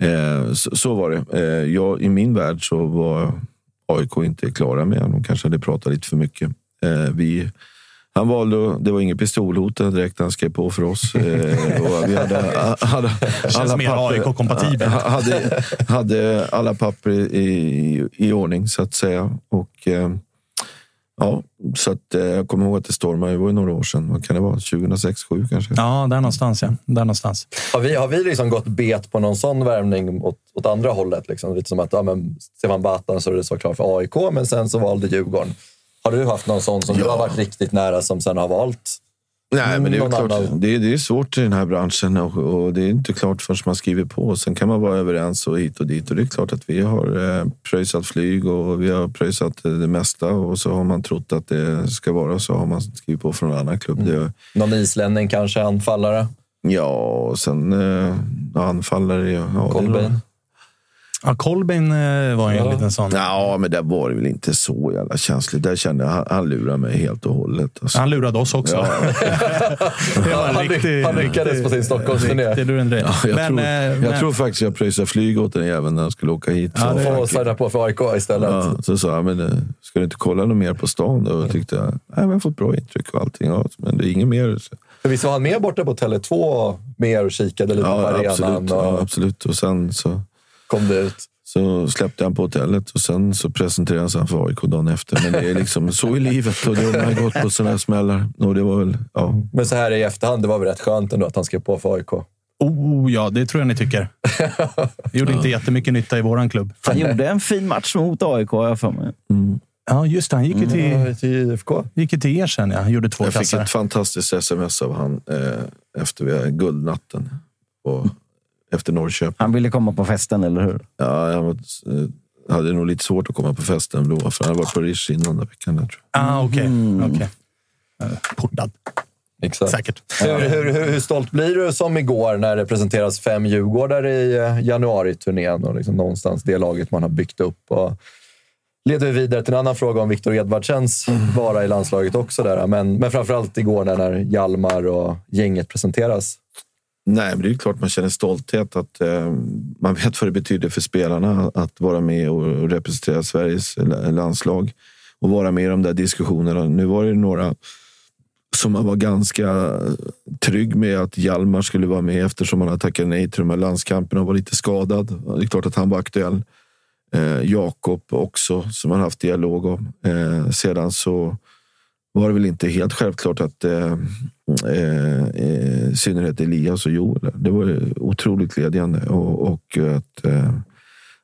Eh, så, så var det. Eh, jag, I min värld så var AIK inte klara med honom. De kanske hade pratat lite för mycket. Eh, vi, han valde, det var inget pistolhot direkt han skrev på för oss. Eh, och vi hade, hade, Känns mer AIK-kompatibelt. hade, hade alla papper i, i ordning så att säga. Och, eh, Ja, så att, eh, jag kommer ihåg att det stormade. Det var ju några år sedan. Vad kan det vara? 2006, 2007 kanske? Ja, där någonstans. Ja. Där någonstans. Har vi, har vi liksom gått bet på någon sån värvning åt, åt andra hållet? Liksom? Lite som att ja, men Stefan Batan så är det så klart för AIK, men sen så valde Djurgården. Har du haft någon sån som du har varit riktigt nära som sen har valt Nej, men det är, någon klart, det, är, det är svårt i den här branschen och, och det är inte klart förrän man skriver på. Sen kan man vara överens och hit och dit. Och det är klart att vi har eh, pröjsat flyg och vi har pröjsat eh, det mesta och så har man trott att det ska vara så har man skrivit på från en annan klubb. Det, Någon islänning kanske, anfallare? ja, och sen eh, anfallare. Ja, ja, det är Colbain? bra. Ja, Colbain eh, var ju en Ja. liten sån. Ja, men det var det väl inte så jävla känsligt. Där kände jag han, han lurade mig helt och hållet. Alltså. Han lurade oss också. Ja. det var en Han riktig, han lyckades på sin Stockholmsturné. Ja, jag, Men, tror, eh, jag men- tror faktiskt jag pröjsade flyg åt den jäveln när han skulle åka hit. Ja, Så- Och signa på för AIK istället. Ja, så sa jag, men eh, ska du inte kolla något mer på stan? då? Och tyckte jag, nej, men jag har fått bra intryck och allting. Ja, men det är inget mer. För visst var han med borta på Tele2 mer och kikade lite på Ja, arenan absolut, och ja, absolut. Och sen så, kom det ut. så släppte han på hotellet och sen så presenterades han för AIK dagen efter. Men det är liksom så i livet och det har man gått på sådana här smällar. Och det var väl, ja. Men så här i efterhand, det var väl rätt skönt ändå att han skrev på för AIK. Oh, ja, det tror jag ni tycker. Gjorde inte jättemycket nytta i våran klubb. Han gjorde en fin match mot AIK, har jag för mig. Ja, just det. Han gick ju till, Ja, till IFK. gick ju till er sen. Ja. Han gjorde två Jag fick kassar. ett fantastiskt sms av han eh, efter guldnatten. Och, efter Norrköping. Han ville komma på festen, eller hur? Ja, jag var, eh, hade nog lite svårt att komma på festen då, för han hade varit på Rish innan den veckan. Där, tror jag. Ah, okej. Mm. okej. Eh, Portad, Exakt. säkert. Hur, hur, hur, hur stolt blir du som igår när det presenteras fem Djurgårdare i eh, januari-turnén och liksom någonstans det laget man har byggt upp? Och leder vi vidare till en annan fråga om Viktor Edvardsens vara i landslaget också. Där. Men, men framförallt igår när, när Hjalmar och gänget presenteras. Nej, men det är ju klart man känner stolthet. att eh, Man vet vad det betyder för spelarna att vara med och, representera Sveriges landslag och vara med i de där diskussionerna. Nu var det några som man var ganska trygg med att Hjalmar skulle vara med eftersom han hade tackat nej till de här landskamperna och var lite skadad. Det är klart att han var aktuell. Eh, Jakob också, som man haft dialog om. Eh, sedan så var det väl inte helt självklart att eh, Eh, eh, i synnerhet Elias och Joel, det var otroligt glädjande. Och, och att, eh,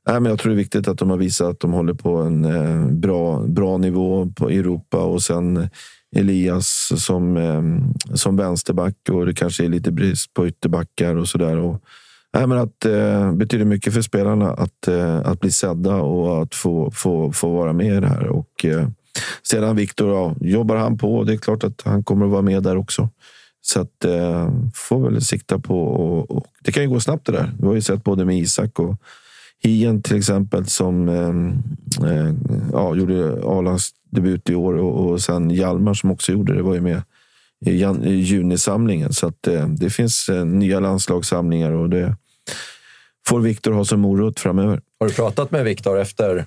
nej, men jag tror det är viktigt att de har visat att de håller på en eh, bra, bra nivå på Europa och sen Elias som, eh, som vänsterback och det kanske är lite brist på ytterbackar och sådär. Och, nej, men att eh, betyder mycket för spelarna att, eh, att bli sedda och att få, få, få vara med i det här. Och, eh, sedan Viktor, ja, jobbar han på. Det är klart att han kommer att vara med där också. Så att eh, får väl sikta på och, och det kan ju gå snabbt det där. Vi har ju sett både med Isak och Hien till exempel som eh, eh, ja, gjorde A-lags debut i år och, och sen Hjalmar som också gjorde det var ju med i, jan, i junisamlingen. Så att eh, det finns eh, nya landslagssamlingar och det får Viktor ha som morot framöver. Har du pratat med Viktor efter,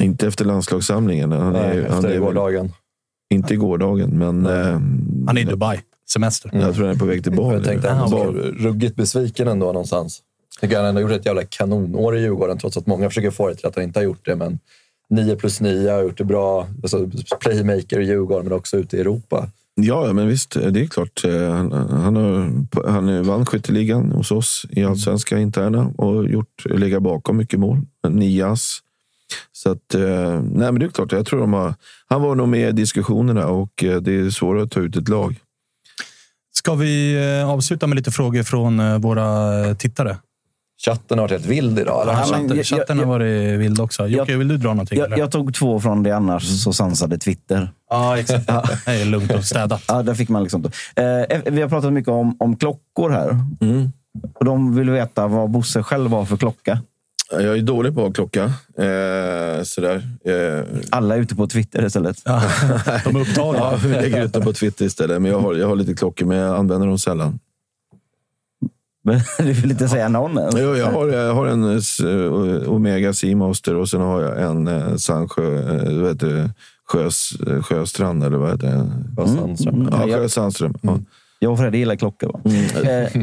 inte efter landslagssamlingen. Han är, nej, han efter är väl- gårdagen? Inte gårdagen, men eh, Han är i Dubai. Semester. jag tror han är på väg till Bali. Jag tänkte att han var ruggigt besviken ändå någonstans. Jag tycker han ändå gjort ett jävla kanonår i Djurgården, trots att många försöker få det till att han inte har gjort det. Men 9 plus 9 har gjort det bra. Alltså, playmaker i Djurgården, men också ute i Europa. Ja, men visst. Det är klart. Eh, Han, han, har, han vann skytteligan hos oss i allsvenska interna och gjort, legat bakom mycket mål. Nio ass. Så att, eh, nej, men det är klart. Jag tror de har, han var nog med i diskussionerna och eh, det är svårare att ta ut ett lag. Ska vi eh, avsluta med lite frågor från våra tittare? Chatten har varit helt vild idag. Eller? Ja, men Chatten, jag- chatten har jag- varit vild också. Jocke, vill du dra någonting? Jag, eller? jag tog två från det annars så sansade Twitter. Ja, exakt. Det är lugnt och städat. Ja, där fick man liksom... Eh, vi har pratat mycket om, om klockor här. Och de vill veta vad Bosse själv har för klocka. Jag är dålig på att klocka. Eh, sådär. Eh, Alla är ute på Twitter istället. Ja, de är upptagna. ja, vi lägger ut dem på Twitter istället. Men jag har, jag har lite klockor, men jag använder dem sällan. Men du vill inte säga någon än? Jo, jag, har, jag har en eh, Omega Seamaster och sen har jag en uh, Sandsjö, uh, vad heter det? Sjös, eh, Sjöstrand, eller vad heter det? Vad Sandström. Ja, jag- Sjö Sandström. Ja. Jag och Fredrik gillar klockor. Va? Eh,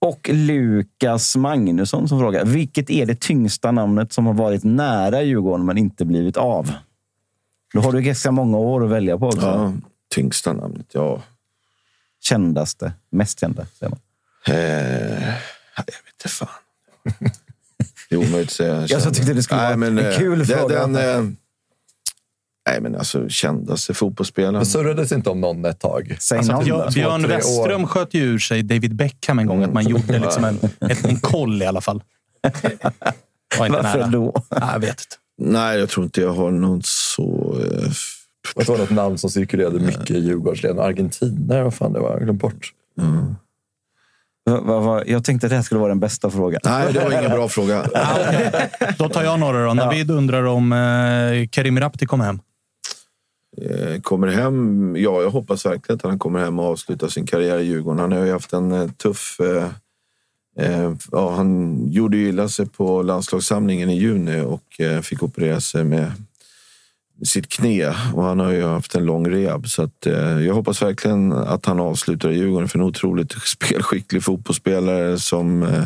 och Lukas Magnusson som frågar. Vilket är det tyngsta namnet som har varit nära Djurgården men inte blivit av? Då har du ganska många år att välja på också. Ja, tyngsta namnet, ja. Kändaste, mest kända, säger man. Eh, jag vet inte fan. Det är omöjligt att säga. Jag så tyckte det skulle vara en eh, kul den- fråga. Den, eh, nej, men alltså kändaste fotbollsspelaren. Det surrades inte om någon ett tag. Alltså, Två, Björn, Björn år. Westström sköt ju ur sig David Beckham en gång. Att man gjorde liksom en, ett, en koll i alla fall. Var inte Varför nära. då? Nej, jag vet inte. Nej, jag tror inte jag har någon så... Eh, Det var något namn som cirkulerade mycket i Djurgårdsleden. Argentina, vad fan det var. Jag glömt bort. Va, va, va, jag tänkte att det här skulle vara den bästa frågan. nej, det var ingen bra fråga. Då tar jag några då. Navid undrar om eh, Karim Rapti kommer hem. Eh, kommer hem. Ja, jag hoppas verkligen att han kommer hem och avslutar sin karriär i Djurgården. Han har ju haft en eh, tuff... Eh, eh, ja, han gjorde ju illa sig på landslagssamlingen i juni och eh, fick operera sig med sitt knä. Och han har ju haft en lång rehab. Så att, eh, jag hoppas verkligen att han avslutar i Djurgården för en otroligt spelskicklig fotbollsspelare som eh,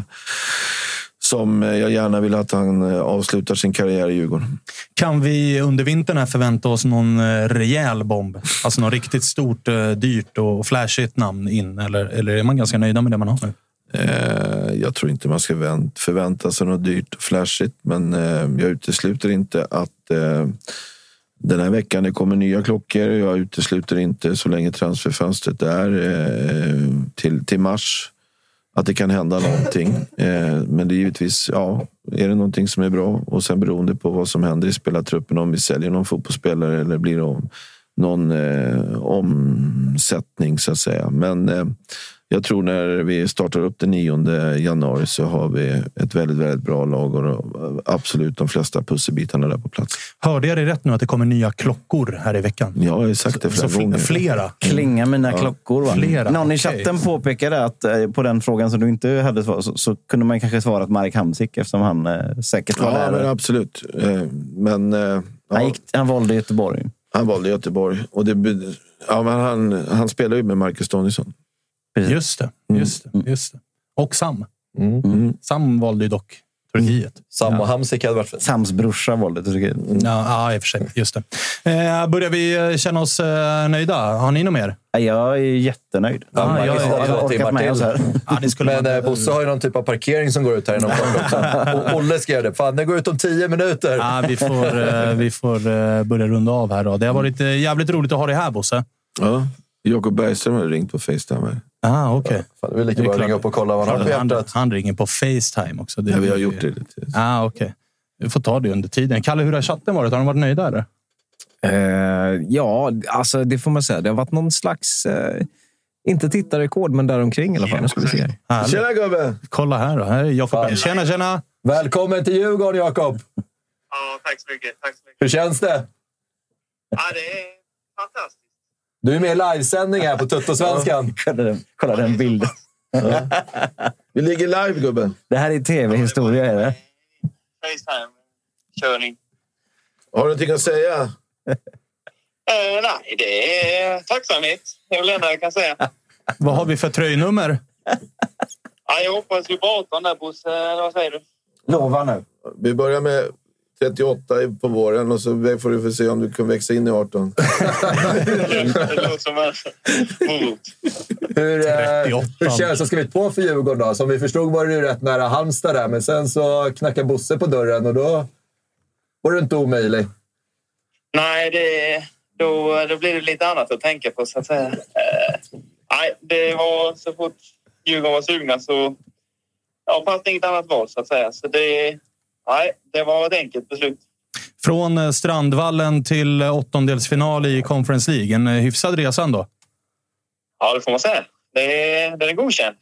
som eh, jag gärna vill att han eh, avslutar sin karriär i Djurgården. Kan vi under vintern här förvänta oss någon eh, rejäl bomb? Alltså något riktigt stort, dyrt och flashigt namn in? Eller, eller är man ganska nöjda med det man har nu? Jag tror inte man ska vänt, förvänta sig något dyrt och flashigt, men jag utesluter inte att den här veckan det kommer nya klockor. Jag utesluter inte så länge transferfönstret är till, till mars att det kan hända någonting. Eh, men det är givetvis, ja, är det någonting som är bra och sen beroende på vad som händer i spelartruppen, om vi säljer någon fotbollsspelare eller blir det någon eh, omsättning så att säga. Men eh, jag tror när vi startar upp den 9 januari så har vi ett väldigt, väldigt bra lag och absolut de flesta pusselbitarna där på plats. Hörde jag det rätt nu att det kommer nya klockor här i veckan? Ja, jag har sagt det flera Så gånger. flera? Klinga mina Ja. klockor. Va? Flera, Någon i chatten påpekade att eh, på den frågan som du inte hade svar så, så kunde man kanske svara att Marek Hamsik eftersom han eh, säkert var Ja, där. men absolut. Eh, Men eh, ja, han, gick, han valde Göteborg. han valde Göteborg. Och det, ja, men han, han spelar ju med Marcus Danielsson. Just det. Just det, just det. Och Sam. Mm. Sam valde ju dock Turkiet. Sam och Hamsik hade varit fint. Sams brorsa valde Turkiet. Ja, ja, i och för sig. Just det. Eh, börjar vi eh, känna oss eh, nöjda? Har ni något mer? Ja, Jag är jättenöjd. Ja, man jag- jag- jag två orkat med oss här. Ja, Men eh, Bosse har ju någon typ av parkering som går ut här inom kort också. Och Olle skrev det. Fan, den går ut om tio minuter. Ja, vi får, eh, vi får eh, börja runda av här. Då. Det har varit eh, jävligt roligt att ha dig här, Bosse. Ja. Jakob Bergström har ringt på Facetime. Ah, okej. Fan, det är lika bra att ringa upp och kolla vad han har på Han, hjärtat. han ringer på Facetime också. Det Ja, vi har gjort det lite. Ah, okej. Vi får ta det under tiden. Kalle, hur har chatten varit? Har de varit nöjda? Eller? Eh, ja, alltså det får man säga. Det har varit någon slags, eh, inte tittarrekord, men däromkring i alla fall. Nu ska vi se. Härligt. Tjena gubben! Kolla här då. Här är Jakob. Tjena, tjena! Välkommen till Djurgården, Jakob! Ja, tack så mycket. Tack så mycket. Hur känns det? Ja, det är fantastiskt. Du är med i livesändning här på Tuttosvenskan. Kolla den, kolla den bilden. Vi ligger live gubben. Det här är tv-historia. Är det? Facetime-körning. Har du någonting att säga? Eh, nej, det är tacksamhet. Det är väl det enda jag kan säga. Vad har vi för tröjnummer? Ja, jag hoppas ju på 18 där, Bosse. Vad säger du? Lova nu. Vi börjar med 38 på våren och så får du se om du kan växa in i 18. Det låter som morot. Hur, eh, 38. hur känns det? Ska vi på för Djurgården då? Som vi förstod var det ju rätt nära Halmstad där, men sen så knackade Bosse på dörren och då var du inte omöjlig. Nej, det, då, då blir det lite annat att tänka på, så att säga. Eh, nej, det var så fort Djurgården var sugna så ja, fanns det inget annat val, så att säga. Så det, nej, det var ett enkelt beslut. Från eh, Strandvallen till eh, åttondelsfinal i Conference League. En eh, hyfsad resa ändå. Ja, det får man säga. Det är, den är godkänd.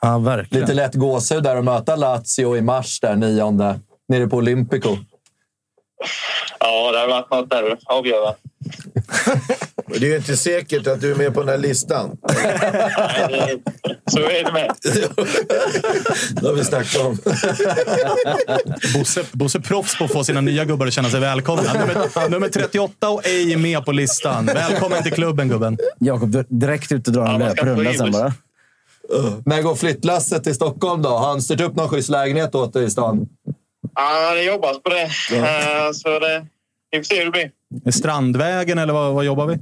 Ja, verkligen. Lite lätt gåshud där att möta Lazio i mars, där nionde, nere på Olympico. Ja, det har varit något där att avgöra. Det är ju inte säkert att du är med på den här listan. Så är det med. Det har vi snackat om. Bosse, Bosse proffs på att få sina nya gubbar att känna sig välkomna. Nummer, nummer 38 och ej med på listan. Välkommen till klubben, gubben. Jakob, direkt ut och dra en Ja, löprunda sen bara. När går flyttlasset till Stockholm då? Har han styrt upp någon schysst lägenhet åt dig i stan? Ja, det jobbas på det. Eh, Så det, vi får se hur det blir. Strandvägen eller vad, vad jobbar vi?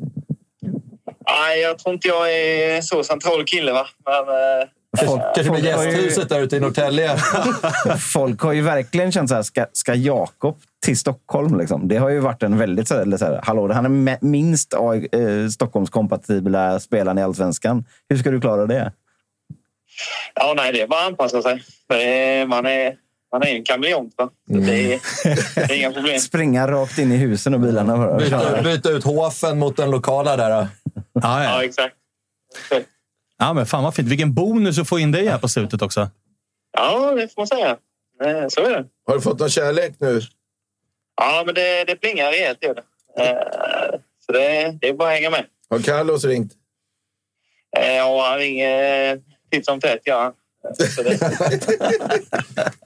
Nej, jag tror inte jag är så central kille. Va? Men, eh, Folk, Kanske med gästhuset där ute i Norrtälje. Folk har ju verkligen känt så här, ska, ska Jakob till Stockholm? Liksom? Det har ju varit en väldigt så här, eller så här, hallå, han är minst eh, Stockholmskompatibla spelaren i Allsvenskan. Hur ska du klara det? ja, nej, det är bara att anpassa sig. Är, man, är, man är en kameleont. Så det, är, det är inga problem. Springa rakt in i husen och bilarna bara. Byta, byta ut Hofen mot den lokala där. då. Ja, Ja, ja. exakt. ja, men fan vad fint. Vilken bonus att få in dig här på slutet också. Ja, det får man säga. Eh, Så är det. Har du fått någon kärlek nu? Ja, men det, det plingar rejält. Gör det. Eh, Så det, det är bara att hänga med. Har Carlos ringt? Eh, Ja, han ringer titt som tätt. Ja. Så det,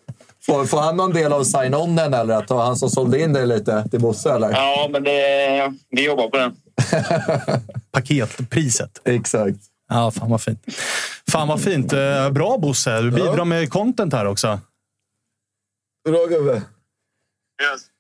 Får, får han någon del av sign-onen eller att han som sålde in dig lite till Bosse? Eller? ja, men det, vi jobbar på den. Paketpriset. Exakt. Ja, fan vad fint. Fan vad fint. Eh, Bra Bosse. Du bidrar med content här också. Bra gubbe. Yes.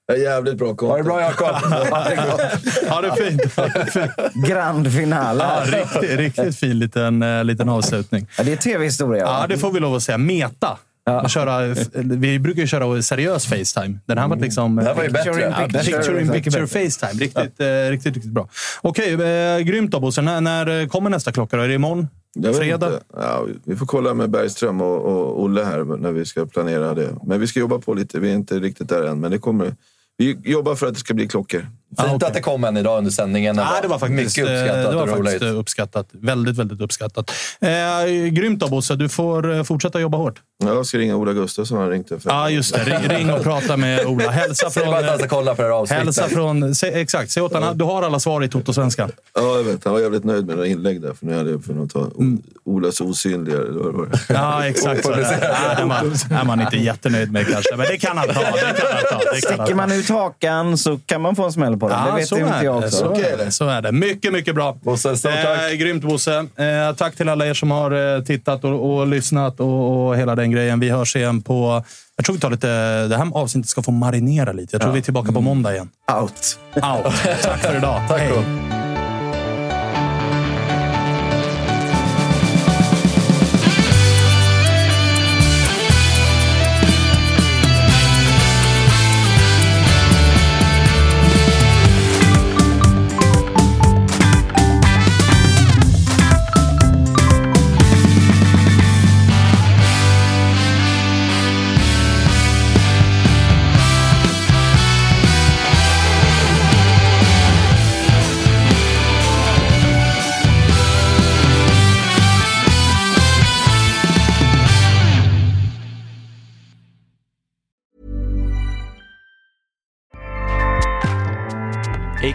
Det är jävligt bra Ha det content. bra Jakob. Ja, det är fint. Ha det fint. Grand finale. Ja, riktigt, riktigt fin liten, eh, liten avslutning. Ja, det är tv-historia. Ja, det får vi lov att säga. Meta. Att Köra, vi brukar ju köra seriös Facetime. Den här var liksom... Det här var ju bättre. Picture in Ja, picture. picture in picture. Facetime. Riktigt, eh, riktigt, riktigt bra. Okej, eh, grymt då Bosse. När, när kommer nästa klocka? Då? Är det imorgon? Jag Fredag? Ja, vi får kolla med Bergström och, och Olle här när vi ska planera det. Men vi ska jobba på lite. Vi är inte riktigt där än, men det kommer. Vi jobbar för att det ska bli klockor. Fint okej. att det kom en idag under sändningen. Ja, det var faktiskt, Mycket uppskattat eh, det var och roligt. faktiskt eh, uppskattat. Väldigt, väldigt uppskattat. Eh, grymt då Bosse. Du får eh, fortsätta jobba hårt. Jag ska ringa Ola Gustafsson. Han ringde. För Ja, just det. Ring, ring och prata med Ola. Hälsa Säg från... bara att han ska kolla på det här avsnittet. Hälsa från... Säg, exakt. Säg åt honom. Du har alla svar i Toto-svenskan. Ja, jag vet. Han var jävligt nöjd med några inlägg där. För nu hade jag för att ta Mm. Olas osynliga. det. Ja, exakt. Så. Det är man, är man inte jättenöjd med kanske, men det kan han ta. Det kan han ta. Det kan han Sticker man ut hakan så kan man få en smäll på den. det vet så inte jag också. Så är det. Så är det. Mycket, mycket bra. Bosse, stort tack. Eh, grymt Bosse. Eh, tack till alla er som har eh, tittat och, och lyssnat och, och hela den grejen. Vi hörs igen på... Jag tror vi tar lite... Det här avsnittet ska få marinera lite. Jag tror vi är tillbaka på måndag igen. Out. Out. Tack för idag. Tack Hej.